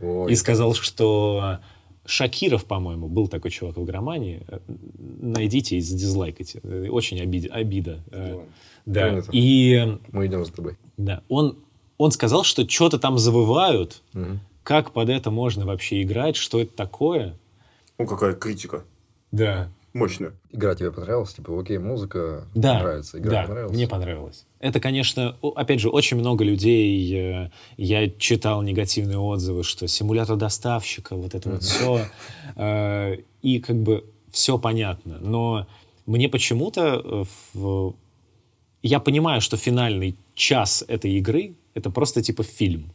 Ой. и сказал, что Шакиров, по-моему, был такой чувак в игромании. Э, Найдите и задизлайкайте. Э, Очень обид- обида. Э, Да. Принято. И Мы идем за тобой. да, он, он сказал, что что-то там завывают. Мгм. Как под это можно вообще играть? Что это такое? Ну, какая критика. Да. Мощная. Игра тебе понравилась? Типа, окей, музыка Да, нравится, игра да, понравилась? мне понравилось. Это, конечно, опять же, очень много людей, э, я читал негативные отзывы, что симулятор доставщика, вот это вот все, и как бы все понятно, но мне почему-то, э, в- я понимаю, что финальный час этой игры это просто типа фильм.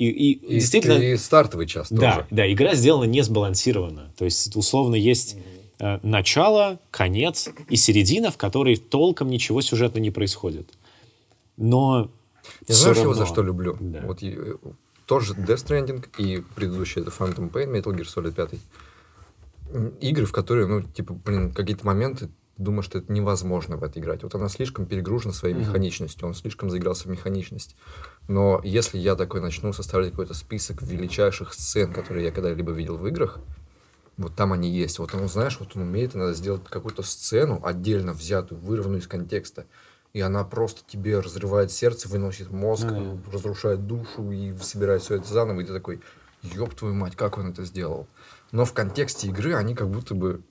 И, и И, действительно... и стартовый час Да, тоже. да, игра сделана не сбалансированно. То есть, условно, есть э, начало, конец и середина, в которой толком ничего сюжетно не происходит. Но Я знаешь, его равно- за что люблю? Да. Вот и, э, тоже Death Stranding и предыдущий это Phantom Pain, Metal Gear Solid 5. М, Игры, в которые, ну, типа, блин, какие-то моменты ты думаешь, что это невозможно в это играть. Вот она слишком перегружена своей Мгм. механичностью, он слишком заигрался в механичность. Но если я такой начну составлять какой-то список величайших сцен, которые я когда-либо видел в играх, вот там они есть. Вот он, знаешь, вот он умеет иногда сделать какую-то сцену отдельно взятую, вырванную из контекста. И она просто тебе разрывает сердце, выносит мозг, Ну разрушает душу и собирает все это заново. И ты такой, ёб твою мать, как он это сделал. Но в контексте игры они как будто бы,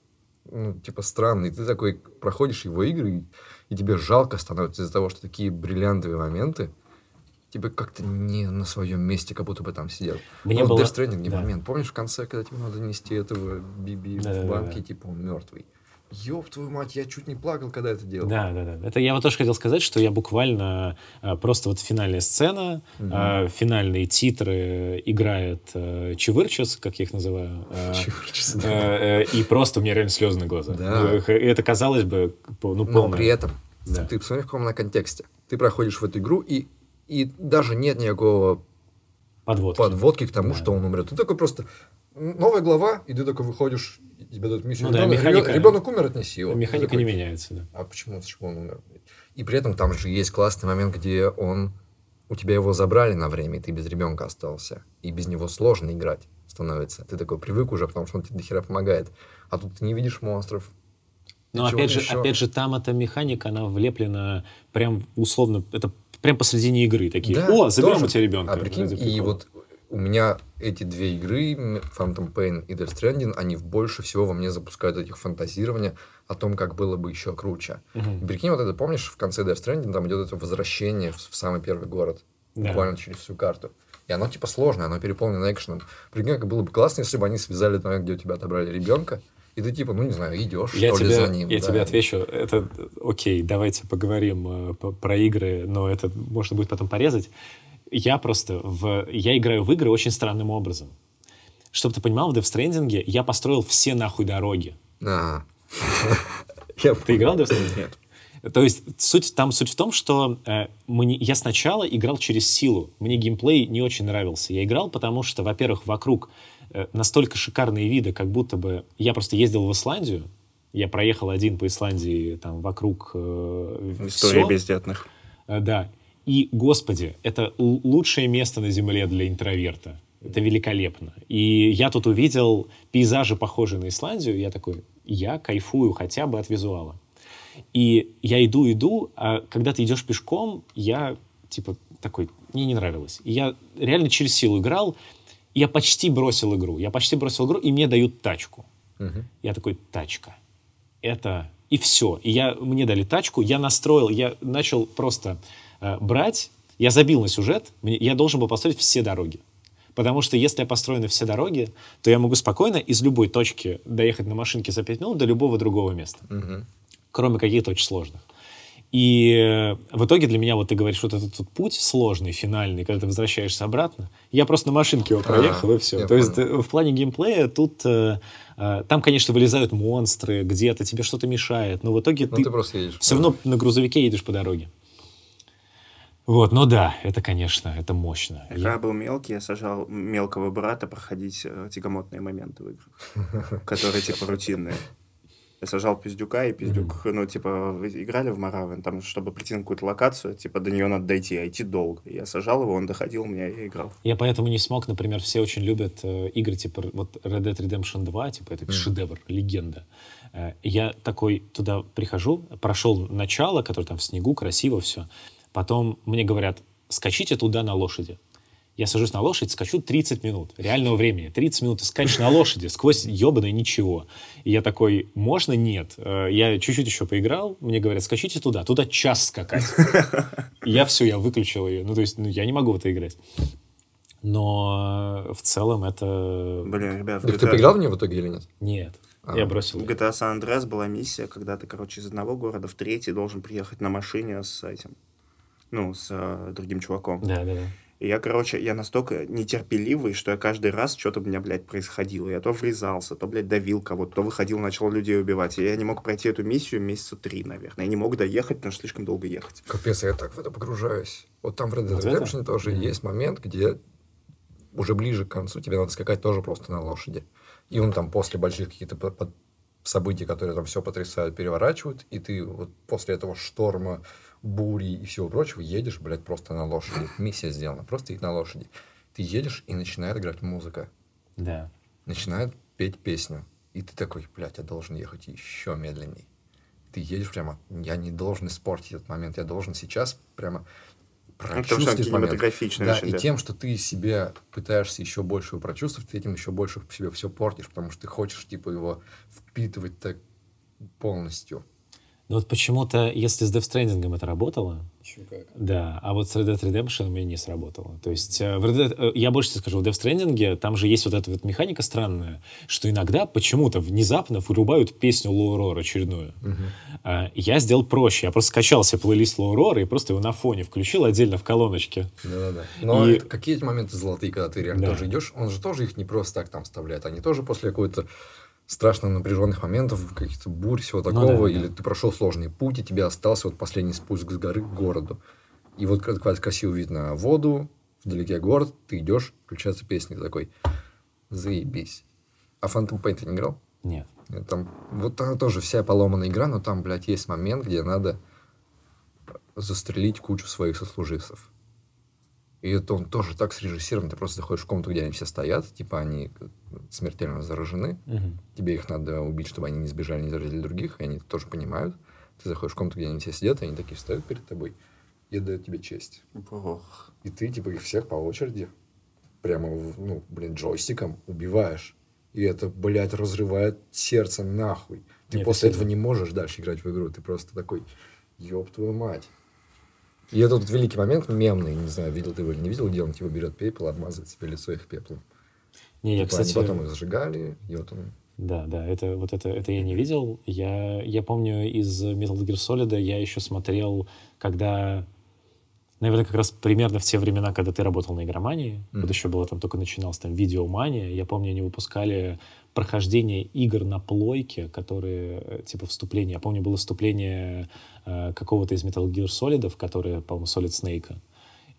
ну, типа, странные. Ты такой проходишь его игры, и, и тебе жалко становится из-за того, что такие бриллиантовые моменты, типа, как-то не на своем месте, как будто бы там сидел. Мне вот было- Death Stranding да. момент. Помнишь в конце, когда тебе надо нести этого Биби Да-да-да. в банке, типа, он мертвый? Ёб твою мать, я чуть не плакал, когда это делал. Да, да, да. Это я вот тоже хотел сказать, что я буквально э, просто вот финальная сцена, э, финальные титры играет э, Чевырчес, как я их называю. Чувствуешь, да. и просто у меня реально слезы на глазах. Да. Ну, это казалось бы, ну, Но полное- при этом Да. ты посмотри, в каком она контексте. Ты проходишь в эту игру, и, и даже нет никакого подводки. подводки к тому, Да. что он умрет. Ты такой просто новая глава, и ты такой выходишь, и тебе дают миссию. Ну да, ребенок, механика- ребенок умер, отнеси его. Механика такой, не меняется, да. А почему, чего он умер? И при этом там же есть классный момент, где он у тебя его забрали на время, и ты без ребенка остался. И без него сложно играть становится. Ты такой привык уже, потому что он тебе дохера помогает. А тут ты не видишь монстров. Но опять же, ещё. опять же, там эта механика, она влеплена прям условно, это прям посредине игры такие. Да, О, заберем тоже. у тебя ребенка. А прикинь, и вот у меня эти две игры, Phantom Pain и Death Stranding, они больше всего во мне запускают этих фантазирования о том, как было бы еще круче. И Прикинь, вот это помнишь, в конце Death Stranding там идет это возвращение в, в самый первый город. Да. Буквально через всю карту. И оно типа сложное, оно переполнено экшеном. Прикинь, как было бы классно, если бы они связали момент, где у тебя отобрали ребенка, и ты типа, ну не знаю, идешь, Я что ли, тебе, за ним. я да. тебе отвечу, это окей, давайте поговорим э, про игры, но это можно будет потом порезать. Я просто в, я играю в игры очень странным образом. Чтобы ты понимал, в Death Stranding я построил все нахуй дороги. А. Ты играл в Death Stranding? Нет. То есть суть, там суть в том, что э, мне, я сначала играл через силу. Мне геймплей не очень нравился. Я играл, потому что, во-первых, вокруг настолько шикарные виды, как будто бы... Я просто ездил в Исландию, я проехал один по Исландии, там, вокруг э, История всё. бездетных. Э, Да. И, господи, это лучшее место на Земле для интроверта. Это великолепно. И я тут увидел пейзажи, похожие на Исландию, я такой, я кайфую хотя бы от визуала. И я иду, иду, а когда ты идешь пешком, я, типа, такой, мне не нравилось. И я реально через силу играл, я почти бросил игру. Я почти бросил игру, и мне дают тачку. Мгм. Я такой, тачка. Это... И все. И я, мне дали тачку, я настроил, я начал просто э, брать, я забил на сюжет, мне- я должен был построить все дороги. Потому что если я построю на все дороги, то я могу спокойно из любой точки доехать на машинке за 5 минут до любого другого места. Мгм. Кроме каких-то очень сложных. И э, в итоге для меня, вот ты говоришь, вот этот вот путь сложный, финальный, когда ты возвращаешься обратно, я просто на машинке его проехал, А, и все. То есть понял. э, в плане геймплея тут... э, э, там, конечно, вылезают монстры, где-то тебе что-то мешает, но в итоге Ну ты, ты просто едешь. все равно на грузовике едешь по дороге. Вот, ну да, это, конечно, это мощно. Когда Я- я был мелкий, я сажал мелкого брата проходить э, тягомотные моменты в играх, которые типа рутинные. Я сажал пиздюка, и пиздюк, ну, типа, играли в Маравен, там, чтобы прийти на какую-то локацию, типа, до нее надо дойти, а идти долго. Я сажал его, он доходил, меня я играл. Я поэтому не смог, например, все очень любят э, игры типа вот Red Dead Redemption 2, типа это шедевр, легенда. Э, я такой туда прихожу, прошел начало, которое там в снегу, красиво все. Потом мне говорят, скачите туда на лошади. Я сажусь на лошадь, скачу 30 минут реального времени. 30 минут ты скачешь на лошади сквозь ебаное ничего. И я такой, можно? Нет. Э, Я чуть-чуть еще поиграл, мне говорят, скачите туда. Туда час скакать. Я все, я выключил ее. Ну, то есть, ну, я не могу в это играть. Но в целом это... Блин, ребят, Так ты GTA поиграл в нее в итоге или нет? Нет. А. Я бросил. В. GTA San Andreas была миссия, когда ты, короче, из одного города в третий должен приехать на машине с этим, ну, с э, другим чуваком. Да, да, да. И я, короче, я настолько нетерпеливый, что я каждый раз что-то у меня, блядь, происходило. Я то врезался, то, блядь, давил кого-то, то выходил, начал людей убивать. И я не мог пройти эту миссию месяца три, наверное. Я не мог доехать, потому что слишком долго ехать. Капец, я так в это погружаюсь. Вот там в Red Dead? Redemption тоже есть момент, где уже ближе к концу тебе надо скакать тоже просто на лошади. И он там после больших каких-то событий, которые там все потрясают, переворачивают, и ты вот после этого шторма, бури и всего прочего едешь, блядь, просто на лошади. Миссия сделана, просто едь на лошади. Ты едешь, и начинает играть музыка. Да. Начинает петь песню. И ты такой, блядь, я должен ехать еще медленней. Ты едешь прямо, я не должен испортить этот момент, я должен сейчас прямо Ну, прочувствовать момент. Да, очень, и да. тем, что ты себе пытаешься еще больше его прочувствовать, ты этим еще больше себе все портишь, потому что ты хочешь, типа, его впитывать так полностью. Но вот почему-то, если с Death Stranding это работало, Еще как. да, а вот с Red Dead Redemption у меня не сработало. То есть, э, в Red Dead, э, я больше тебе скажу, в Death Stranding там же есть вот эта вот механика странная, что иногда почему-то внезапно вырубают песню Low Roar очередную. А, Я сделал проще. Я просто скачал себе плейлист Low Roar и просто его на фоне включил отдельно в колоночке. Да-да-да. Но И- это какие эти моменты золотые, когда ты реально Да. тоже идешь, он же тоже их не просто так там вставляет, они тоже после какой-то страшно напряженных моментов, каких-то бурь, всего Ну такого, да, да. или ты прошел сложный путь, и тебе остался вот последний спуск с горы к городу. И вот когда красиво видно воду, вдалеке город, ты идешь, включается песня, такой, заебись. А Phantom Pain ты не играл? Нет. Нет, Там, вот она тоже вся поломанная игра, но там, блядь, есть момент, где надо застрелить кучу своих сослуживцев. И это он тоже так срежиссирован. Ты просто заходишь в комнату, где они все стоят, типа они смертельно заражены. Мгм. Тебе их надо убить, чтобы они не сбежали, не заразили других, и они это тоже понимают. Ты заходишь в комнату, где они все сидят, и они такие встают перед тобой и дают тебе честь. Ох. И ты, типа, их всех по очереди прямо, ну, блин, джойстиком убиваешь. И это, блядь, разрывает сердце нахуй. Ты Нет, после это этого не можешь дальше играть в игру. Ты просто такой, ёб твою мать. И это вот великий момент, мемный, не знаю, видел ты его или не видел, где он типа берет пепел, обмазывает себе лицо их пеплом. Не, я, Типа, кстати, они потом их сжигали, и вот он... Да, да, это вот это, это я не видел. Я, я помню из Metal Gear Solid я еще смотрел, когда, наверное, как раз примерно в те времена, когда ты работал на игромании, Мгм. вот еще было там только начиналось там видеомания, я помню, они выпускали прохождение игр на плойке, которые э, типа вступление. Я помню, было вступление э, какого-то из Metal Gear Solid, которое, по-моему, Solid Snake.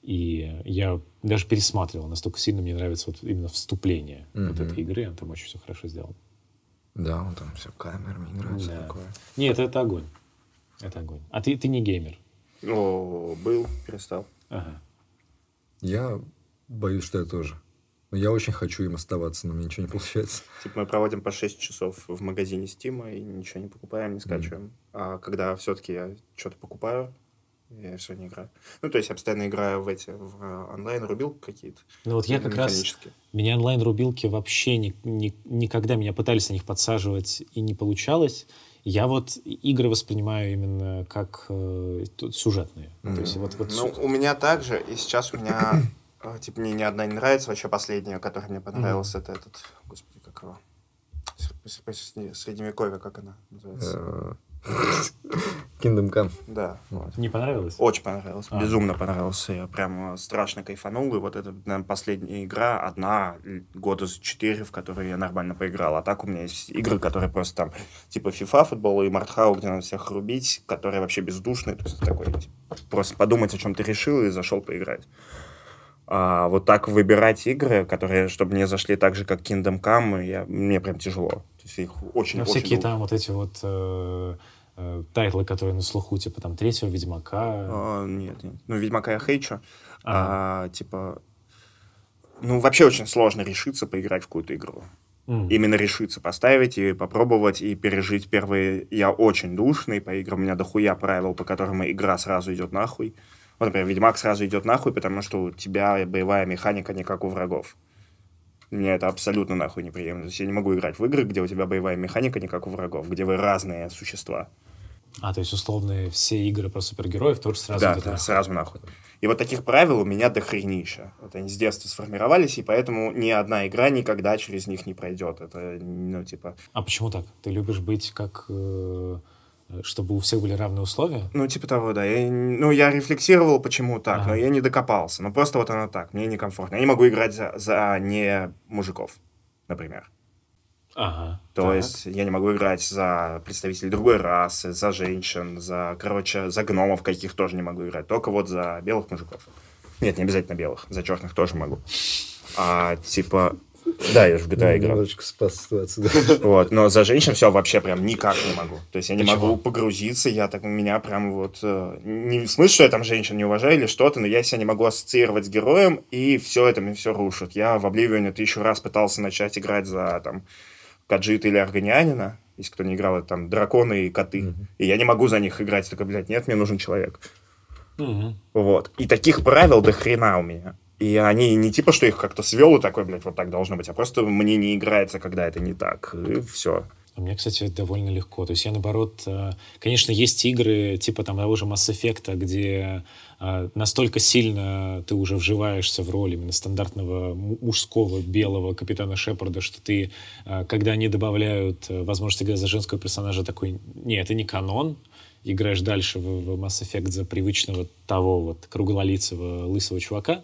И я даже пересматривал, настолько сильно мне нравится вот именно вступление вот Мгм. этой игры, он там очень все хорошо сделал. Да, он там все камерами играет, все Да. такое. Нет, это огонь. Это огонь. А ты, ты не геймер. О, был, перестал. Ага. Я боюсь, что я тоже. Но я очень хочу им оставаться, но мне ничего не получается. Типа мы проводим по 6 часов в магазине Стима и ничего не покупаем, не скачиваем. А когда все-таки я что-то покупаю, я все не играю. Ну, то есть я постоянно играю в эти, в э, онлайн-рубилки какие-то. Ну вот я как раз... Меня онлайн-рубилки вообще ни- ни- никогда меня пытались на них подсаживать и не получалось. Я вот игры воспринимаю именно как э, сюжетные. То есть вот, вот Ну, сю- у меня также, и сейчас у меня, типа, мне ни одна не нравится, вообще последняя, которая мне понравилась, это этот, господи, как его, средневековье, как она называется? Э, Kingdom Come. Да, вот. не понравилось? Очень понравилось, А. безумно понравилось. Я прям э, страшно кайфанул. И вот это, наверное, последняя игра, одна года за четыре, в которой я нормально поиграл. А так у меня есть игры, которые просто там, типа FIFA, футбол и Mordhau, где надо всех рубить, которые вообще бездушные. То есть такой, типа, просто подумать, о чем ты решил, и зашел поиграть. А вот так выбирать игры, которые, чтобы мне зашли так же, как Kingdom Come, я, мне прям тяжело. То Все их очень, Ну, очень всякие долго. там вот эти вот э, э, тайтлы, которые на слуху, типа там третьего Ведьмака. А, нет, нет. Ну, Ведьмака я хейчу. А, типа... Ну, вообще очень сложно решиться поиграть в какую-то игру. М. Именно решиться поставить и попробовать и пережить первые... Я очень душный по играм. У меня дохуя правил, по которым игра сразу идет нахуй. Вот, например, Ведьмак сразу идет нахуй, потому что у тебя боевая механика не как у врагов. Мне это абсолютно нахуй неприемлемо. То есть я не могу играть в игры, где у тебя боевая механика не как у врагов, где вы разные существа. А, то есть условные все игры про супергероев тоже сразу да, да, нахуй. сразу нахуй. И вот таких правил у меня дохренища. Вот они с детства сформировались, и поэтому ни одна игра никогда через них не пройдет. Это, ну, типа... А почему так? Ты любишь быть как... э, чтобы у всех были равные условия? Ну, типа того, да. Я, ну, я рефлексировал, почему так, Ага. но я не докопался. Ну, просто вот оно так, мне некомфортно. Я не могу играть за, за не мужиков, например. Ага. То так. есть я не могу играть за представителей другой расы, за женщин, за, короче, за гномов каких тоже не могу играть. Только вот за белых мужиков. Нет, не обязательно белых. За черных тоже могу. А, типа... Да, я же в GTA играл. Немножечко спас ситуацию. да. Вот, но за женщин все вообще прям никак не могу. То есть я не Почему? могу погрузиться, я так, у меня прям вот... э, Не в смысле, что я там женщин не уважаю или что-то, но я себя не могу ассоциировать с героем, и все это мне все рушит. Я в Обливионе тысячу раз пытался начать играть за там Каджита или Аргонянина, если кто не играл, это там драконы и коты. И я не могу за них играть, только, блядь, нет, мне нужен человек. Мгм. Вот. И таких правил до хрена у меня. И они не типа, что их как-то свел и такой, блядь, вот так должно быть, а просто мне не играется, когда это не так. И все. А мне, кстати, довольно легко. То есть я, наоборот, э, конечно, есть игры типа там того же Mass Effect, где э, настолько сильно ты уже вживаешься в роль именно стандартного му- мужского белого капитана Шепарда, что ты, э, когда они добавляют возможность играть за женского персонажа, такой, не, это не канон, играешь дальше в, в Mass Effect за привычного того вот круглолицего лысого чувака.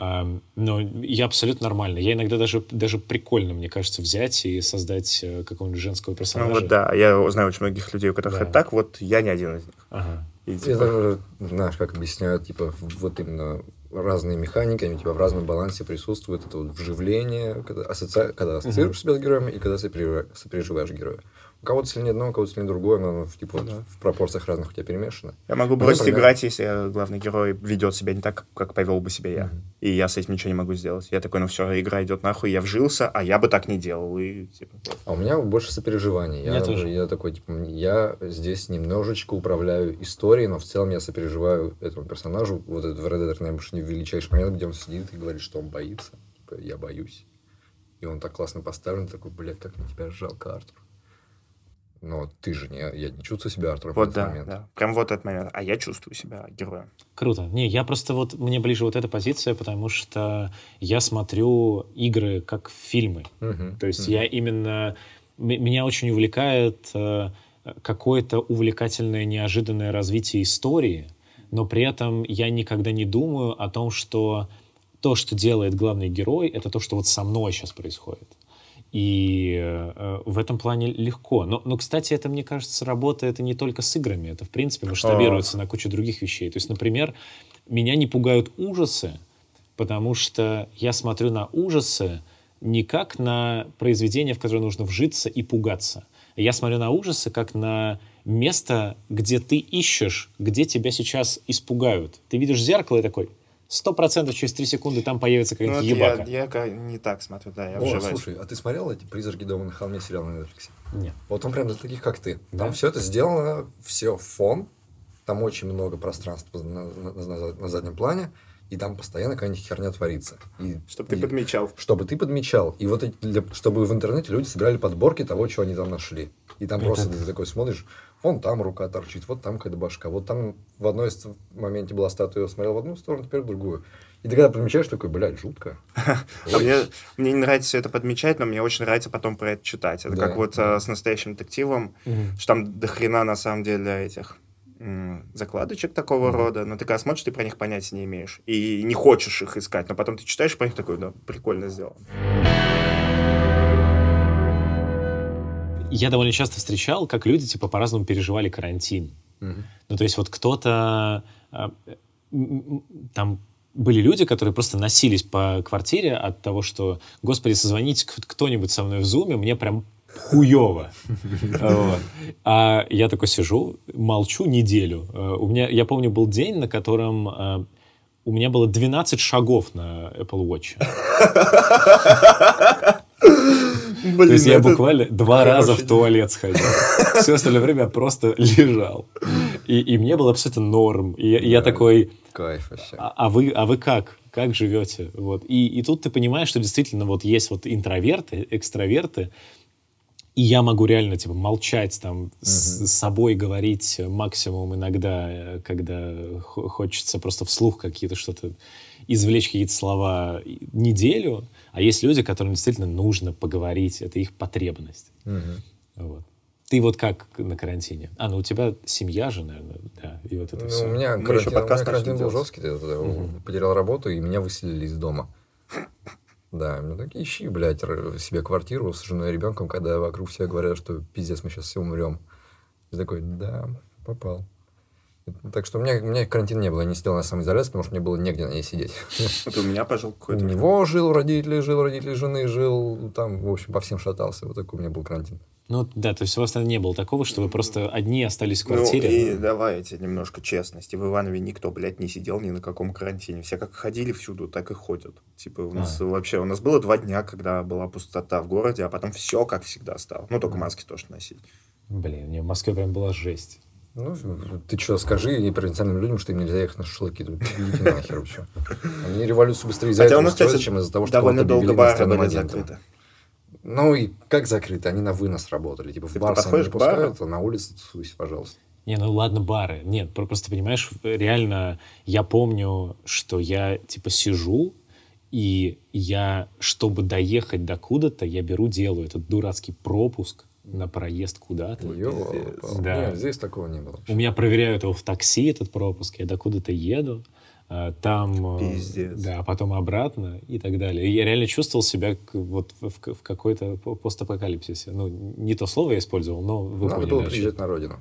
А, Но я абсолютно нормально. Я иногда даже, даже прикольно, мне кажется, взять и создать э, какого-нибудь женского Ну персонажа. вот да, я знаю очень многих людей, у которых Да. это так, вот я не один из них. Ага. И, Я типа, даже, знаешь, как объясняют, типа, вот именно разные механики, они типа в разном балансе присутствуют. Это вот вживление, когда, ассоци... когда ассоциируешь себя с героем и когда сопереживаешь, сопереживаешь герою. У кого-то сильнее одно, у кого-то сильнее другое, но в, типа, вот в пропорциях разных у тебя перемешано. я могу Ну, бросить например. играть, если главный герой ведет себя не так, как повел бы себя я. И я с этим ничего не могу сделать. Я такой, ну все, игра идет нахуй, я вжился, а я бы так не делал. И, типа. А у меня больше сопереживаний. Я, Я тоже. я такой, типа, я здесь немножечко управляю историей, но в целом я сопереживаю этому персонажу. Вот этот в Red Dead Redemption величайший момент, где он сидит и говорит, что он боится. Типа, я боюсь. И он так классно поставлен, такой, блядь, как мне тебя жалко, Артур. Но ты же не, я не чувствую себя Артуром в Вот этот да, момент. да. Прям вот этот момент. А я чувствую себя героем. Круто. Не, я просто вот, мне ближе вот эта позиция, потому что я смотрю игры как фильмы. Мгм. То есть Мгм. я именно... м- Меня очень увлекает э, какое-то увлекательное, неожиданное развитие истории, но при этом я никогда не думаю о том, что то, что делает главный герой, это то, что вот со мной сейчас происходит. И э, в этом плане легко. Но, но, кстати, это, мне кажется, работает и не только с играми. Это, в принципе, масштабируется на кучу других вещей. То есть, например, меня не пугают ужасы, потому что я смотрю на ужасы не как на произведение, в которое нужно вжиться и пугаться. Я смотрю на ужасы как на место, где ты ищешь, где тебя сейчас испугают. Ты видишь зеркало и такой, сто процентов через три секунды там появится Ну, какая-нибудь я, ебака. я ка- не так смотрю, да, я О, вживаюсь. слушай, а ты смотрел эти «Призраки дома на холме» сериал на Netflix? Нет. Вот он прям для таких, как ты. Там Да? все это сделано, все фон, там очень много пространства на, на- на- на заднем плане, и там постоянно какая-нибудь херня творится. И, Чтобы ты и- подмечал. Чтобы ты подмечал. И вот эти для- чтобы в интернете люди собирали подборки того, что они там нашли. И там просто ты такой смотришь, вон там рука торчит, вот там какая-то башка, вот там в одной моменте была статуя, я смотрел в одну сторону, теперь в другую. И ты когда подмечаешь, такой, блядь, жутко. Мне, мне не нравится все это подмечать, но мне очень нравится потом про это читать. Это Да, как вот да. э, с настоящим детективом, что там до хрена на самом деле этих закладочек такого рода, но ты когда смотришь, ты про них понятия не имеешь. И не хочешь их искать, но потом ты читаешь про них такой, да, прикольно сделано. Я довольно часто встречал, как люди типа по-разному переживали карантин. Ну, то есть вот кто-то... м, Там были люди, которые просто носились по квартире от того, что, господи, созвонить кто-нибудь со мной в зуме, мне прям хуево. Вот. А я такой сижу, молчу неделю. Э, У меня, я помню, был день, на котором э, у меня было 12 шагов на Apple Watch. То есть я буквально два раза в туалет сходил. Все остальное время я просто лежал. И, и мне было абсолютно норм. И я, и я такой, Кайф вообще. а, а вы, а вы как? Как живете? Вот. И, и тут ты понимаешь, что действительно вот есть вот интроверты, экстраверты, и я могу реально типа молчать там с, с собой говорить максимум иногда, когда хо- хочется просто вслух какие-то что-то извлечь какие-то слова неделю, а есть люди, которым действительно нужно поговорить, это их потребность. Мгм. Вот. Ты вот как на карантине? А, ну у тебя семья же, наверное, да, и вот это Ну, все. у меня Мы карантин, еще у меня карантин был жесткий, я тогда потерял работу, и меня выселили из дома. Да, ну так ищи, блядь, себе квартиру с женой и ребенком, когда вокруг все говорят, что пиздец, мы сейчас все умрем. И такой, да, попал. Так что у меня, у меня карантина не было, я не сидел на самоизоляции, потому что мне было негде на ней сидеть. Вот у меня пожил У какой-то... него жил, у родителей жил, у родителей жены жил, там, в общем, по всем шатался. Вот такой у меня был карантин. Ну да, то есть у вас наверное, не было такого, что вы просто одни остались в Ну, квартире. и давайте немножко честности. В Иванове никто, блядь, не сидел ни на каком карантине. Все как ходили всюду, так и ходят. Типа у нас А. вообще... У нас было два дня, когда была пустота в городе, а потом все как всегда стало. Ну, только маски тоже носить. Блин, не, в Москве прям была жесть. Ну, ты что, скажи и провинциальным людям, что им нельзя ехать на шашлыки. Идите нахер вообще. Они революцию быстрее из-за этого устроят, чем из-за того, что довольно долго бары были закрыты. Ну и как закрыты? Они на вынос работали. Типа в Ты бар сами не пускают, а на улице тусуйся, пожалуйста. Не, ну ладно, бары. Нет, про- просто понимаешь, реально я помню, что я типа сижу, и я, чтобы доехать до куда-то, я беру, делаю этот дурацкий пропуск на проезд куда-то. Ёлопал. Да. Нет, здесь такого не было. У меня проверяют его в такси, этот пропуск, я до куда-то еду, а, там, э, Пиздец. да, а потом обратно и так далее. И я реально чувствовал себя вот в, в- какой-то по- постапокалипсисе. Ну, не то слово я использовал, но вы Надо поняли. было приезжать на родину.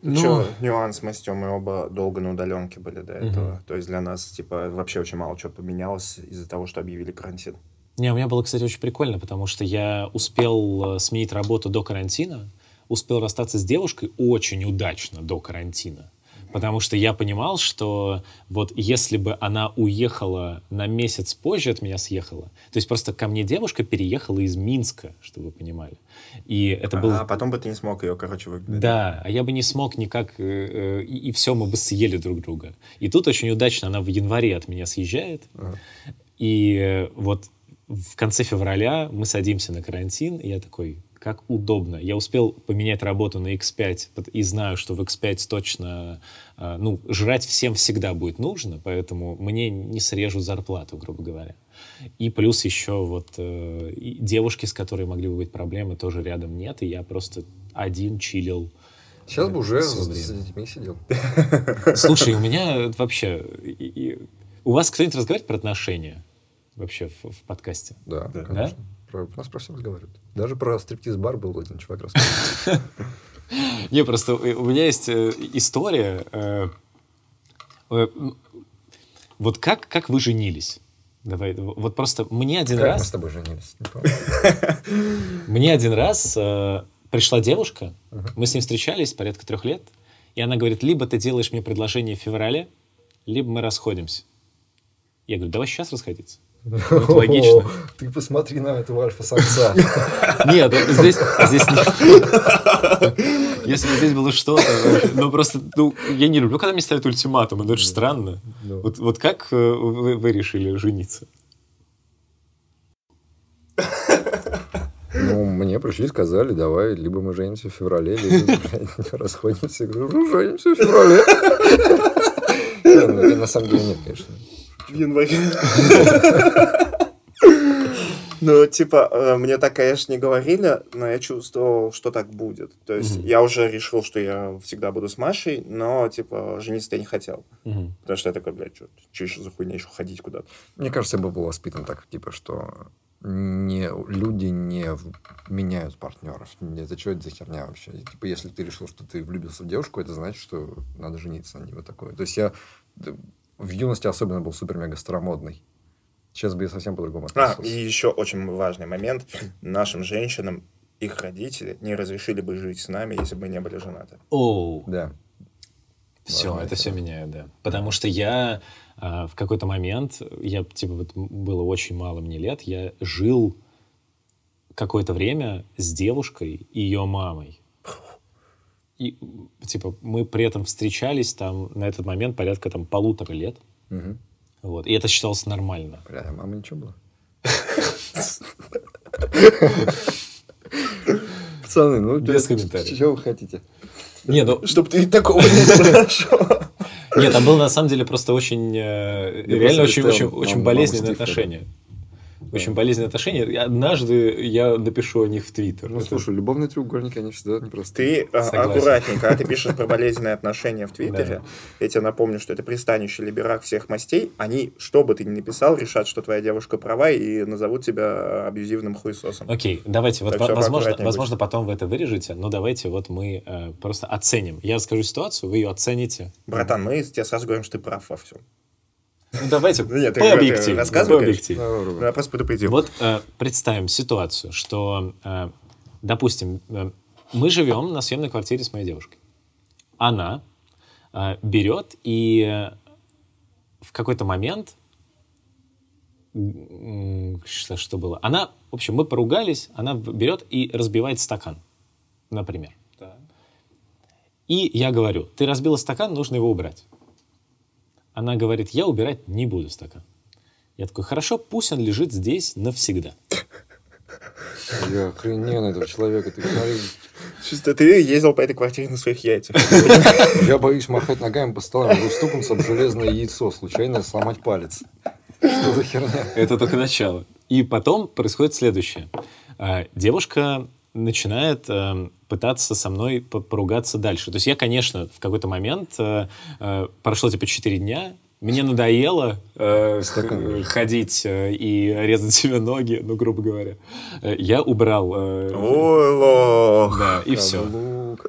Ну, нюанс мы с Тёмой оба долго на удаленке были до этого. То есть для нас, типа, вообще очень мало чего поменялось из-за того, что объявили карантин. Не, у меня было, кстати, очень прикольно, потому что я успел э, сменить работу до карантина, успел расстаться с девушкой очень удачно до карантина. Потому что я понимал, что вот если бы она уехала на месяц позже от меня съехала, то есть просто ко мне девушка переехала из Минска, чтобы вы понимали. И это было... А потом бы ты не смог ее, короче, выгнать. Да, а я бы не смог никак, э, э, и, все, мы бы съели друг друга. И тут очень удачно она в январе от меня съезжает, и э, вот в конце февраля мы садимся на карантин, и я такой, как удобно. Я успел поменять работу на X5 пот- и знаю, что в X5 точно, э, ну, жрать всем всегда будет нужно, поэтому мне не срежут зарплату, грубо говоря. И плюс еще вот э, девушки, с которой могли бы быть проблемы, тоже рядом нет, и я просто один чилил. Сейчас бы уже Всё с, с детьми сидел. Слушай, у меня вообще... и- и- у вас кто-нибудь разговаривает про отношения вообще в, в подкасте? Да, Да. конечно. Про, у нас про все разговаривают. Даже про стриптиз-бар был один чувак рассказывал. Не, просто у меня есть э, история. э, э, Вот как, как вы женились? Давай, вот просто мне один Как мы раз... с тобой женились? Мне один раз пришла девушка, мы с ней встречались порядка трех лет, и она говорит, либо ты делаешь мне предложение в феврале, либо мы расходимся. Я говорю, давай сейчас расходиться. Ну, это логично. Ты посмотри на этого альфа-самца. Нет, ну, здесь, здесь Если бы здесь было что-то, ну просто, ну, я не люблю, когда мне ставят ультиматум, это очень странно. Ну. Вот, вот как э, вы, вы решили жениться? Ну, мне пришли, сказали, давай, либо мы женимся в феврале, либо блядь, расходимся. Я говорю, ну, женимся в феврале. Ну, На самом деле нет, конечно. В январе. Ну, типа, э, мне так, конечно, не говорили, но я чувствовал, что так будет. То есть я уже решил, что я всегда буду с Машей, но, типа, жениться я не хотел. Потому что я такой, блядь, что, еще за хуйня еще ходить куда-то? Мне кажется, я бы был воспитан так, типа, что не, люди не меняют партнеров. Это что это за херня вообще? Типа, если ты решил, что ты влюбился в девушку, это значит, что надо жениться, а не вот такое. То есть я в юности особенно был супер-мега старомодный Сейчас бы я совсем по-другому А, относился. и еще очень важный момент. Нашим женщинам их родители не разрешили бы жить с нами, если бы не были женаты. Оу, Да. все, Важно это все меняет, да. Потому что я а, в какой-то момент, я, типа, вот было очень мало мне лет, я жил какое-то время с девушкой и ее мамой. И, м, типа, мы при этом встречались там на этот момент порядка там полутора лет. Мгм. Вот. И это считалось нормально. Бля, а мама ничего была? Пацаны, ну, Без комментариев. Что вы хотите? Не, ну, Чтоб ты такого не спрашивал. нет, там было на самом деле просто очень, э, реально очень, очень, очень Стива, отношения. Очень болезненные отношения. Однажды я напишу о них в Твиттер. Ну, Это- слушай, любовные треугольники, они всегда непростые. Ты а, Согласен. аккуратнее, когда ты пишешь про болезненные отношения в Твиттере, я тебе напомню, что это пристанище либерак всех мастей. Они, что бы ты ни написал, решат, что твоя девушка права и назовут тебя абьюзивным хуесосом. Окей, давайте, вот, возможно, потом вы это вырежете, но давайте вот мы э, просто оценим. Я расскажу ситуацию, вы ее оцените. Братан, мы тебе сразу говорим, что ты прав во всем. Ну, давайте Ну, нет, по объективу. рассказывай, по объективу. Да. Я просто предупредил. Вот э, представим ситуацию, что, э, допустим, э, мы живем на съемной квартире с моей девушкой. Она э, берет и в какой-то момент что, что было? Она, в общем, мы поругались, она берет и разбивает стакан, например. И я говорю, ты разбила стакан, нужно его убрать. Она говорит, я убирать не буду стакан. Я такой, хорошо, пусть он лежит здесь навсегда. Я охрененно этого человека. Ты смотри, Чисто ты ездил по этой квартире на своих яйцах. я боюсь махать ногами по столам, стукнуться об железное яйцо, случайно сломать палец. Что за херня? Это только начало. И потом происходит следующее. А, Девушка начинает э, пытаться со мной по- поругаться дальше. То есть я, конечно, в какой-то момент, э, э, прошло типа 4 дня, мне надоело э, Стакан. х- ходить э, и резать себе ноги, ну, грубо говоря. Э, Я убрал... э, Ой, лох. да, и все.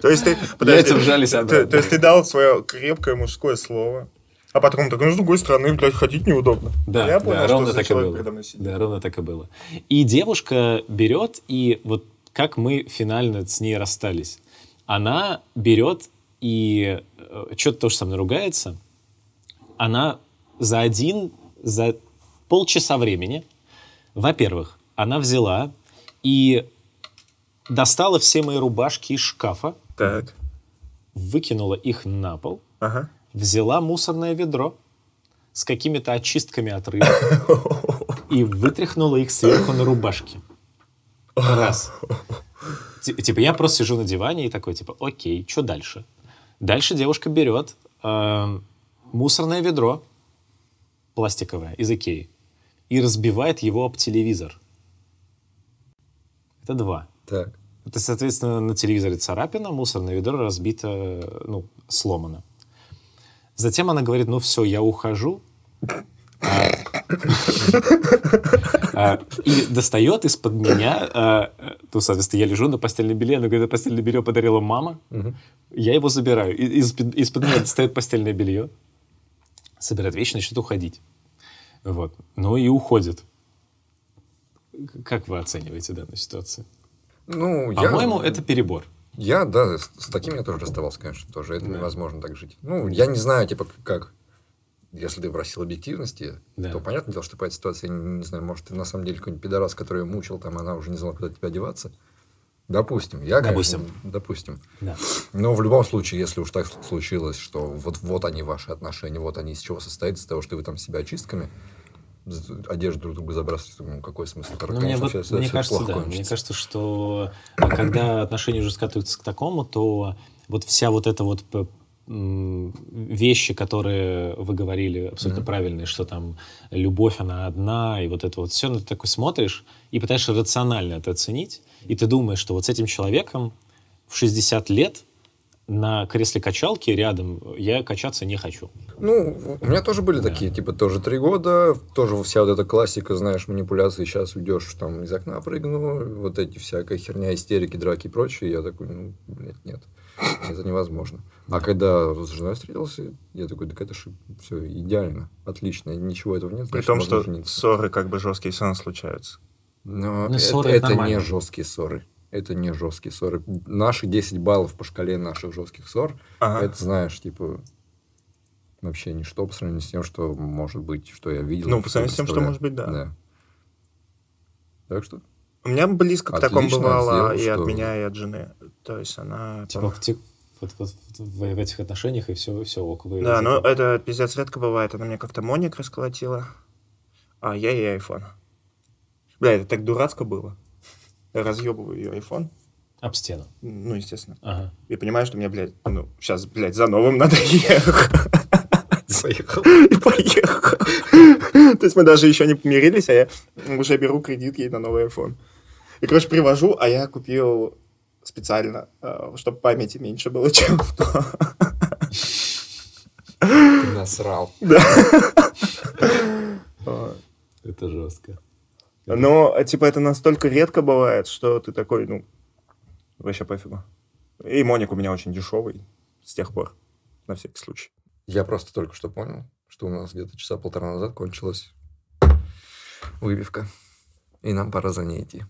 То есть ты... Подожди. То есть ты дал свое крепкое мужское слово, а потом такой, ну, с другой стороны, блядь, ходить неудобно. Да, Я да, понял, что ровно за так и было. передо мной сидит. Да, ровно так и было. И девушка берет, и вот как мы финально с ней расстались. Она берет и что-то тоже со мной ругается. Она за один, за полчаса времени, во-первых, она взяла и достала все мои рубашки из шкафа, Так, выкинула их на пол, ага. Взяла мусорное ведро с какими-то очистками от рыбы и вытряхнула их сверху на рубашки. Раз. Ти- Типа я просто сижу на диване и такой, типа, окей, что дальше? Дальше девушка берет эм, мусорное ведро пластиковое из Икеи и разбивает его об телевизор. Это два. Так. Это, соответственно, на телевизоре царапина, мусорное ведро разбито, ну, сломано. Затем она говорит, ну все, я ухожу. А, а, И достает из-под меня, а, ну, соответственно, я лежу на постельном белье, она говорит, постельное белье подарила мама. Я его забираю. Из-под меня достает постельное белье, собирает вещи, начнет уходить. Вот. Ну и уходит. Как вы оцениваете данную ситуацию? Ну, я... По-моему, это перебор. Я, да, с, с таким я тоже расставался, конечно, тоже. Это Да. невозможно так жить. Ну, я не знаю, типа, как... Если ты просил объективности, Да. то понятное дело, что по этой ситуации, я не, не знаю, может, ты на самом деле какой-нибудь пидорас, который мучил, там, она уже не знала, куда тебя деваться. Допустим. Я, конечно, Допустим. допустим. Да. Но в любом случае, если уж так случилось, что вот, вот они ваши отношения, вот они из чего состоят, из того, что вы там себя очистками, одежду друг другу забрасываете, ну, какой смысл? Ну, мне, вот- всё- мне всё кажется, да. Мне кажется, что э, когда отношения уже скатываются к такому, то вот вся вот эта вот вещи, которые вы говорили абсолютно Мгм. правильные, что там любовь, она одна, и вот это вот все, ну, ты такой смотришь и пытаешься рационально это оценить, и ты думаешь, что вот с этим человеком в 60 лет на кресле качалки рядом я качаться не хочу. Ну, у меня тоже были Да. такие, типа, тоже три года, тоже вся вот эта классика, знаешь, манипуляции, сейчас уйдешь, там, из окна прыгну, вот эти всякая херня, истерики, драки и прочее, я такой, ну, блядь, нет, это невозможно. А когда с женой встретился, я такой, так это же все идеально, отлично, ничего этого нет. При том, что жениться. ссоры как бы жесткие сон случаются. Но Ну, это, ссоры это это не жесткие ссоры. Это не жесткие ссоры. Наши 10 баллов по шкале наших жестких ссор, Ага. это, знаешь, типа, вообще ничто по сравнению с тем, что может быть, что я видел. Ну, по сравнению с тем, что может быть, да. Так что, У меня близко к такому Отлично, бывало сделал, и от что- меня, и от жены. То есть она... Типа в, тек- вот- вот- вот в, в этих отношениях и все, все около. Да, но это пиздец редко бывает. Она мне как-то моник расколотила, а я ей айфон. Бля, это так дурацко было. Разъебываю ее айфон. Об стену. Ну, естественно. Ага. И понимаю, что мне, блядь, ну, сейчас, блядь, за новым надо ехать. Поехал. И поехал. То есть мы даже еще не помирились, а я уже беру кредит ей на новый iPhone. И, короче, привожу, а я купил специально, чтобы памяти меньше было, чем в то. Ты насрал. Это жестко. Но, типа, это настолько редко бывает, что ты такой, ну, вообще пофигу. И Моник у меня очень дешевый с тех пор, на всякий случай. Я просто только что понял, что у нас где-то часа полтора назад кончилась выпивка. И нам пора за ней идти.